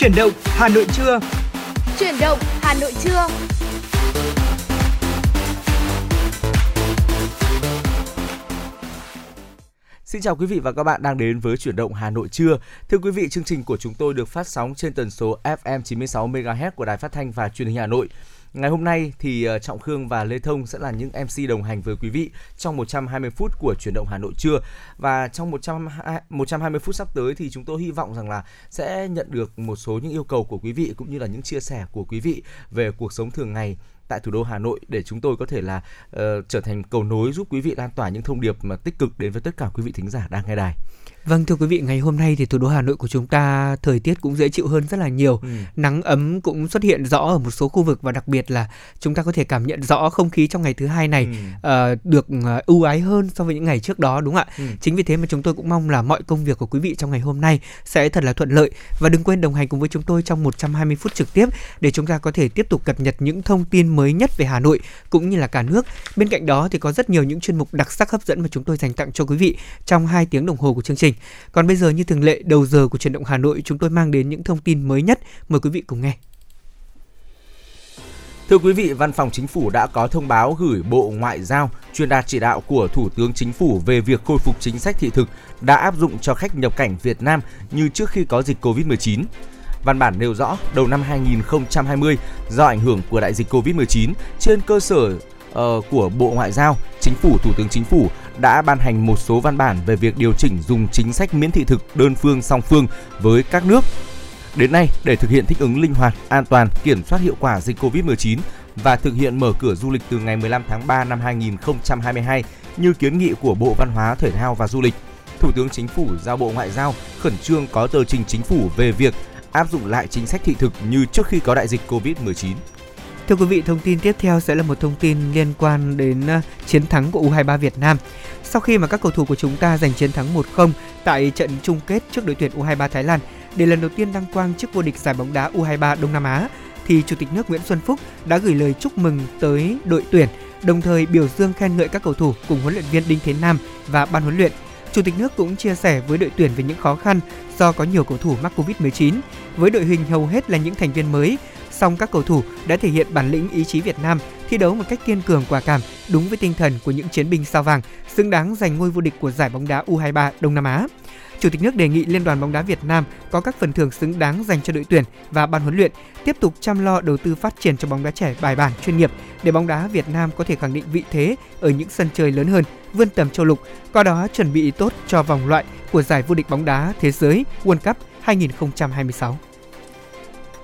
Chuyển động Hà Nội trưa. Chuyển động Hà Nội trưa. Xin chào quý vị và các bạn đang đến với chuyển động Hà Nội trưa. Thưa quý vị, chương trình của chúng tôi được phát sóng trên tần số FM 96 MHz của Đài Phát thanh và Truyền hình Hà Nội. Ngày hôm nay thì ờ, Trọng Khương và Lê Thông sẽ là những MC đồng hành với quý vị trong 120 phút của chuyển động Hà Nội trưa và trong 100 120 phút sắp tới thì chúng tôi hy vọng rằng là sẽ nhận được một số những yêu cầu của quý vị cũng như là những chia sẻ của quý vị về cuộc sống thường ngày tại thủ đô Hà Nội để chúng tôi có thể là uh, trở thành cầu nối giúp quý vị lan tỏa những thông điệp mà tích cực đến với tất cả quý vị thính giả đang nghe đài. Vâng thưa quý vị, ngày hôm nay thì thủ đô Hà Nội của chúng ta thời tiết cũng dễ chịu hơn rất là nhiều. Ừ. Nắng ấm cũng xuất hiện rõ ở một số khu vực và đặc biệt là chúng ta có thể cảm nhận rõ không khí trong ngày thứ hai này ừ. uh, được uh, ưu ái hơn so với những ngày trước đó đúng không ạ? Ừ. Chính vì thế mà chúng tôi cũng mong là mọi công việc của quý vị trong ngày hôm nay sẽ thật là thuận lợi và đừng quên đồng hành cùng với chúng tôi trong 120 phút trực tiếp để chúng ta có thể tiếp tục cập nhật những thông tin mới nhất về Hà Nội cũng như là cả nước. Bên cạnh đó thì có rất nhiều những chuyên mục đặc sắc hấp dẫn mà chúng tôi dành tặng cho quý vị trong 2 tiếng đồng hồ của chương trình. Còn bây giờ như thường lệ đầu giờ của truyền động Hà Nội chúng tôi mang đến những thông tin mới nhất. Mời quý vị cùng nghe. Thưa quý vị, Văn phòng Chính phủ đã có thông báo gửi Bộ Ngoại giao truyền đạt chỉ đạo của Thủ tướng Chính phủ về việc khôi phục chính sách thị thực đã áp dụng cho khách nhập cảnh Việt Nam như trước khi có dịch Covid-19. Văn bản nêu rõ, đầu năm 2020, do ảnh hưởng của đại dịch Covid-19, trên cơ sở uh, của Bộ Ngoại giao, Chính phủ, Thủ tướng Chính phủ đã ban hành một số văn bản về việc điều chỉnh dùng chính sách miễn thị thực đơn phương song phương với các nước. Đến nay, để thực hiện thích ứng linh hoạt, an toàn, kiểm soát hiệu quả dịch Covid-19 và thực hiện mở cửa du lịch từ ngày 15 tháng 3 năm 2022 như kiến nghị của Bộ Văn hóa, Thể thao và Du lịch, Thủ tướng Chính phủ giao Bộ Ngoại giao khẩn trương có tờ trình chính phủ về việc áp dụng lại chính sách thị thực như trước khi có đại dịch Covid-19. Thưa quý vị, thông tin tiếp theo sẽ là một thông tin liên quan đến ờ, chiến thắng của U23 Việt Nam. Sau khi mà các cầu thủ của chúng ta giành chiến thắng 1-0 tại trận chung kết trước đội tuyển U23 Thái Lan để lần đầu tiên đăng quang chức vô địch giải bóng đá U23 Đông Nam Á, thì Chủ tịch nước Nguyễn Xuân Phúc đã gửi lời chúc mừng tới đội tuyển, đồng thời biểu dương khen ngợi các cầu thủ cùng huấn luyện viên Đinh Thế Nam và ban huấn luyện. Chủ tịch nước cũng chia sẻ với đội tuyển về những khó khăn do có nhiều cầu thủ mắc Covid-19. Với đội hình hầu hết là những thành viên mới, song các cầu thủ đã thể hiện bản lĩnh ý chí Việt Nam, thi đấu một cách kiên cường quả cảm, đúng với tinh thần của những chiến binh sao vàng, xứng đáng giành ngôi vô địch của giải bóng đá U23 Đông Nam Á. Chủ tịch nước đề nghị Liên đoàn bóng đá Việt Nam có các phần thưởng xứng đáng dành cho đội tuyển và ban huấn luyện, tiếp tục chăm lo đầu tư phát triển cho bóng đá trẻ bài bản chuyên nghiệp để bóng đá Việt Nam có thể khẳng định vị thế ở những sân chơi lớn hơn, vươn tầm châu lục, qua đó chuẩn bị tốt cho vòng loại của giải vô địch bóng đá thế giới World Cup 2026.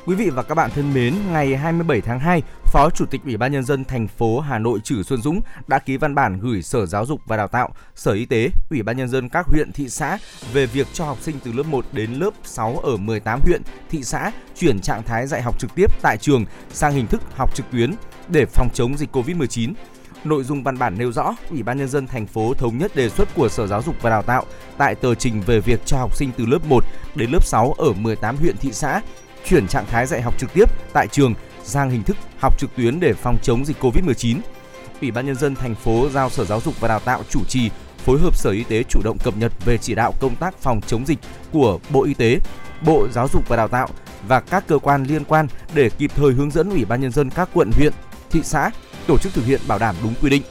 Quý vị và các bạn thân mến, ngày 27 tháng 2, Phó Chủ tịch Ủy ban nhân dân thành phố Hà Nội Trử Xuân Dũng đã ký văn bản gửi Sở Giáo dục và Đào tạo, Sở Y tế, Ủy ban nhân dân các huyện thị xã về việc cho học sinh từ lớp 1 đến lớp 6 ở 18 huyện, thị xã chuyển trạng thái dạy học trực tiếp tại trường sang hình thức học trực tuyến để phòng chống dịch Covid-19. Nội dung văn bản nêu rõ, Ủy ban nhân dân thành phố thống nhất đề xuất của Sở Giáo dục và Đào tạo tại tờ trình về việc cho học sinh từ lớp 1 đến lớp 6 ở 18 huyện thị xã chuyển trạng thái dạy học trực tiếp tại trường sang hình thức học trực tuyến để phòng chống dịch Covid-19. Ủy ban nhân dân thành phố giao Sở Giáo dục và Đào tạo chủ trì phối hợp Sở Y tế chủ động cập nhật về chỉ đạo công tác phòng chống dịch của Bộ Y tế, Bộ Giáo dục và Đào tạo và các cơ quan liên quan để kịp thời hướng dẫn Ủy ban nhân dân các quận, huyện, thị xã tổ chức thực hiện bảo đảm đúng quy định.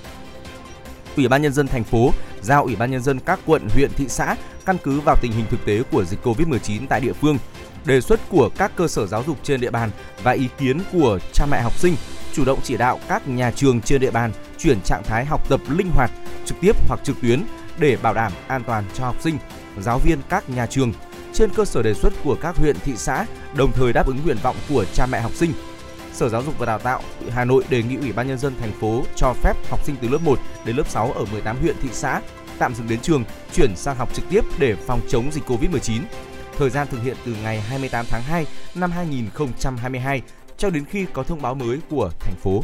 Ủy ban nhân dân thành phố giao Ủy ban nhân dân các quận, huyện, thị xã căn cứ vào tình hình thực tế của dịch Covid-19 tại địa phương đề xuất của các cơ sở giáo dục trên địa bàn và ý kiến của cha mẹ học sinh chủ động chỉ đạo các nhà trường trên địa bàn chuyển trạng thái học tập linh hoạt, trực tiếp hoặc trực tuyến để bảo đảm an toàn cho học sinh, giáo viên các nhà trường trên cơ sở đề xuất của các huyện, thị xã, đồng thời đáp ứng nguyện vọng của cha mẹ học sinh. Sở Giáo dục và Đào tạo Hà Nội đề nghị Ủy ban nhân dân thành phố cho phép học sinh từ lớp 1 đến lớp 6 ở 18 huyện thị xã tạm dừng đến trường, chuyển sang học trực tiếp để phòng chống dịch Covid-19 Thời gian thực hiện từ ngày 28 tháng 2 năm 2022 cho đến khi có thông báo mới của thành phố.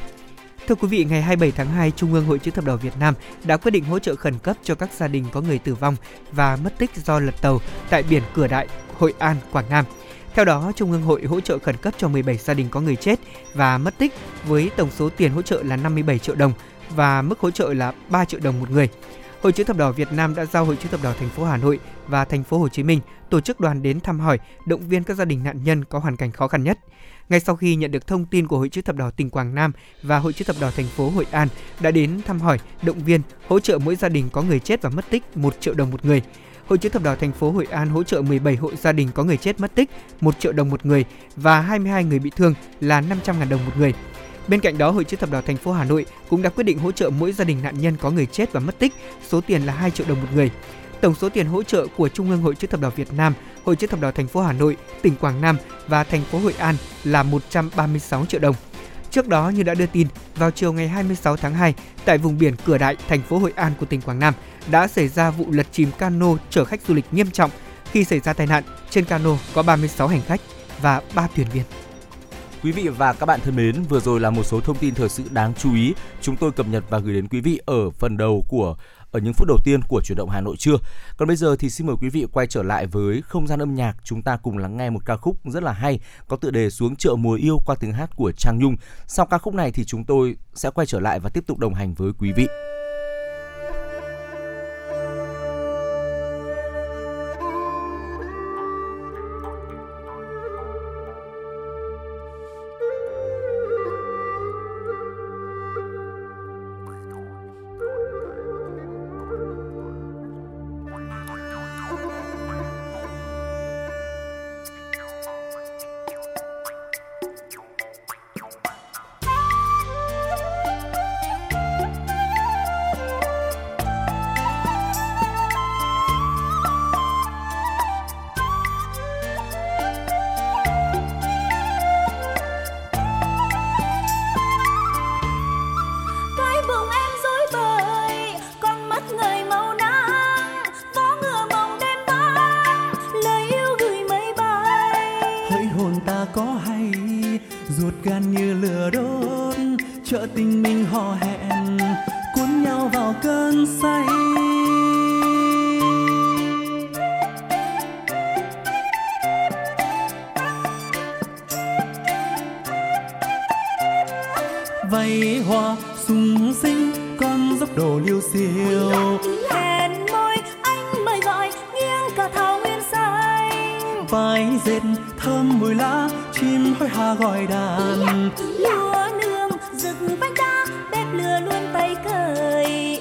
Thưa quý vị, ngày 27 tháng 2, Trung ương Hội chữ thập đỏ Việt Nam đã quyết định hỗ trợ khẩn cấp cho các gia đình có người tử vong và mất tích do lật tàu tại biển Cửa Đại, Hội An, Quảng Nam. Theo đó, Trung ương Hội hỗ trợ khẩn cấp cho 17 gia đình có người chết và mất tích với tổng số tiền hỗ trợ là 57 triệu đồng và mức hỗ trợ là 3 triệu đồng một người. Hội chữ thập đỏ Việt Nam đã giao Hội chữ thập đỏ thành phố Hà Nội và thành phố Hồ Chí Minh tổ chức đoàn đến thăm hỏi, động viên các gia đình nạn nhân có hoàn cảnh khó khăn nhất. Ngay sau khi nhận được thông tin của Hội chữ thập đỏ tỉnh Quảng Nam và Hội chữ thập đỏ thành phố Hội An đã đến thăm hỏi, động viên, hỗ trợ mỗi gia đình có người chết và mất tích 1 triệu đồng một người. Hội chữ thập đỏ thành phố Hội An hỗ trợ 17 hộ gia đình có người chết mất tích 1 triệu đồng một người và 22 người bị thương là 500.000 đồng một người. Bên cạnh đó, Hội chữ thập đỏ thành phố Hà Nội cũng đã quyết định hỗ trợ mỗi gia đình nạn nhân có người chết và mất tích số tiền là 2 triệu đồng một người. Tổng số tiền hỗ trợ của Trung ương Hội chữ thập đỏ Việt Nam, Hội chữ thập đỏ thành phố Hà Nội, tỉnh Quảng Nam và thành phố Hội An là 136 triệu đồng. Trước đó như đã đưa tin, vào chiều ngày 26 tháng 2, tại vùng biển Cửa Đại, thành phố Hội An của tỉnh Quảng Nam đã xảy ra vụ lật chìm cano chở khách du lịch nghiêm trọng. Khi xảy ra tai nạn, trên cano có 36 hành khách và 3 thuyền viên. Quý vị và các bạn thân mến, vừa rồi là một số thông tin thời sự đáng chú ý chúng tôi cập nhật và gửi đến quý vị ở phần đầu của ở những phút đầu tiên của chuyển động Hà Nội trưa. Còn bây giờ thì xin mời quý vị quay trở lại với không gian âm nhạc, chúng ta cùng lắng nghe một ca khúc rất là hay có tựa đề Xuống chợ mùa yêu qua tiếng hát của Trang Nhung. Sau ca khúc này thì chúng tôi sẽ quay trở lại và tiếp tục đồng hành với quý vị. diêu hẹn môi anh mời gọi nghiêng cả thảo nguyên xanh. Vai dệt thơm mùi lá chim hối hả gọi đàn. Lúa nương rực vách đá bếp lửa luôn tay cười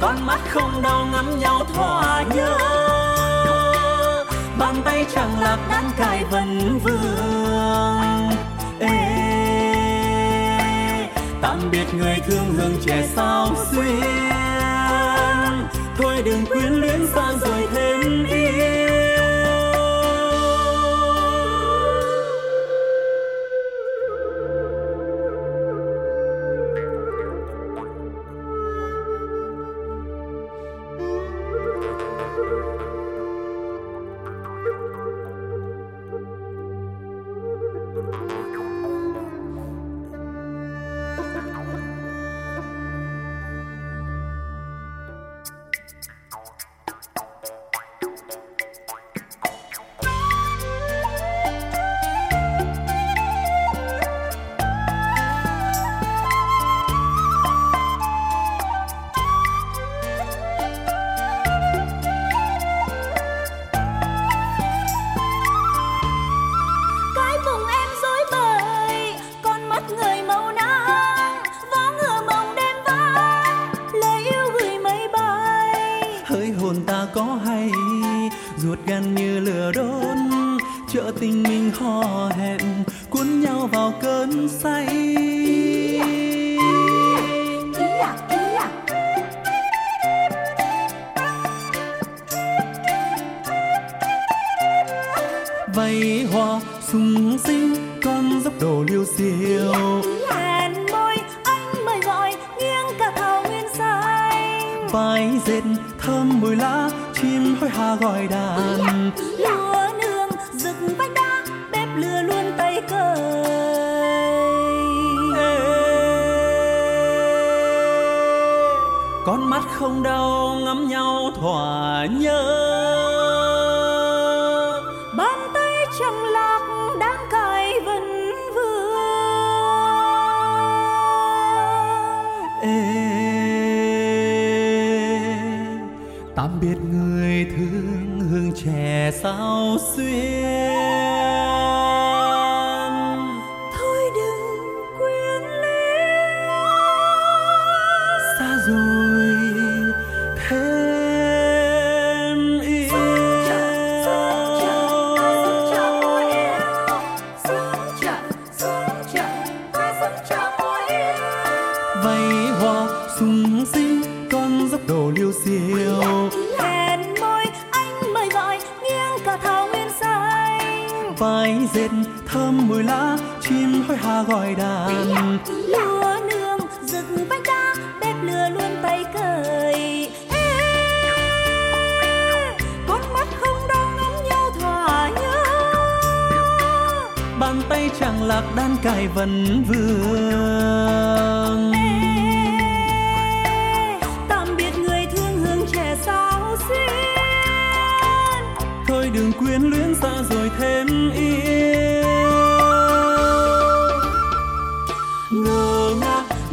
con mắt không đau ngắm nhau thỏa nhớ. Bàn tay chẳng lạc đan cài vần vương. tạm biệt người thương hương trẻ sao xuyên. Thôi đừng quyến luyến xa rồi thêm yêu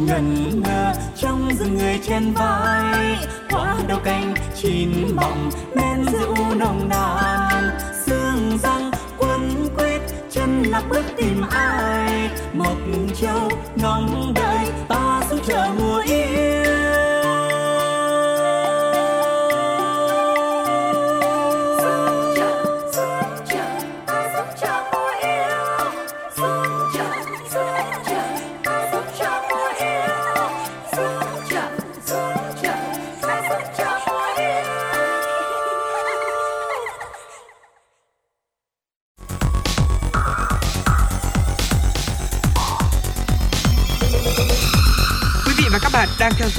ngẩn ngơ trong rừng người trên vai. Hoa đầu cành chín mọng men rượu nồng nàn. Xương răng, quấn quýt chân lạc bước tìm ai. Mộc châu ngóng đợi, ta xuống chờ mùa yêu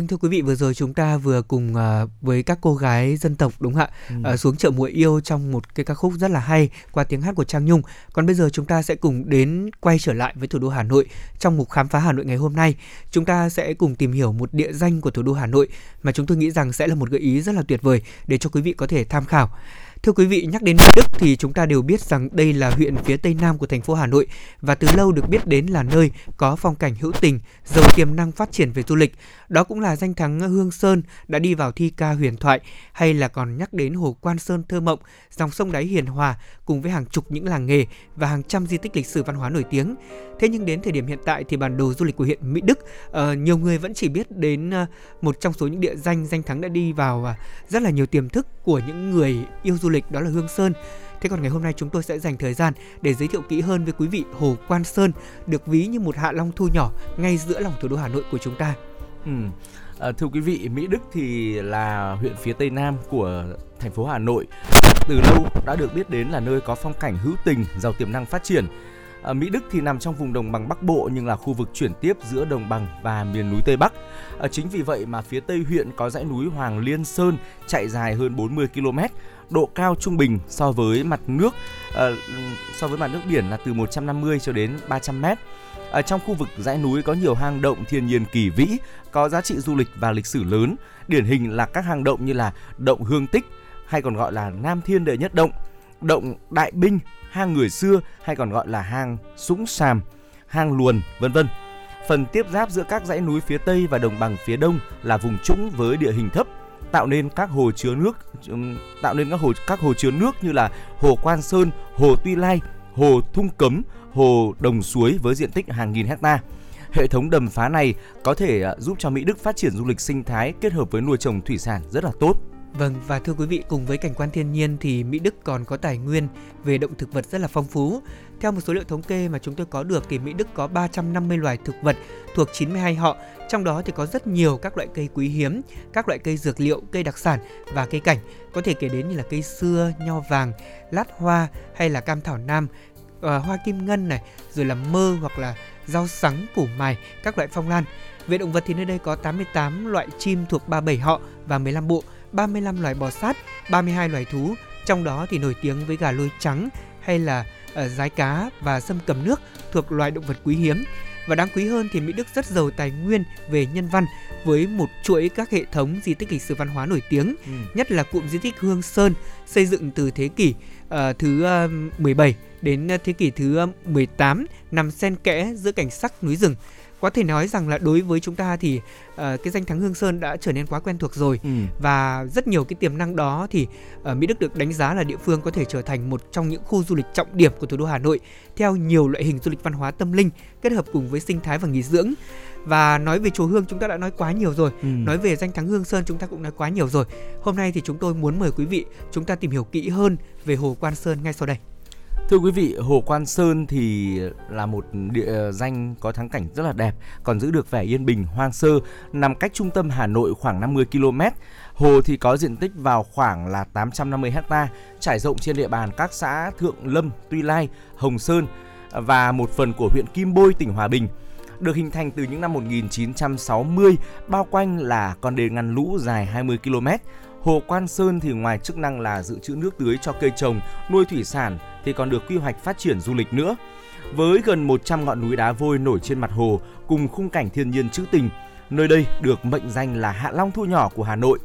Vâng thưa quý vị vừa rồi chúng ta vừa cùng à, với các cô gái dân tộc đúng không ạ à, xuống chợ mùa yêu trong một cái ca khúc rất là hay qua tiếng hát của Trang Nhung. Còn bây giờ chúng ta sẽ cùng đến quay trở lại với thủ đô Hà Nội trong mục khám phá Hà Nội ngày hôm nay. Chúng ta sẽ cùng tìm hiểu một địa danh của thủ đô Hà Nội mà chúng tôi nghĩ rằng sẽ là một gợi ý rất là tuyệt vời để cho quý vị có thể tham khảo. Thưa quý vị, nhắc đến Mỹ Đức thì chúng ta đều biết rằng đây là huyện phía tây nam của thành phố Hà Nội và từ lâu được biết đến là nơi có phong cảnh hữu tình, giàu tiềm năng phát triển về du lịch. Đó cũng là danh thắng Hương Sơn đã đi vào thi ca huyền thoại hay là còn nhắc đến hồ Quan Sơn thơ mộng, dòng sông đáy hiền hòa cùng với hàng chục những làng nghề và hàng trăm di tích lịch sử văn hóa nổi tiếng. Thế nhưng đến thời điểm hiện tại thì bản đồ du lịch của huyện Mỹ Đức uh, nhiều người vẫn chỉ biết đến uh, một trong số những địa danh danh thắng đã đi vào uh, rất là nhiều tiềm thức của những người yêu du lịch đó là Hương Sơn. Thế còn ngày hôm nay chúng tôi sẽ dành thời gian để giới thiệu kỹ hơn với quý vị Hồ Quan Sơn được ví như một hạ long thu nhỏ ngay giữa lòng thủ đô Hà Nội của chúng ta. Ừ. À, thưa quý vị, Mỹ Đức thì là huyện phía tây nam của thành phố Hà Nội. Từ lâu đã được biết đến là nơi có phong cảnh hữu tình, giàu tiềm năng phát triển. À, Mỹ Đức thì nằm trong vùng đồng bằng Bắc Bộ nhưng là khu vực chuyển tiếp giữa đồng bằng và miền núi Tây Bắc. À, chính vì vậy mà phía tây huyện có dãy núi Hoàng Liên Sơn chạy dài hơn 40 km, độ cao trung bình so với mặt nước à, so với mặt nước biển là từ 150 cho đến 300 mét. Ở trong khu vực dãy núi có nhiều hang động thiên nhiên kỳ vĩ, có giá trị du lịch và lịch sử lớn. Điển hình là các hang động như là động Hương Tích hay còn gọi là Nam Thiên Đệ Nhất Động, động Đại Binh, hang người xưa hay còn gọi là hang Sũng Sàm, hang Luồn, vân vân. Phần tiếp giáp giữa các dãy núi phía Tây và đồng bằng phía Đông là vùng trũng với địa hình thấp, tạo nên các hồ chứa nước tạo nên các hồ các hồ chứa nước như là hồ Quan Sơn, hồ Tuy Lai, hồ Thung Cấm, hồ Đồng Suối với diện tích hàng nghìn hecta. Hệ thống đầm phá này có thể à, giúp cho Mỹ Đức phát triển du lịch sinh thái kết hợp với nuôi trồng thủy sản rất là tốt. Vâng và thưa quý vị cùng với cảnh quan thiên nhiên thì Mỹ Đức còn có tài nguyên về động thực vật rất là phong phú. Theo một số liệu thống kê mà chúng tôi có được thì Mỹ Đức có 350 loài thực vật thuộc 92 họ, trong đó thì có rất nhiều các loại cây quý hiếm, các loại cây dược liệu, cây đặc sản và cây cảnh. Có thể kể đến như là cây xưa, nho vàng, lát hoa hay là cam thảo nam, uh, hoa kim ngân này, rồi là mơ hoặc là rau sắn, củ mài, các loại phong lan. Về động vật thì nơi đây có 88 loại chim thuộc 37 họ và 15 bộ, 35 loài bò sát, 32 loài thú, trong đó thì nổi tiếng với gà lôi trắng hay là uh, rái cá và sâm cầm nước thuộc loài động vật quý hiếm. Và đáng quý hơn thì Mỹ Đức rất giàu tài nguyên về nhân văn với một chuỗi các hệ thống di tích lịch sử văn hóa nổi tiếng, ừ. nhất là cụm di tích Hương Sơn xây dựng từ thế kỷ uh, thứ uh, 17 đến thế kỷ thứ 18 nằm xen kẽ giữa cảnh sắc núi rừng có thể nói rằng là đối với chúng ta thì uh, cái danh thắng Hương Sơn đã trở nên quá quen thuộc rồi. Ừ. và rất nhiều cái tiềm năng đó thì uh, Mỹ Đức được đánh giá là địa phương có thể trở thành một trong những khu du lịch trọng điểm của thủ đô Hà Nội theo nhiều loại hình du lịch văn hóa tâm linh kết hợp cùng với sinh thái và nghỉ dưỡng. Và nói về chùa Hương chúng ta đã nói quá nhiều rồi. Ừ. nói về danh thắng Hương Sơn chúng ta cũng nói quá nhiều rồi. Hôm nay thì chúng tôi muốn mời quý vị chúng ta tìm hiểu kỹ hơn về hồ Quan Sơn ngay sau đây Thưa quý vị, Hồ Quan Sơn thì là một địa ờ, danh có thắng cảnh rất là đẹp, còn giữ được vẻ yên bình, hoang sơ, nằm cách trung tâm Hà Nội khoảng 50 km. Hồ thì có diện tích vào khoảng là 850 ha, trải rộng trên địa bàn các xã Thượng Lâm, Tuy Lai, Hồng Sơn và một phần của huyện Kim Bôi, tỉnh Hòa Bình được hình thành từ những năm 1960, bao quanh là con đê ngăn lũ dài 20 km. Hồ Quan Sơn thì ngoài chức năng là dự trữ nước tưới cho cây trồng, nuôi thủy sản thì còn được quy hoạch phát triển du lịch nữa. Với gần 100 ngọn núi đá vôi nổi trên mặt hồ cùng khung cảnh thiên nhiên trữ tình, nơi đây được mệnh danh là Hạ Long thu nhỏ của Hà Nội.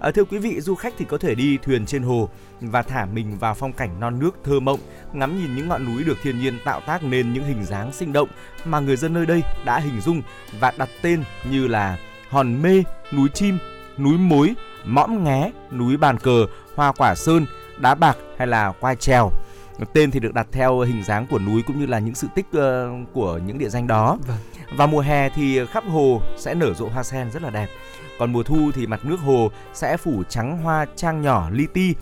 À, thưa quý vị, du khách thì có thể đi thuyền trên hồ và thả mình vào phong cảnh non nước thơ mộng, ngắm nhìn những ngọn núi được thiên nhiên tạo tác nên những hình dáng sinh động mà người dân nơi đây đã hình dung và đặt tên như là Hòn Mê, núi chim, núi Mối, Mõm ngé núi Bàn Cờ, Hoa Quả Sơn, Đá Bạc hay là Quai Trèo. Tên thì được đặt theo hình dáng của núi cũng như là những sự tích uh, của những địa danh đó. Vâng. Và mùa hè thì khắp hồ sẽ nở rộ hoa sen rất là đẹp. Còn mùa thu thì mặt nước hồ sẽ phủ trắng hoa trang nhỏ li ti.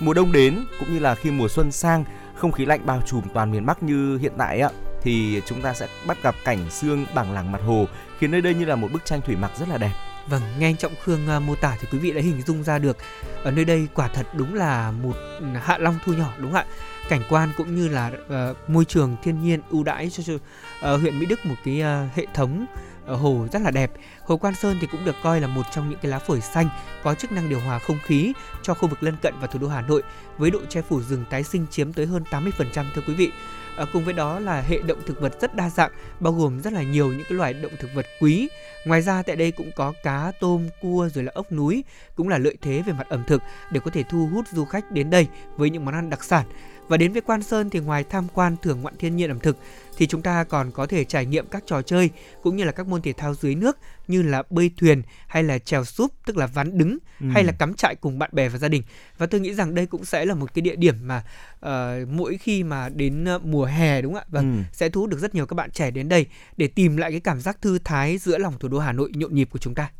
Mùa đông đến cũng như là khi mùa xuân sang, không khí lạnh bao trùm toàn miền Bắc như hiện tại ạ thì chúng ta sẽ bắt gặp cảnh xương bằng làng mặt hồ khiến nơi đây như là một bức tranh thủy mặc rất là đẹp. Vâng, nghe anh Trọng Khương uh, mô tả thì quý vị đã hình dung ra được ở nơi đây quả thật đúng là một hạ long thu nhỏ đúng không ạ? Cảnh quan cũng như là uh, môi trường thiên nhiên ưu đãi cho, cho uh, ờ, huyện Mỹ Đức một cái uh, hệ thống uh, hồ rất là đẹp. Hồ Quan Sơn thì cũng được coi là một trong những cái lá phổi xanh có chức năng điều hòa không khí cho khu vực lân cận và thủ đô Hà Nội với độ che phủ rừng tái sinh chiếm tới hơn 80% thưa quý vị. À, cùng với đó là hệ động thực vật rất đa dạng, bao gồm rất là nhiều những cái loài động thực vật quý. Ngoài ra tại đây cũng có cá, tôm, cua rồi là ốc núi, cũng là lợi thế về mặt ẩm thực để có thể thu hút du khách đến đây với những món ăn đặc sản. Và đến với Quan Sơn thì ngoài tham quan thưởng ngoạn thiên nhiên ẩm thực thì chúng ta còn có thể trải nghiệm các trò chơi cũng như là các môn thể thao dưới nước như là bơi thuyền hay là trèo súp tức là ván đứng ừ. hay là cắm trại cùng bạn bè và gia đình. Và tôi nghĩ rằng đây cũng sẽ là một cái địa điểm mà uh, mỗi khi mà đến uh, mùa hè đúng không ạ? Vâng, ừ. sẽ thu hút được rất nhiều các bạn trẻ đến đây để tìm lại cái cảm giác thư thái giữa lòng thủ đô Hà Nội nhộn nhịp của chúng ta.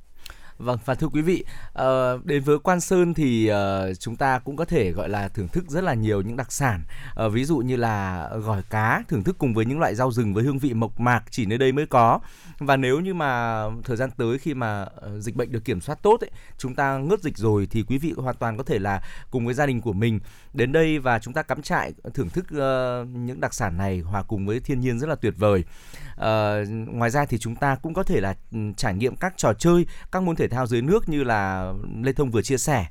Vâng và thưa quý vị, uh, đến với Quan Sơn thì uh, chúng ta cũng có thể gọi là thưởng thức rất là nhiều những đặc sản. Uh, ví dụ như là gỏi cá, thưởng thức cùng với những loại rau rừng với hương vị mộc mạc chỉ nơi đây mới có. Và nếu như mà thời gian tới khi mà dịch bệnh được kiểm soát tốt ấy, chúng ta ngớt dịch rồi thì quý vị hoàn toàn có thể là cùng với gia đình của mình đến đây và chúng ta cắm trại thưởng thức uh, những đặc sản này hòa cùng với thiên nhiên rất là tuyệt vời. Uh, ngoài ra thì chúng ta cũng có thể là ừ, trải nghiệm các trò chơi, các môn thể thao dưới nước như là Lê Thông vừa chia sẻ.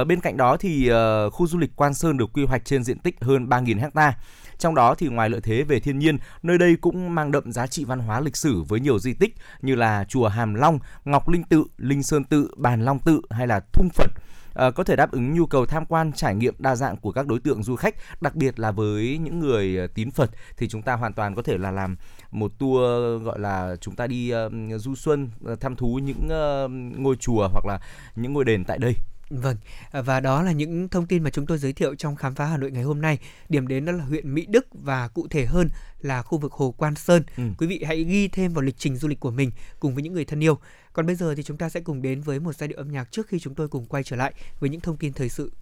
Uh, bên cạnh đó thì uh, khu du lịch Quan Sơn được quy hoạch trên diện tích hơn 3.000 ha. Trong đó thì ngoài lợi thế về thiên nhiên, nơi đây cũng mang đậm giá trị văn hóa lịch sử với nhiều di tích như là chùa Hàm Long, Ngọc Linh Tự, Linh Sơn Tự, Bàn Long Tự hay là Thung Phật Ờ, có thể đáp ứng nhu cầu tham quan trải nghiệm đa dạng của các đối tượng du khách đặc biệt là với những người ờ, tín Phật thì chúng ta hoàn toàn có thể là làm một tour gọi là chúng ta đi uh, du xuân uh, thăm thú những uh, ngôi chùa hoặc là những ngôi đền tại đây. Vâng, và đó là những thông tin mà chúng tôi giới thiệu trong khám phá Hà Nội ngày hôm nay. Điểm đến đó là huyện Mỹ Đức và cụ thể hơn là khu vực Hồ Quan Sơn. Ừ. Quý vị hãy ghi thêm vào lịch trình du lịch của mình cùng với những người thân yêu. Còn bây giờ thì chúng ta sẽ cùng đến với một giai điệu âm nhạc trước khi chúng tôi cùng quay trở lại với những thông tin thời sự.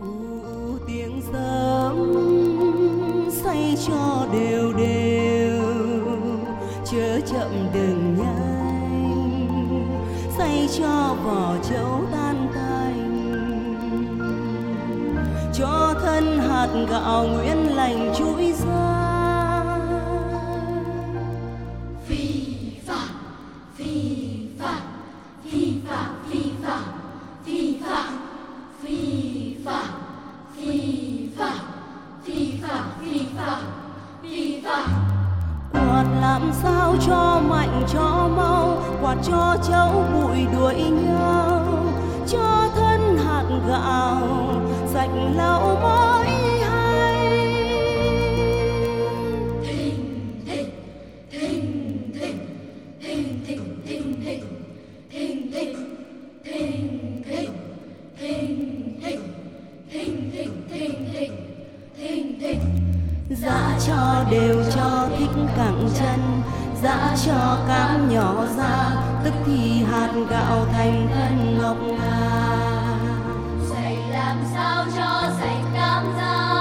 U, tiếng sấm xoay cho đều đều chớ chậm đừng cho vỏ chấu tan tành. Cho thân hạt gạo nguyên lành chuỗi ra. Phi phạm quạt làm sao cho mạnh cho mau quạt cho cháu bụi đuổi nhau cho thân hạt gạo sạch lau mỗi hay dạ cho đều cho thích cẳng chân dạ cho cám nhỏ ra tức thì hạt gạo thành thân ngọc ngà. Dạy làm sao cho sạch cám ra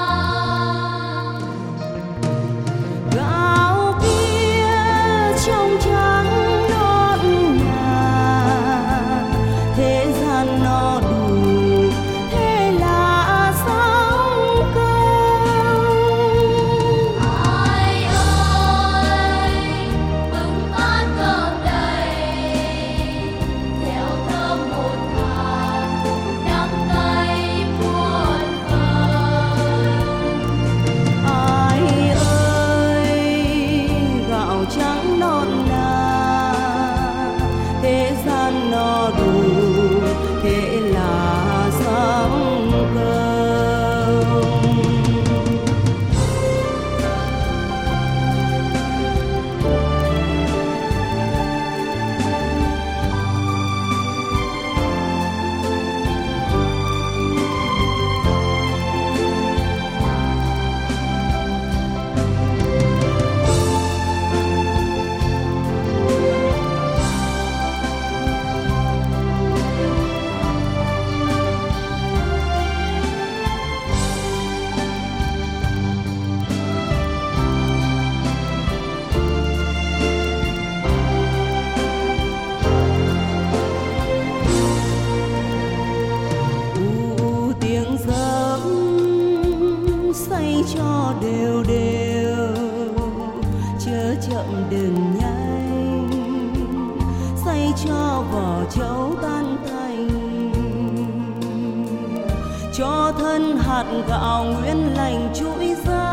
cho thân hạt gạo nguyên lành chuỗi ra.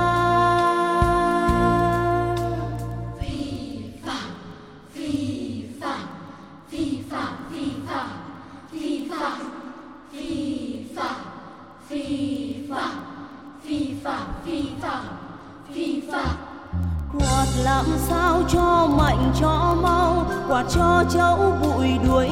Quạt làm sao cho mạnh cho mau quạt cho cháu bụi đuổi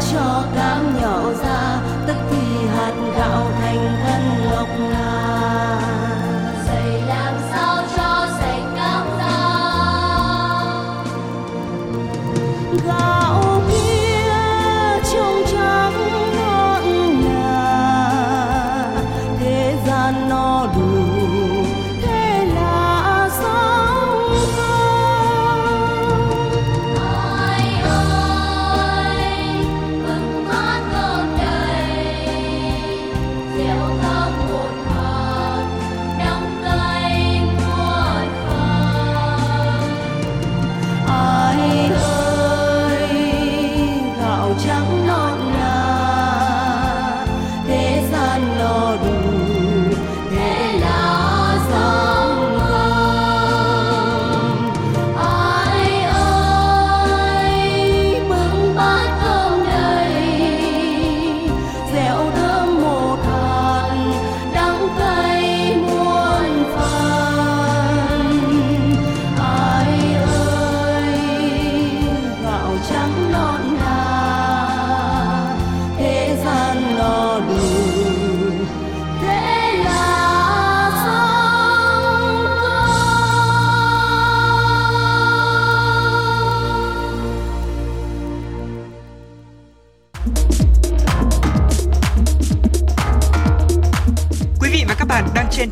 dạ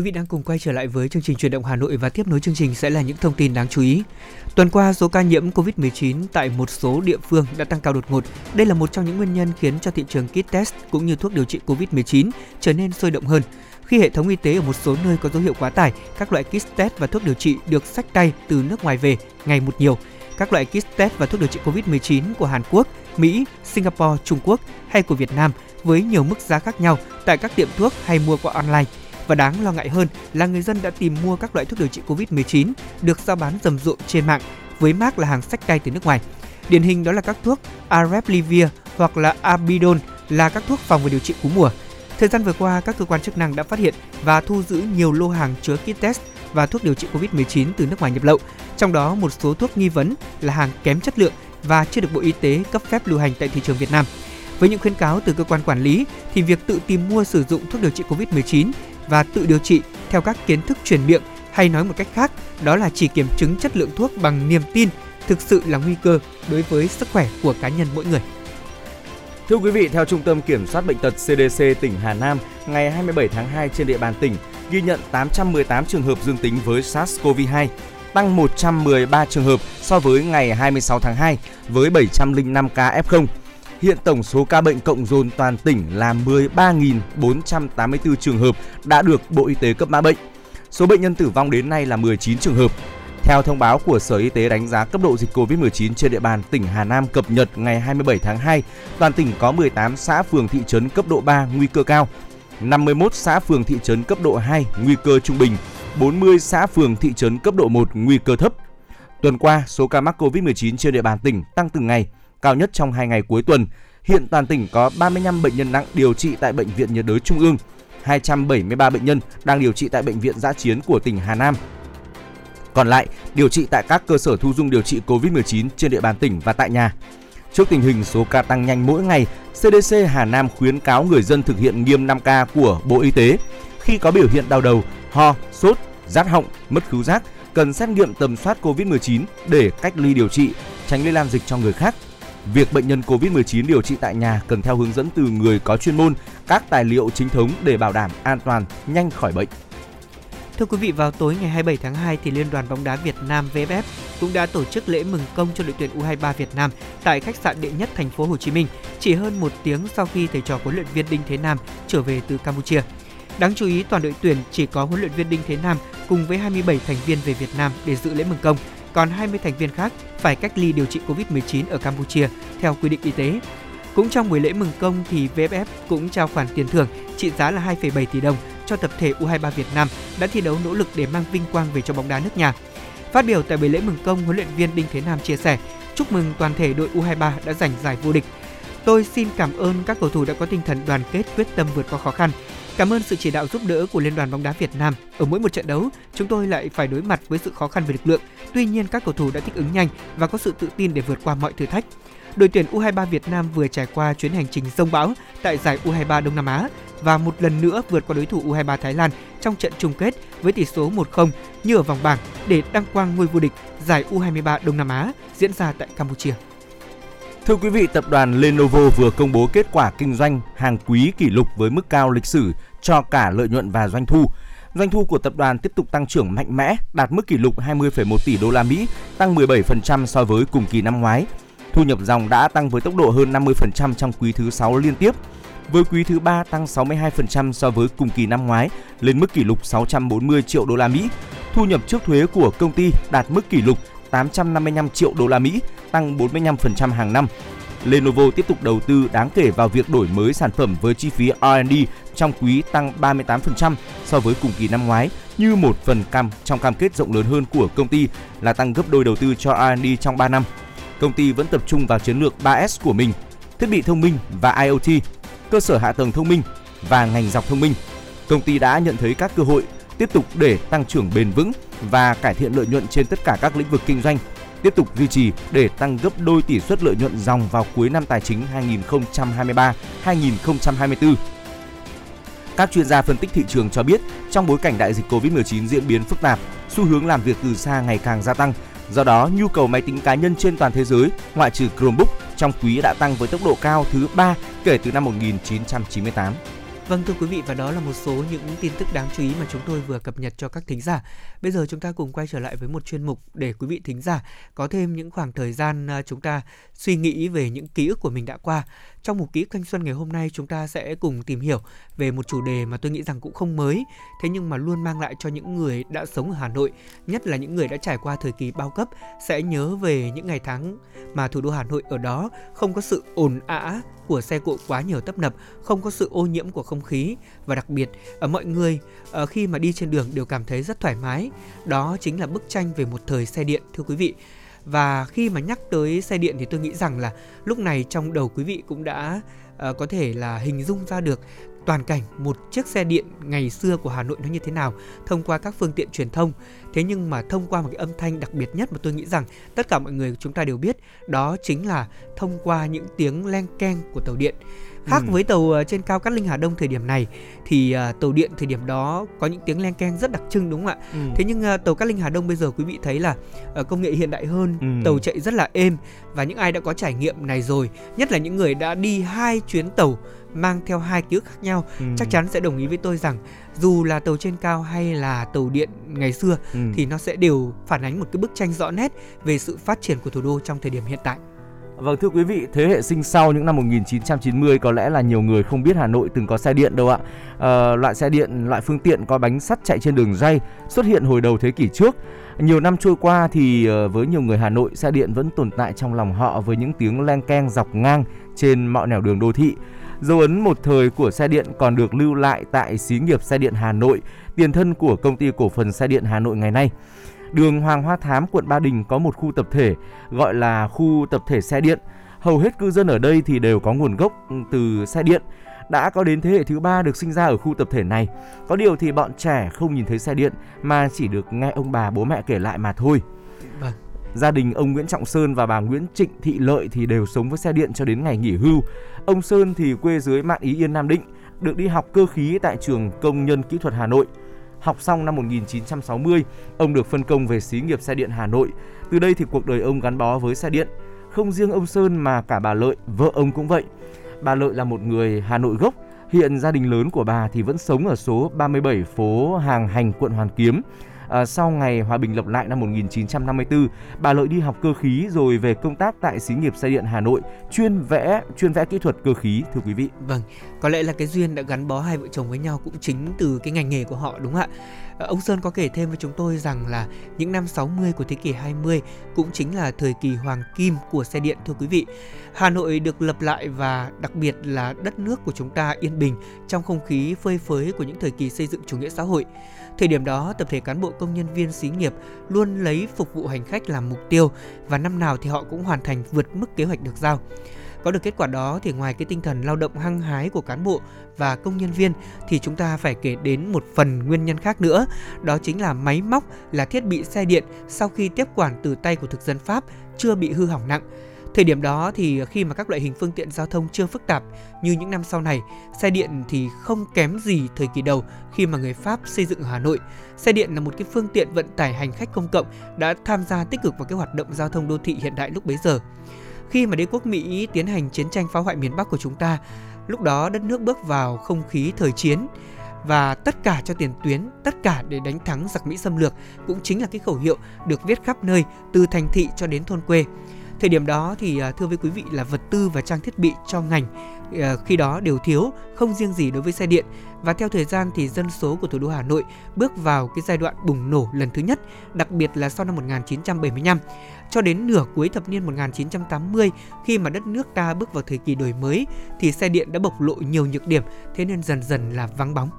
Quý vị đang cùng quay trở lại với chương trình truyền động Hà Nội và tiếp nối chương trình sẽ là những thông tin đáng chú ý. Tuần qua, số ca nhiễm COVID-19 tại một số địa phương đã tăng cao đột ngột. Đây là một trong những nguyên nhân khiến cho thị trường kit test cũng như thuốc điều trị COVID-19 trở nên sôi động hơn. Khi hệ thống y tế ở một số nơi có dấu hiệu quá tải, các loại kit test và thuốc điều trị được sách tay từ nước ngoài về ngày một nhiều. Các loại kit test và thuốc điều trị COVID-19 của Hàn Quốc, Mỹ, Singapore, Trung Quốc hay của Việt Nam với nhiều mức giá khác nhau tại các tiệm thuốc hay mua qua online – và đáng lo ngại hơn là người dân đã tìm mua các loại thuốc điều trị Covid-19 được giao bán rầm rộ trên mạng với mác là hàng sách tay từ nước ngoài. Điển hình đó là các thuốc Arepivir hoặc là Abidol là các thuốc phòng và điều trị cúm mùa. Thời gian vừa qua, các cơ quan chức năng đã phát hiện và thu giữ nhiều lô hàng chứa kit test và thuốc điều trị COVID-19 từ nước ngoài nhập lậu, trong đó một số thuốc nghi vấn là hàng kém chất lượng và chưa được Bộ Y tế cấp phép lưu hành tại thị trường Việt Nam. Với những khuyến cáo từ cơ quan quản lý thì việc tự tìm mua sử dụng thuốc điều trị COVID-19 và tự điều trị theo các kiến thức truyền miệng hay nói một cách khác đó là chỉ kiểm chứng chất lượng thuốc bằng niềm tin thực sự là nguy cơ đối với sức khỏe của cá nhân mỗi người. Thưa quý vị, theo Trung tâm Kiểm soát Bệnh tật CDC tỉnh Hà Nam, ngày 27 tháng 2 trên địa bàn tỉnh ghi nhận 818 trường hợp dương tính với SARS-CoV-2, tăng 113 trường hợp so với ngày 26 tháng 2 với 705 ca F0 Hiện tổng số ca bệnh cộng dồn toàn tỉnh là 13.484 trường hợp đã được Bộ Y tế cấp mã bệnh. Số bệnh nhân tử vong đến nay là 19 trường hợp. Theo thông báo của Sở Y tế đánh giá cấp độ dịch COVID-19 trên địa bàn tỉnh Hà Nam cập nhật ngày 27 tháng 2, toàn tỉnh có 18 xã phường thị trấn cấp độ 3 nguy cơ cao, 51 xã phường thị trấn cấp độ 2 nguy cơ trung bình, 40 xã phường thị trấn cấp độ 1 nguy cơ thấp. Tuần qua, số ca mắc COVID-19 trên địa bàn tỉnh tăng từng ngày cao nhất trong 2 ngày cuối tuần. Hiện toàn tỉnh có 35 bệnh nhân nặng điều trị tại Bệnh viện nhiệt đới Trung ương, 273 bệnh nhân đang điều trị tại Bệnh viện giã chiến của tỉnh Hà Nam. Còn lại, điều trị tại các cơ sở thu dung điều trị COVID-19 trên địa bàn tỉnh và tại nhà. Trước tình hình số ca tăng nhanh mỗi ngày, CDC Hà Nam khuyến cáo người dân thực hiện nghiêm 5K của Bộ Y tế. Khi có biểu hiện đau đầu, ho, sốt, rát họng, mất khứu giác, cần xét nghiệm tầm soát COVID-19 để cách ly điều trị, tránh lây lan dịch cho người khác Việc bệnh nhân COVID-19 điều trị tại nhà cần theo hướng dẫn từ người có chuyên môn, các tài liệu chính thống để bảo đảm an toàn, nhanh khỏi bệnh. Thưa quý vị, vào tối ngày 27 tháng 2 thì Liên đoàn bóng đá Việt Nam VFF cũng đã tổ chức lễ mừng công cho đội tuyển U23 Việt Nam tại khách sạn đệ nhất thành phố Hồ Chí Minh, chỉ hơn một tiếng sau khi thầy trò huấn luyện viên Đinh Thế Nam trở về từ Campuchia. Đáng chú ý, toàn đội tuyển chỉ có huấn luyện viên Đinh Thế Nam cùng với 27 thành viên về Việt Nam để dự lễ mừng công còn 20 thành viên khác phải cách ly điều trị COVID-19 ở Campuchia theo quy định y tế. Cũng trong buổi lễ mừng công thì VFF cũng trao khoản tiền thưởng trị giá là 2,7 tỷ đồng cho tập thể U23 Việt Nam đã thi đấu nỗ lực để mang vinh quang về cho bóng đá nước nhà. Phát biểu tại buổi lễ mừng công, huấn luyện viên Đinh Thế Nam chia sẻ: "Chúc mừng toàn thể đội U23 đã giành giải vô địch. Tôi xin cảm ơn các cầu thủ đã có tinh thần đoàn kết quyết tâm vượt qua khó khăn, Cảm ơn sự chỉ đạo giúp đỡ của Liên đoàn bóng đá Việt Nam. Ở mỗi một trận đấu, chúng tôi lại phải đối mặt với sự khó khăn về lực lượng. Tuy nhiên các cầu thủ đã thích ứng nhanh và có sự tự tin để vượt qua mọi thử thách. Đội tuyển U23 Việt Nam vừa trải qua chuyến hành trình rông bão tại giải U23 Đông Nam Á và một lần nữa vượt qua đối thủ U23 Thái Lan trong trận chung kết với tỷ số 1-0 như ở vòng bảng để đăng quang ngôi vô địch giải U23 Đông Nam Á diễn ra tại Campuchia. Thưa quý vị, tập đoàn Lenovo vừa công bố kết quả kinh doanh hàng quý kỷ lục với mức cao lịch sử cho cả lợi nhuận và doanh thu. Doanh thu của tập đoàn tiếp tục tăng trưởng mạnh mẽ, đạt mức kỷ lục 20,1 tỷ đô la Mỹ, tăng 17% so với cùng kỳ năm ngoái. Thu nhập dòng đã tăng với tốc độ hơn 50% trong quý thứ 6 liên tiếp. Với quý thứ 3 tăng 62% so với cùng kỳ năm ngoái, lên mức kỷ lục 640 triệu đô la Mỹ. Thu nhập trước thuế của công ty đạt mức kỷ lục 855 triệu đô la Mỹ, tăng 45% hàng năm. Lenovo tiếp tục đầu tư đáng kể vào việc đổi mới sản phẩm với chi phí R&D trong quý tăng 38% so với cùng kỳ năm ngoái, như một phần cam trong cam kết rộng lớn hơn của công ty là tăng gấp đôi đầu tư cho R&D trong 3 năm. Công ty vẫn tập trung vào chiến lược 3S của mình, thiết bị thông minh và IoT, cơ sở hạ tầng thông minh và ngành dọc thông minh. Công ty đã nhận thấy các cơ hội tiếp tục để tăng trưởng bền vững và cải thiện lợi nhuận trên tất cả các lĩnh vực kinh doanh, tiếp tục duy trì để tăng gấp đôi tỷ suất lợi nhuận dòng vào cuối năm tài chính 2023-2024. Các chuyên gia phân tích thị trường cho biết, trong bối cảnh đại dịch Covid-19 diễn biến phức tạp, xu hướng làm việc từ xa ngày càng gia tăng. Do đó, nhu cầu máy tính cá nhân trên toàn thế giới, ngoại trừ Chromebook, trong quý đã tăng với tốc độ cao thứ 3 kể từ năm 1998. Vâng thưa quý vị và đó là một số những tin tức đáng chú ý mà chúng tôi vừa cập nhật cho các thính giả. Bây giờ chúng ta cùng quay trở lại với một chuyên mục để quý vị thính giả có thêm những khoảng thời gian à, chúng ta suy nghĩ về những ký ức của mình đã qua. Trong một ký ức thanh xuân ngày hôm nay chúng ta sẽ cùng tìm hiểu về một chủ đề mà tôi nghĩ rằng cũng không mới, thế nhưng mà luôn mang lại cho những người đã sống ở Hà Nội, nhất là những người đã trải qua thời kỳ bao cấp sẽ nhớ về những ngày tháng mà thủ đô Hà Nội ở đó không có sự ồn ào của xe cộ quá nhiều tấp nập, không có sự ô nhiễm của không khí và đặc biệt ở mọi người ở khi mà đi trên đường đều cảm thấy rất thoải mái. Đó chính là bức tranh về một thời xe điện thưa quý vị. Và khi mà nhắc tới xe điện thì tôi nghĩ rằng là lúc này trong đầu quý vị cũng đã uh, có thể là hình dung ra được toàn cảnh một chiếc xe điện ngày xưa của Hà Nội nó như thế nào thông qua các phương tiện truyền thông. Thế nhưng mà thông qua một cái âm thanh đặc biệt nhất mà tôi nghĩ rằng tất cả mọi người chúng ta đều biết đó chính là thông qua những tiếng len keng của tàu điện. Khác ừ. với tàu ờ, trên cao Cát Linh Hà Đông thời điểm này thì uh, tàu điện thời điểm đó có những tiếng len keng rất đặc trưng đúng không ạ? Ừ. Thế nhưng uh, tàu Cát Linh Hà Đông bây giờ quý vị thấy là uh, công nghệ hiện đại hơn, ừ. tàu chạy rất là êm và những ai đã có trải nghiệm này rồi, nhất là những người đã đi hai chuyến tàu mang theo hai ký ức khác nhau ừ. chắc chắn sẽ đồng ý với tôi rằng dù là tàu trên cao hay là tàu điện ngày xưa ừ. thì nó sẽ đều phản ánh một cái bức tranh rõ nét về sự phát triển của thủ đô trong thời điểm hiện tại. Vâng thưa quý vị, thế hệ sinh sau những năm 1990 có lẽ là nhiều người không biết Hà Nội từng có xe điện đâu ạ. À, loại xe điện, loại phương tiện có bánh sắt chạy trên đường ray xuất hiện hồi đầu thế kỷ trước. Nhiều năm trôi qua thì ờ, với nhiều người Hà Nội, xe điện vẫn tồn tại trong lòng họ với những tiếng len keng dọc ngang trên mọi nẻo đường đô thị. Dấu ấn một thời của xe điện còn được lưu lại tại xí nghiệp xe điện Hà Nội, tiền thân của công ty cổ phần xe điện Hà Nội ngày nay. Đường Hoàng Hoa Thám, quận Ba Đình có một khu tập thể gọi là khu tập thể xe điện. Hầu hết cư dân ở đây thì đều có nguồn gốc từ xe điện. Đã có đến thế hệ thứ ba được sinh ra ở khu tập thể này. Có điều thì bọn trẻ không nhìn thấy xe điện mà chỉ được nghe ông bà bố mẹ kể lại mà thôi. Vâng. Gia đình ông Nguyễn Trọng Sơn và bà Nguyễn Trịnh Thị Lợi thì đều sống với xe điện cho đến ngày nghỉ hưu. Ông Sơn thì quê dưới Mạn Ý Yên Nam Định, được đi học cơ khí tại trường Công nhân Kỹ thuật Hà Nội. Học xong năm 1960, ông được phân công về xí nghiệp xe điện Hà Nội. Từ đây thì cuộc đời ông gắn bó với xe điện. Không riêng ông Sơn mà cả bà Lợi, vợ ông cũng vậy. Bà Lợi là một người Hà Nội gốc, hiện gia đình lớn của bà thì vẫn sống ở số 37 phố Hàng Hành, quận Hoàn Kiếm. À, sau ngày hòa bình lập lại năm 1954, bà Lợi đi học cơ khí rồi về công tác tại xí nghiệp xe điện Hà Nội, chuyên vẽ chuyên vẽ kỹ thuật cơ khí thưa quý vị. Vâng, có lẽ là cái duyên đã gắn bó hai vợ chồng với nhau cũng chính từ cái ngành nghề của họ đúng không ạ? À, ông Sơn có kể thêm với chúng tôi rằng là những năm 60 của thế kỷ 20 cũng chính là thời kỳ hoàng kim của xe điện thưa quý vị. Hà Nội được lập lại và đặc biệt là đất nước của chúng ta yên bình trong không khí phơi phới của những thời kỳ xây dựng chủ nghĩa xã hội. Thời điểm đó, tập thể cán bộ công nhân viên xí nghiệp luôn lấy phục vụ hành khách làm mục tiêu và năm nào thì họ cũng hoàn thành vượt mức kế hoạch được giao. Có được kết quả đó thì ngoài cái tinh thần lao động hăng hái của cán bộ và công nhân viên thì chúng ta phải kể đến một phần nguyên nhân khác nữa, đó chính là máy móc là thiết bị xe điện sau khi tiếp quản từ tay của thực dân Pháp chưa bị hư hỏng nặng Thời điểm đó thì khi mà các loại hình phương tiện giao thông chưa phức tạp như những năm sau này, xe điện thì không kém gì thời kỳ đầu khi mà người Pháp xây dựng ở Hà Nội. Xe điện là một cái phương tiện vận tải hành khách công cộng đã tham gia tích cực vào cái hoạt động giao thông đô thị hiện đại lúc bấy giờ. Khi mà đế quốc Mỹ tiến hành chiến tranh phá hoại miền Bắc của chúng ta, lúc đó đất nước bước vào không khí thời chiến và tất cả cho tiền tuyến, tất cả để đánh thắng giặc Mỹ xâm lược cũng chính là cái khẩu hiệu được viết khắp nơi từ thành thị cho đến thôn quê. Thời điểm đó thì à, thưa với quý vị là vật tư và trang thiết bị cho ngành à, khi đó đều thiếu, không riêng gì đối với xe điện. Và theo thời gian thì dân số của thủ đô Hà Nội bước vào cái giai đoạn bùng nổ lần thứ nhất, đặc biệt là sau năm 1975 cho đến nửa cuối thập niên 1980 khi mà đất nước ta bước vào thời kỳ đổi mới thì xe điện đã bộc lộ nhiều nhược điểm, thế nên dần dần là vắng bóng.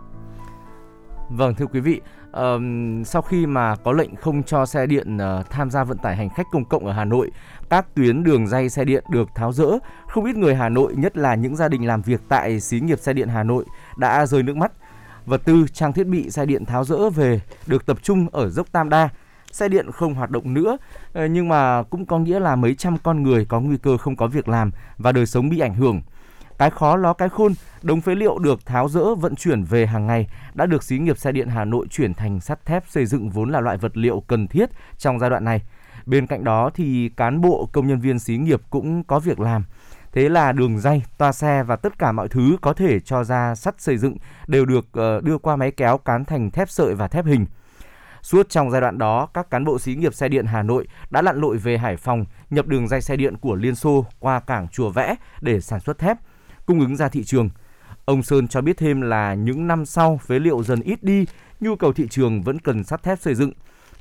Vâng thưa quý vị, um, sau khi mà có lệnh không cho xe điện uh, tham gia vận tải hành khách công cộng ở Hà Nội, các tuyến đường dây xe điện được tháo rỡ, không ít người Hà Nội, nhất là những gia đình làm việc tại xí nghiệp xe điện Hà Nội đã rơi nước mắt. Vật tư, trang thiết bị xe điện tháo rỡ về được tập trung ở dốc Tam Đa. Xe điện không hoạt động nữa, ờ, nhưng mà cũng có nghĩa là mấy trăm con người có nguy cơ không có việc làm và đời sống bị ảnh hưởng Cái khó ló cái khôn, đống phế liệu được tháo rỡ vận chuyển về hàng ngày đã được xí nghiệp xe điện Hà Nội chuyển thành sắt thép xây dựng vốn là loại vật liệu cần thiết trong giai đoạn này. Bên cạnh đó thì cán bộ công nhân viên xí nghiệp cũng có việc làm. Thế là đường dây, toa xe và tất cả mọi thứ có thể cho ra sắt xây dựng đều được ờ, đưa qua máy kéo cán thành thép sợi và thép hình. Suốt trong giai đoạn đó, các cán bộ xí nghiệp xe điện Hà Nội đã lặn lội về Hải Phòng nhập đường dây xe điện của Liên Xô qua cảng Chùa Vẽ để sản xuất thép, cung ứng ra thị trường. Ông Sơn cho biết thêm là những năm sau phế liệu dần ít đi, nhu cầu thị trường vẫn cần sắt thép xây dựng.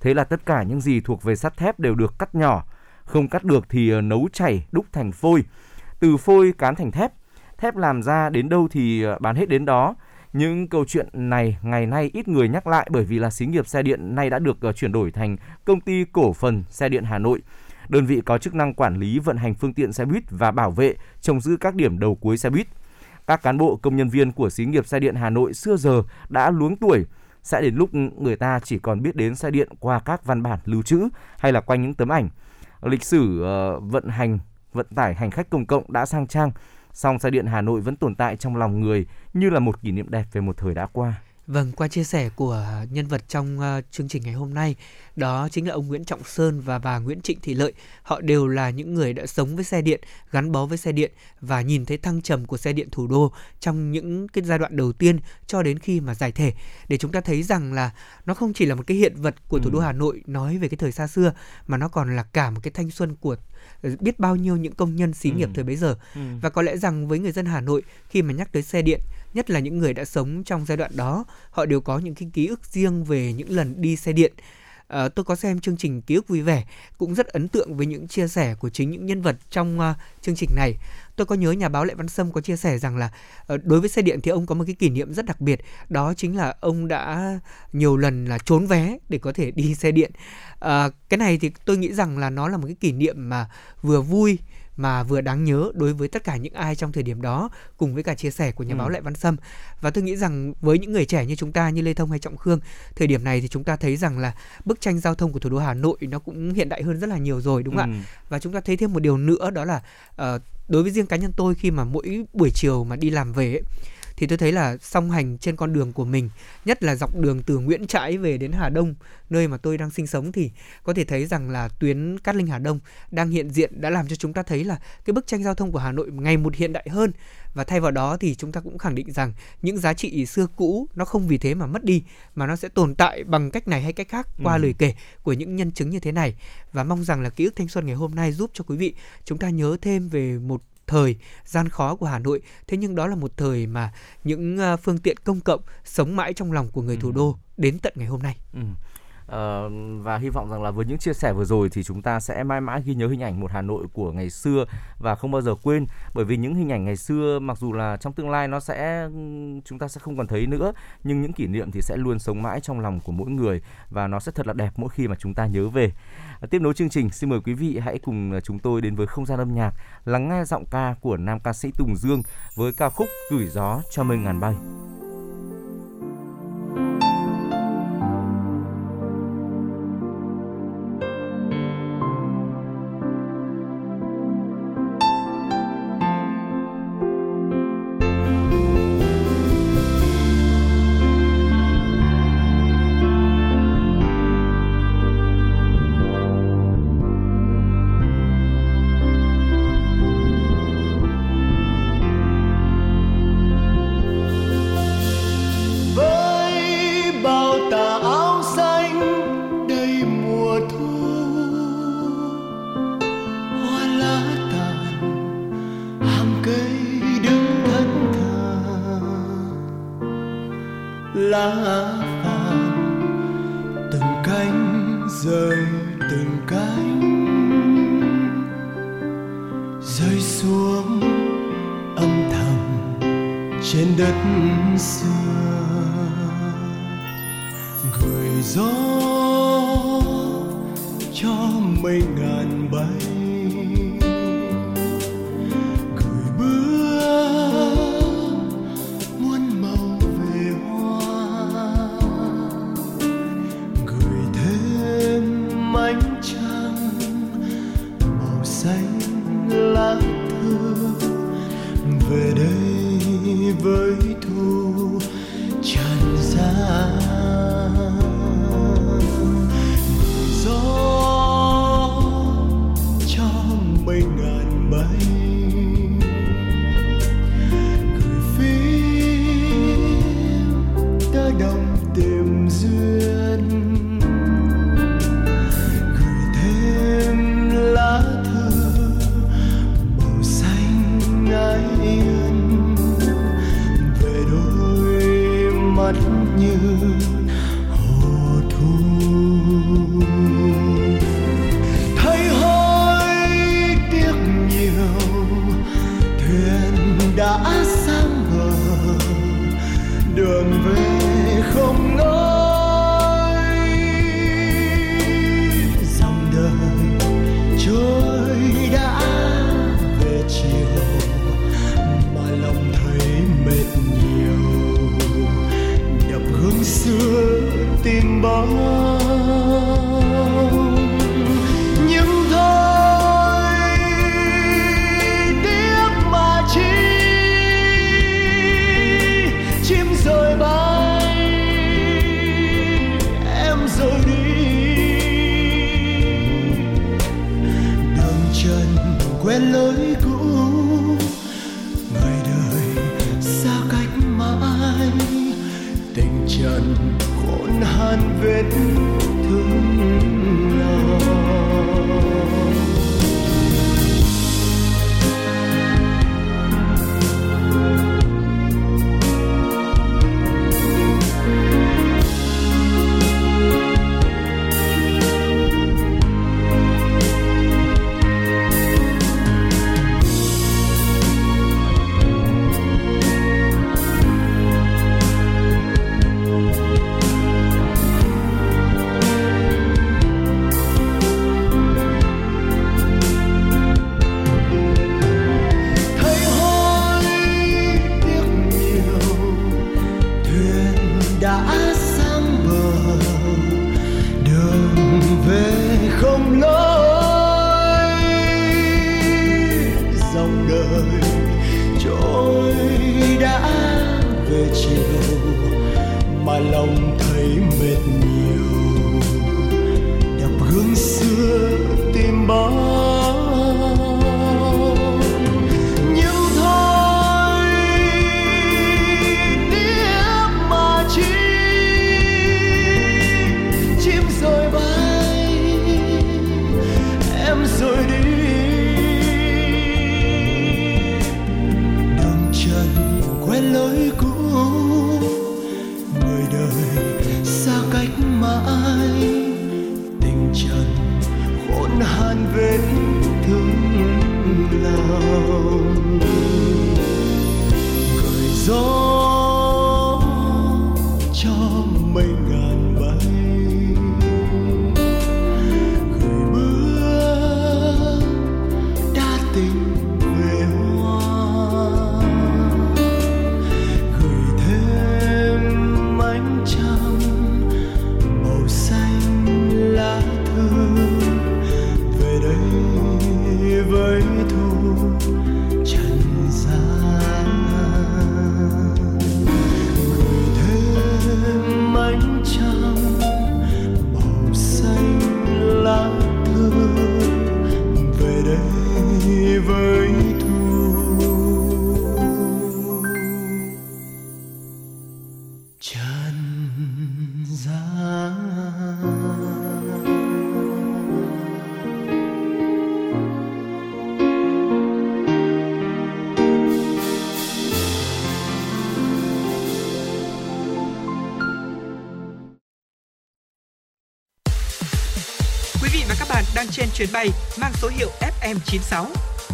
Thế là tất cả những gì thuộc về sắt thép đều được cắt nhỏ, không cắt được thì ờ, nấu chảy đúc thành phôi, từ phôi cán thành thép. Thép làm ra đến đâu thì ờ, bán hết đến đó. Những câu chuyện này ngày nay ít người nhắc lại bởi vì là xí nghiệp xe điện nay đã được ờ, chuyển đổi thành công ty cổ phần xe điện Hà Nội. Đơn vị có chức năng quản lý vận hành phương tiện xe buýt và bảo vệ, trông giữ các điểm đầu cuối xe buýt. Các cán bộ công nhân viên của xí nghiệp xe điện Hà Nội xưa giờ đã luống tuổi, sẽ đến lúc người ta chỉ còn biết đến xe điện qua các văn bản lưu trữ hay là quanh những tấm ảnh. Lịch sử uh, vận hành vận tải hành khách công cộng đã sang trang, song xe điện Hà Nội vẫn tồn tại trong lòng người như là một kỷ niệm đẹp về một thời đã qua. Vâng, qua chia sẻ của nhân vật trong uh, chương trình ngày hôm nay, đó chính là ông Nguyễn Trọng Sơn và bà Nguyễn Trịnh Thị Lợi. Họ đều là những người đã sống với xe điện, gắn bó với xe điện và nhìn thấy thăng trầm của xe điện thủ đô trong những cái giai đoạn đầu tiên cho đến khi mà giải thể để chúng ta thấy rằng là nó không chỉ là một cái hiện vật của thủ đô ừ. Hà Nội nói về cái thời xa xưa mà nó còn là cả một cái thanh xuân của ờ, biết bao nhiêu những công nhân xí nghiệp ừ. thời bấy giờ. Ừ. Và có lẽ rằng với người dân Hà Nội khi mà nhắc tới xe điện nhất là những người đã sống trong giai đoạn đó họ đều có những cái ký ức riêng về những lần đi xe điện. À, tôi có xem chương trình ký ức vui vẻ cũng rất ấn tượng với những chia sẻ của chính những nhân vật trong uh, chương trình này. Tôi có nhớ nhà báo lệ văn sâm có chia sẻ rằng là uh, đối với xe điện thì ông có một cái kỷ niệm rất đặc biệt đó chính là ông đã nhiều lần là trốn vé để có thể đi xe điện. Uh, cái này thì tôi nghĩ rằng là nó là một cái kỷ niệm mà vừa vui mà vừa đáng nhớ đối với tất cả những ai trong thời điểm đó cùng với cả chia sẻ của nhà ừ. báo Lại Văn Sâm và tôi nghĩ rằng với những người trẻ như chúng ta như Lê Thông hay Trọng Khương thời điểm này thì chúng ta thấy rằng là bức tranh giao thông của thủ đô Hà Nội nó cũng hiện đại hơn rất là nhiều rồi đúng không ừ. ạ và chúng ta thấy thêm một điều nữa đó là uh, đối với riêng cá nhân tôi khi mà mỗi buổi chiều mà đi làm về ấy, thì tôi thấy là song hành trên con đường của mình nhất là dọc đường từ Nguyễn Trãi về đến Hà Đông nơi mà tôi đang sinh sống thì có thể thấy rằng là tuyến Cát Linh Hà Đông đang hiện diện đã làm cho chúng ta thấy là cái bức tranh giao thông của Hà Nội ngày một hiện đại hơn và thay vào đó thì chúng ta cũng khẳng định rằng những giá trị xưa cũ nó không vì thế mà mất đi mà nó sẽ tồn tại bằng cách này hay cách khác qua ừ. lời kể của những nhân chứng như thế này và mong rằng là ký ức thanh xuân ngày hôm nay giúp cho quý vị chúng ta nhớ thêm về một thời gian khó của Hà Nội thế nhưng đó là một thời mà những ờ, phương tiện công cộng sống mãi trong lòng của người thủ đô đến tận ngày hôm nay. Ừ. Uh, và hy vọng rằng là với những chia sẻ vừa rồi thì chúng ta sẽ mãi mãi ghi nhớ hình ảnh một Hà Nội của ngày xưa và không bao giờ quên bởi vì những hình ảnh ngày xưa mặc dù là trong tương lai nó sẽ chúng ta sẽ không còn thấy nữa nhưng những kỷ niệm thì sẽ luôn sống mãi trong lòng của mỗi người và nó sẽ thật là đẹp mỗi khi mà chúng ta nhớ về. Uh, tiếp nối chương trình xin mời quý vị hãy cùng ờ, chúng tôi đến với không gian âm nhạc lắng nghe giọng ca của nam ca sĩ Tùng Dương với ca khúc Gửi gió cho mây ngàn bay. Chuyến bay mang số hiệu FM96.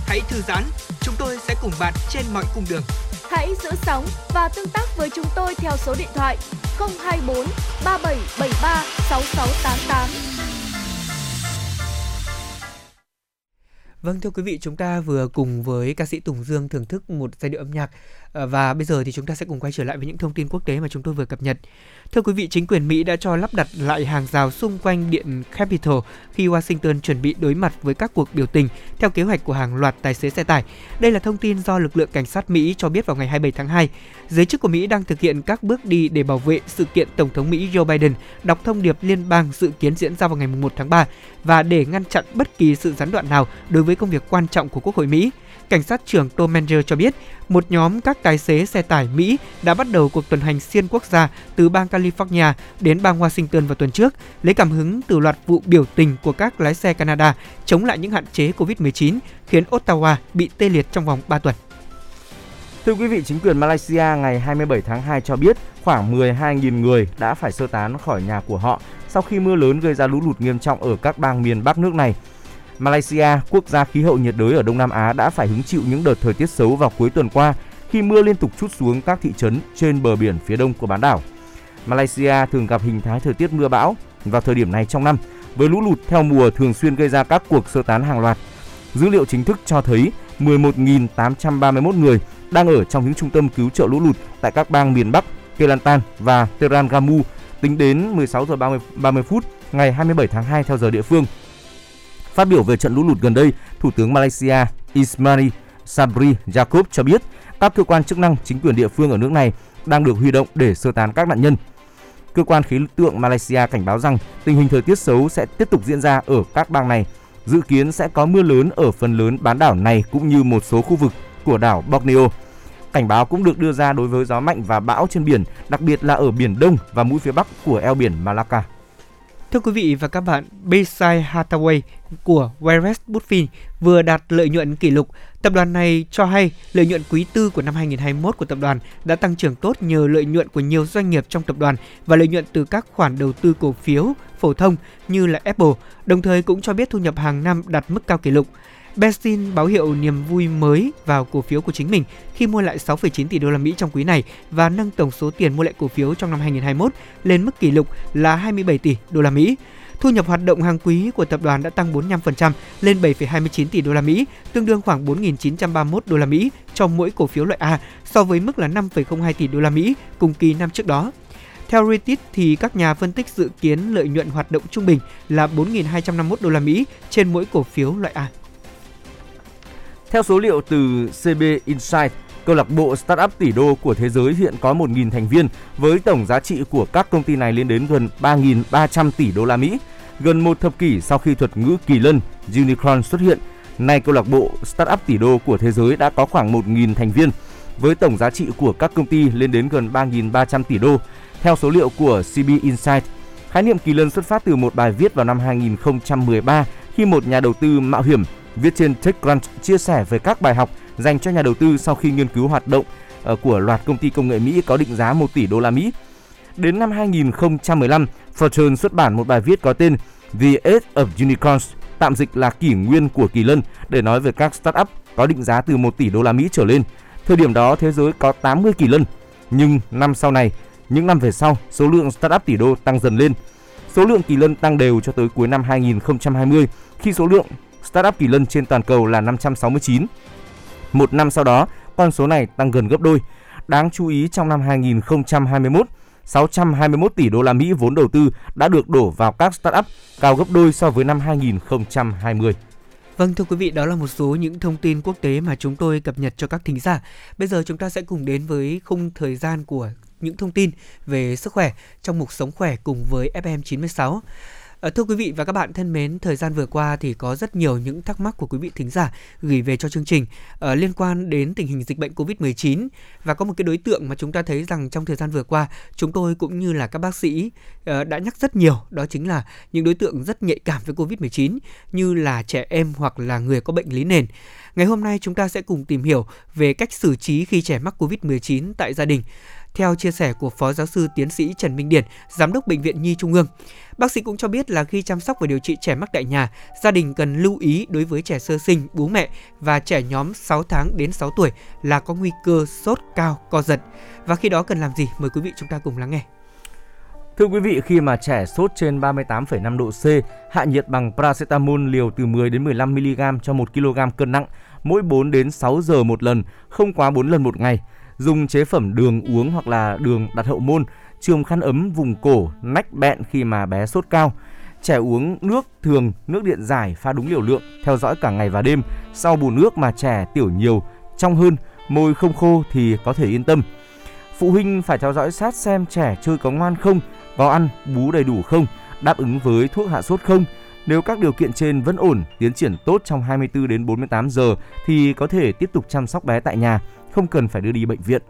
Hãy thư giãn, chúng tôi sẽ cùng bạn trên mọi cung đường. Hãy giữ sóng và tương tác với chúng tôi theo số điện thoại 024 3773 6688. Vâng thưa quý vị, chúng ta vừa cùng với ca sĩ Tùng Dương thưởng thức một giai điệu âm nhạc Ờ, và bây giờ thì chúng ta sẽ cùng quay trở lại với những thông tin quốc tế mà chúng tôi vừa cập nhật. Thưa quý vị, chính quyền Mỹ đã cho lắp đặt lại hàng rào xung quanh điện Capitol khi Washington chuẩn bị đối mặt với các cuộc biểu tình theo kế hoạch của hàng loạt tài xế xe tải. Đây là thông tin do lực lượng cảnh sát Mỹ cho biết vào ngày 27 tháng 2. Giới chức của Mỹ đang thực hiện các bước đi để bảo vệ sự kiện Tổng thống Mỹ Joe Biden đọc thông điệp liên bang dự kiến diễn ra vào ngày 1 tháng 3 và để ngăn chặn bất kỳ sự gián đoạn nào đối với công việc quan trọng của Quốc hội Mỹ. Cảnh sát trưởng Tom Manger cho biết, một nhóm các tài xế xe tải Mỹ đã bắt đầu cuộc tuần hành xuyên quốc gia từ bang California đến bang Washington vào tuần trước, lấy cảm hứng từ loạt vụ biểu tình của các lái xe Canada chống lại những hạn chế COVID-19 khiến Ottawa bị tê liệt trong vòng 3 tuần. Thưa quý vị, chính quyền Malaysia ngày 27 tháng 2 cho biết khoảng 12.000 người đã phải sơ tán khỏi nhà của họ sau khi mưa lớn gây ra lũ lụt nghiêm trọng ở các bang miền Bắc nước này. Malaysia, quốc gia khí hậu nhiệt đới ở Đông Nam Á đã phải hứng chịu những đợt thời tiết xấu vào cuối tuần qua khi mưa liên tục trút xuống các thị trấn trên bờ biển phía đông của bán đảo. Malaysia thường gặp hình thái thời tiết mưa bão vào thời điểm này trong năm, với lũ lụt theo mùa thường xuyên gây ra các cuộc sơ tán hàng loạt. Dữ liệu chính thức cho thấy 11.831 người đang ở trong những trung tâm cứu trợ lũ lụt tại các bang miền Bắc, Kelantan và Terengganu tính đến 16 giờ 30, 30 phút ngày 27 tháng 2 theo giờ địa phương. Phát biểu về trận lũ lụt gần đây, Thủ tướng Malaysia Ismail Sabri Yaakob cho biết các cơ quan chức năng, chính quyền địa phương ở nước này đang được huy động để sơ tán các nạn nhân. Cơ quan khí tượng Malaysia cảnh báo rằng tình hình thời tiết xấu sẽ tiếp tục diễn ra ở các bang này dự kiến sẽ có mưa lớn ở phần lớn bán đảo này cũng như một số khu vực của đảo Borneo. Cảnh báo cũng được đưa ra đối với gió mạnh và bão trên biển, đặc biệt là ở biển Đông và mũi phía Bắc của eo biển Malacca. Thưa quý vị và các bạn, Berkshire Hathaway của Warren Buffett vừa đạt lợi nhuận kỷ lục. Tập đoàn này cho hay lợi nhuận quý tư của năm 2021 của tập đoàn đã tăng trưởng tốt nhờ lợi nhuận của nhiều doanh nghiệp trong tập đoàn và lợi nhuận từ các khoản đầu tư cổ phiếu phổ thông như là Apple, đồng thời cũng cho biết thu nhập hàng năm đạt mức cao kỷ lục. Bestin báo hiệu niềm vui mới vào cổ phiếu của chính mình khi mua lại 6,9 tỷ đô la Mỹ trong quý này và nâng tổng số tiền mua lại cổ phiếu trong năm 2021 lên mức kỷ lục là 27 tỷ đô la Mỹ. Thu nhập hoạt động hàng quý của tập đoàn đã tăng 45% lên 7,29 tỷ đô la Mỹ, tương đương khoảng 4.931 đô la Mỹ cho mỗi cổ phiếu loại A so với mức là 5,02 tỷ đô la Mỹ cùng kỳ năm trước đó. Theo Reuters, thì các nhà phân tích dự kiến lợi nhuận hoạt động trung bình là 4.251 đô la Mỹ trên mỗi cổ phiếu loại A. Theo số liệu từ CB Insight, câu lạc bộ startup tỷ đô của thế giới hiện có 1.000 thành viên với tổng giá trị của các công ty này lên đến gần 3.300 tỷ đô la Mỹ. Gần một thập kỷ sau khi thuật ngữ kỳ lân unicorn xuất hiện, nay câu lạc bộ startup tỷ đô của thế giới đã có khoảng 1.000 thành viên với tổng giá trị của các công ty lên đến gần 3.300 tỷ đô. Theo số liệu của CB Insight, khái niệm kỳ lân xuất phát từ một bài viết vào năm 2013 khi một nhà đầu tư mạo hiểm viết trên TechCrunch chia sẻ về các bài học dành cho nhà đầu tư sau khi nghiên cứu hoạt động ờ, của loạt công ty công nghệ Mỹ có định giá 1 tỷ đô la Mỹ. Đến năm 2015, Fortune xuất bản một bài viết có tên The Age of Unicorns, tạm dịch là kỷ nguyên của kỳ lân để nói về các startup có định giá từ 1 tỷ đô la Mỹ trở lên. Thời điểm đó thế giới có 80 kỳ lân, nhưng năm sau này, những năm về sau, số lượng startup tỷ đô tăng dần lên. Số lượng kỳ lân tăng đều cho tới cuối năm 2020 khi số lượng startup kỳ lân trên toàn cầu là 569. Một năm sau đó, con số này tăng gần gấp đôi. Đáng chú ý trong năm 2021, 621 tỷ đô la Mỹ vốn đầu tư đã được đổ vào các startup, cao gấp đôi so với năm 2020. Vâng thưa quý vị, đó là một số những thông tin quốc tế mà chúng tôi cập nhật cho các thính giả. Bây giờ chúng ta sẽ cùng đến với khung thời gian của những thông tin về sức khỏe trong mục sống khỏe cùng với FM96. Ờ, thưa quý vị và các bạn thân mến, thời gian vừa qua thì có rất nhiều những thắc mắc của quý vị thính giả gửi về cho chương trình uh, liên quan đến tình hình dịch bệnh Covid-19 và có một cái đối tượng mà chúng ta thấy rằng trong thời gian vừa qua chúng tôi cũng như là các bác sĩ uh, đã nhắc rất nhiều đó chính là những đối tượng rất nhạy cảm với Covid-19 như là trẻ em hoặc là người có bệnh lý nền. Ngày hôm nay chúng ta sẽ cùng tìm hiểu về cách xử trí khi trẻ mắc Covid-19 tại gia đình theo chia sẻ của Phó Giáo sư Tiến sĩ Trần Minh Điển, Giám đốc Bệnh viện Nhi Trung ương. Bác sĩ cũng cho biết là khi chăm sóc và điều trị trẻ mắc tại nhà, gia đình cần lưu ý đối với trẻ sơ sinh, bú mẹ và trẻ nhóm 6 tháng đến 6 tuổi là có nguy cơ sốt cao, co giật. Và khi đó cần làm gì? Mời quý vị chúng ta cùng lắng nghe. Thưa quý vị, khi mà trẻ sốt trên 38,5 độ C, hạ nhiệt bằng paracetamol liều từ 10 đến 15 mg cho 1 kg cân nặng, mỗi 4 đến 6 giờ một lần, không quá 4 lần một ngày dùng chế phẩm đường uống hoặc là đường đặt hậu môn, chườm khăn ấm vùng cổ, nách bẹn khi mà bé sốt cao. Trẻ uống nước thường, nước điện giải pha đúng liều lượng, theo dõi cả ngày và đêm. Sau bù nước mà trẻ tiểu nhiều, trong hơn, môi không khô thì có thể yên tâm. Phụ huynh phải theo dõi sát xem trẻ chơi có ngoan không, có ăn, bú đầy đủ không, đáp ứng với thuốc hạ sốt không. Nếu các điều kiện trên vẫn ổn, tiến triển tốt trong 24 đến 48 giờ thì có thể tiếp tục chăm sóc bé tại nhà không cần phải đưa đi bệnh viện.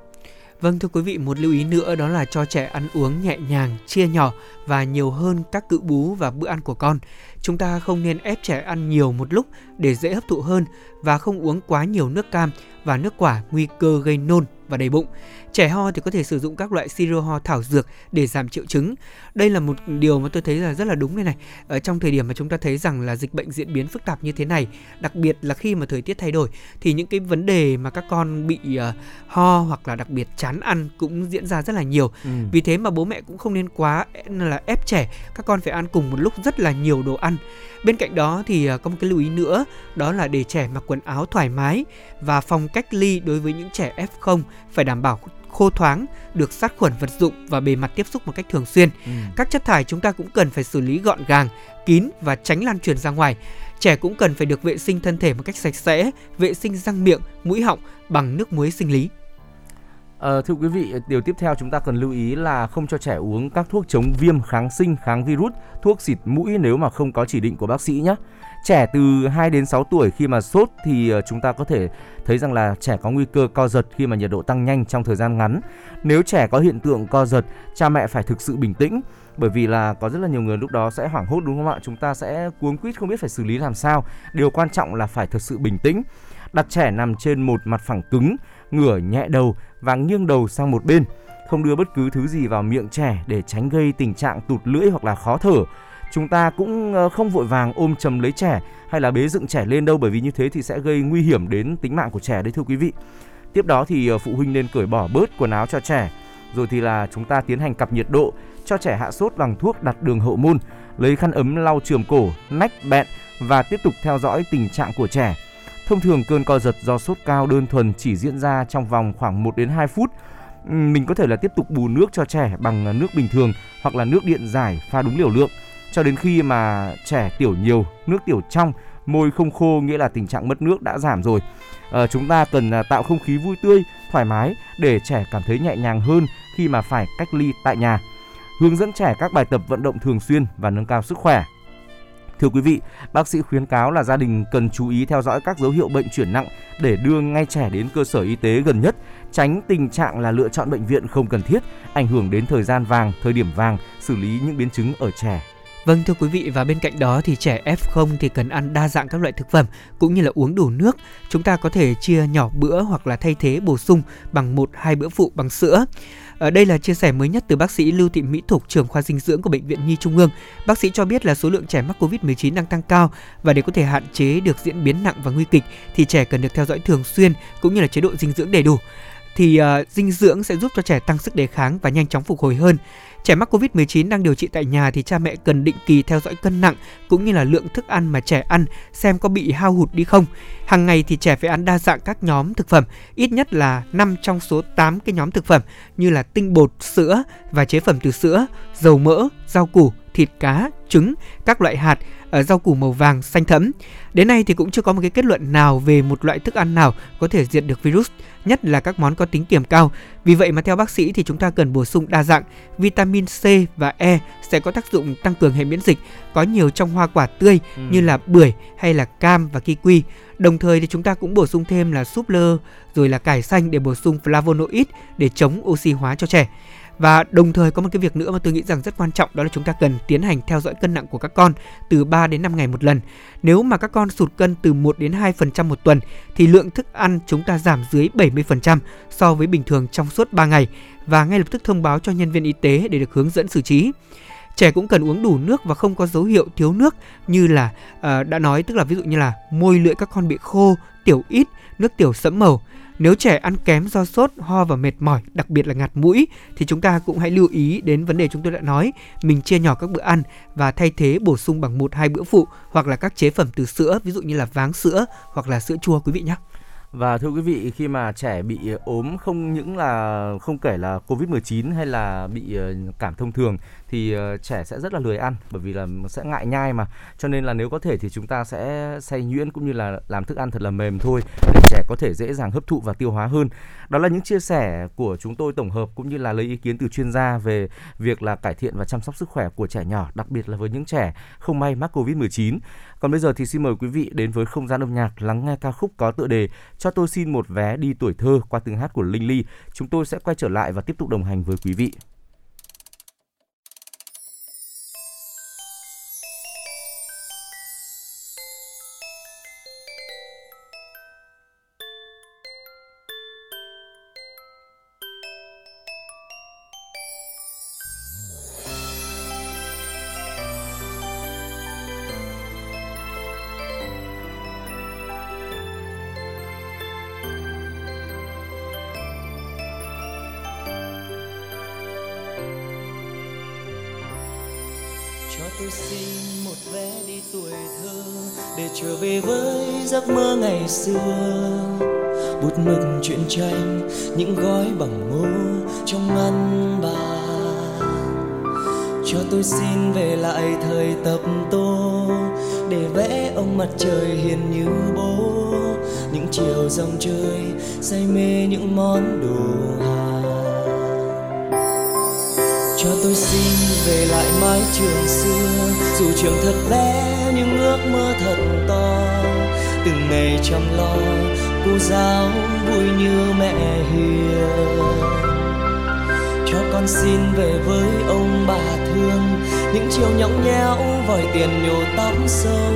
Vâng thưa quý vị, một lưu ý nữa đó là cho trẻ ăn uống nhẹ nhàng, chia nhỏ và nhiều hơn các cự bú và bữa ăn của con. Chúng ta không nên ép trẻ ăn nhiều một lúc để dễ hấp thụ hơn và không uống quá nhiều nước cam và nước quả nguy cơ gây nôn và đầy bụng. Trẻ ho thì có thể sử dụng các loại siro ho thảo dược để giảm triệu chứng. Đây là một điều mà tôi thấy là rất là đúng đây này. Ở trong thời điểm mà chúng ta thấy rằng là dịch bệnh diễn biến phức tạp như thế này, đặc biệt là khi mà thời tiết thay đổi thì những cái vấn đề mà các con bị uh, ho hoặc là đặc biệt chán ăn cũng diễn ra rất là nhiều. Ừ. Vì thế mà bố mẹ cũng không nên quá là ép trẻ các con phải ăn cùng một lúc rất là nhiều đồ ăn. Bên cạnh đó thì uh, có một cái lưu ý nữa đó là để trẻ mặc quần áo thoải mái và phòng cách ly đối với những trẻ F0 phải đảm bảo khô thoáng, được sát khuẩn vật dụng và bề mặt tiếp xúc một cách thường xuyên. Ừ. Các chất thải chúng ta cũng cần phải xử lý gọn gàng, kín và tránh lan truyền ra ngoài. Trẻ cũng cần phải được vệ sinh thân thể một cách sạch sẽ, vệ sinh răng miệng, mũi họng bằng nước muối sinh lý. À, thưa quý vị, điều tiếp theo chúng ta cần lưu ý là không cho trẻ uống các thuốc chống viêm, kháng sinh, kháng virus, thuốc xịt mũi nếu mà không có chỉ định của bác sĩ nhé. Trẻ từ 2 đến 6 tuổi khi mà sốt thì ờ, chúng ta có thể thấy rằng là trẻ có nguy cơ co giật khi mà nhiệt độ tăng nhanh trong thời gian ngắn. Nếu trẻ có hiện tượng co giật, cha mẹ phải thực sự bình tĩnh bởi vì là có rất là nhiều người lúc đó sẽ hoảng hốt đúng không ạ? Chúng ta sẽ cuống quýt không biết phải xử lý làm sao. Điều quan trọng là phải thực sự bình tĩnh. Đặt trẻ nằm trên một mặt phẳng cứng, ngửa nhẹ đầu và nghiêng đầu sang một bên. Không đưa bất cứ thứ gì vào miệng trẻ để tránh gây tình trạng tụt lưỡi hoặc là khó thở. Chúng ta cũng ờ, không vội vàng ôm chầm lấy trẻ hay là bế dựng trẻ lên đâu bởi vì như thế thì sẽ gây nguy hiểm đến tính mạng của trẻ đấy thưa quý vị. Tiếp đó thì ờ, phụ huynh nên cởi bỏ bớt quần áo cho trẻ. Rồi thì là chúng ta tiến hành cặp nhiệt độ cho trẻ hạ sốt bằng thuốc đặt đường hậu môn, lấy khăn ấm lau chườm cổ, nách, bẹn và tiếp tục theo dõi tình trạng của trẻ. Thông thường cơn co giật do sốt cao đơn thuần chỉ diễn ra trong vòng khoảng 1 đến 2 phút. Mình có thể là tiếp tục bù nước cho trẻ bằng à, nước bình thường hoặc là nước điện giải pha đúng liều lượng cho đến khi mà trẻ tiểu nhiều, nước tiểu trong, môi không khô nghĩa là tình trạng mất nước đã giảm rồi. À, chúng ta cần à, tạo không khí vui tươi, thoải mái để trẻ cảm thấy nhẹ nhàng hơn khi mà phải cách ly tại nhà. Hướng dẫn trẻ các bài tập vận động thường xuyên và nâng cao sức khỏe. Thưa quý vị, bác sĩ khuyến cáo là gia đình cần chú ý theo dõi các dấu hiệu bệnh chuyển nặng để đưa ngay trẻ đến cơ sở y tế gần nhất, tránh tình trạng là lựa chọn bệnh viện không cần thiết, ảnh hưởng đến thời gian vàng, thời điểm vàng, xử lý những biến chứng ở trẻ. Vâng thưa quý vị và bên cạnh đó thì trẻ F0 thì cần ăn đa dạng các loại thực phẩm cũng như là uống đủ nước. Chúng ta có thể chia nhỏ bữa hoặc là thay thế bổ sung bằng một hai bữa phụ bằng sữa. Ở đây là chia sẻ mới nhất từ bác sĩ Lưu Thị Mỹ Thục, trưởng khoa dinh dưỡng của bệnh viện Nhi Trung ương. Bác sĩ cho biết là số lượng trẻ mắc Covid-19 đang tăng cao và để có thể hạn chế được diễn biến nặng và nguy kịch thì trẻ cần được theo dõi thường xuyên cũng như là chế độ dinh dưỡng đầy đủ thì uh, dinh dưỡng sẽ giúp cho trẻ tăng sức đề kháng và nhanh chóng phục hồi hơn. Trẻ mắc Covid-19 đang điều trị tại nhà thì cha mẹ cần định kỳ theo dõi cân nặng cũng như là lượng thức ăn mà trẻ ăn xem có bị hao hụt đi không. Hàng ngày thì trẻ phải ăn đa dạng các nhóm thực phẩm, ít nhất là 5 trong số 8 cái nhóm thực phẩm như là tinh bột, sữa và chế phẩm từ sữa, dầu mỡ, rau củ, thịt cá, trứng, các loại hạt, ở rau củ màu vàng, xanh thẫm. Đến nay thì cũng chưa có một cái kết luận nào về một loại thức ăn nào có thể diệt được virus, nhất là các món có tính kiềm cao. Vì vậy mà theo bác sĩ thì chúng ta cần bổ sung đa dạng, vitamin C và E sẽ có tác dụng tăng cường hệ miễn dịch, có nhiều trong hoa quả tươi ừ. như là bưởi hay là cam và kiwi. Đồng thời thì chúng ta cũng bổ sung thêm là súp lơ rồi là cải xanh để bổ sung flavonoid để chống oxy hóa cho trẻ. Và đồng thời có một cái việc nữa mà tôi nghĩ rằng rất quan trọng đó là chúng ta cần tiến hành theo dõi cân nặng của các con từ 3 đến 5 ngày một lần. Nếu mà các con sụt cân từ 1 đến 2% một tuần thì lượng thức ăn chúng ta giảm dưới 70% so với bình thường trong suốt 3 ngày và ngay lập tức thông báo cho nhân viên y tế để được hướng dẫn xử trí. Trẻ cũng cần uống đủ nước và không có dấu hiệu thiếu nước như là uh, đã nói tức là ví dụ như là môi lưỡi các con bị khô, tiểu ít, nước tiểu sẫm màu nếu trẻ ăn kém do sốt, ho và mệt mỏi, đặc biệt là ngạt mũi thì chúng ta cũng hãy lưu ý đến vấn đề chúng tôi đã nói, mình chia nhỏ các bữa ăn và thay thế bổ sung bằng một hai bữa phụ hoặc là các chế phẩm từ sữa, ví dụ như là váng sữa hoặc là sữa chua quý vị nhé. Và thưa quý vị, khi mà trẻ bị ờ, ốm không những là không kể là Covid-19 hay là bị ờ, cảm thông thường thì ờ, trẻ sẽ rất là lười ăn bởi vì là sẽ ngại nhai mà. Cho nên là nếu có thể thì chúng ta sẽ xay nhuyễn cũng như là làm thức ăn thật là mềm thôi để trẻ có thể dễ dàng hấp thụ và tiêu hóa hơn. Đó là những chia sẻ của chúng tôi tổng hợp cũng như là lấy ý kiến từ chuyên gia về việc là cải thiện và chăm sóc sức khỏe của trẻ nhỏ, đặc biệt là với những trẻ không may mắc Covid-19. Còn bây giờ thì xin mời quý vị đến với không gian âm nhạc lắng nghe ca khúc có tựa đề, Cho tôi xin một vé đi tuổi thơ qua tiếng hát của Linh Ly. Chúng tôi sẽ quay trở lại và tiếp tục đồng hành với quý vị. Ngày xưa. Bút mực truyện tranh những gói bằng ngô trong ngăn bàn cho tôi xin về lại thời tập tô, để vẽ ông mặt trời hiền như bố. Những chiều dòng chơi say mê những món đồ hà. Cho tôi xin về lại mái trường xưa, dù trường thật bé nhưng ước mơ thật to từng ngày chăm lo, cô giáo vui như mẹ hiền. Cho con xin về với ông bà thương, những chiều nhõng nhẽo vòi tiền nhổ tóc sâu.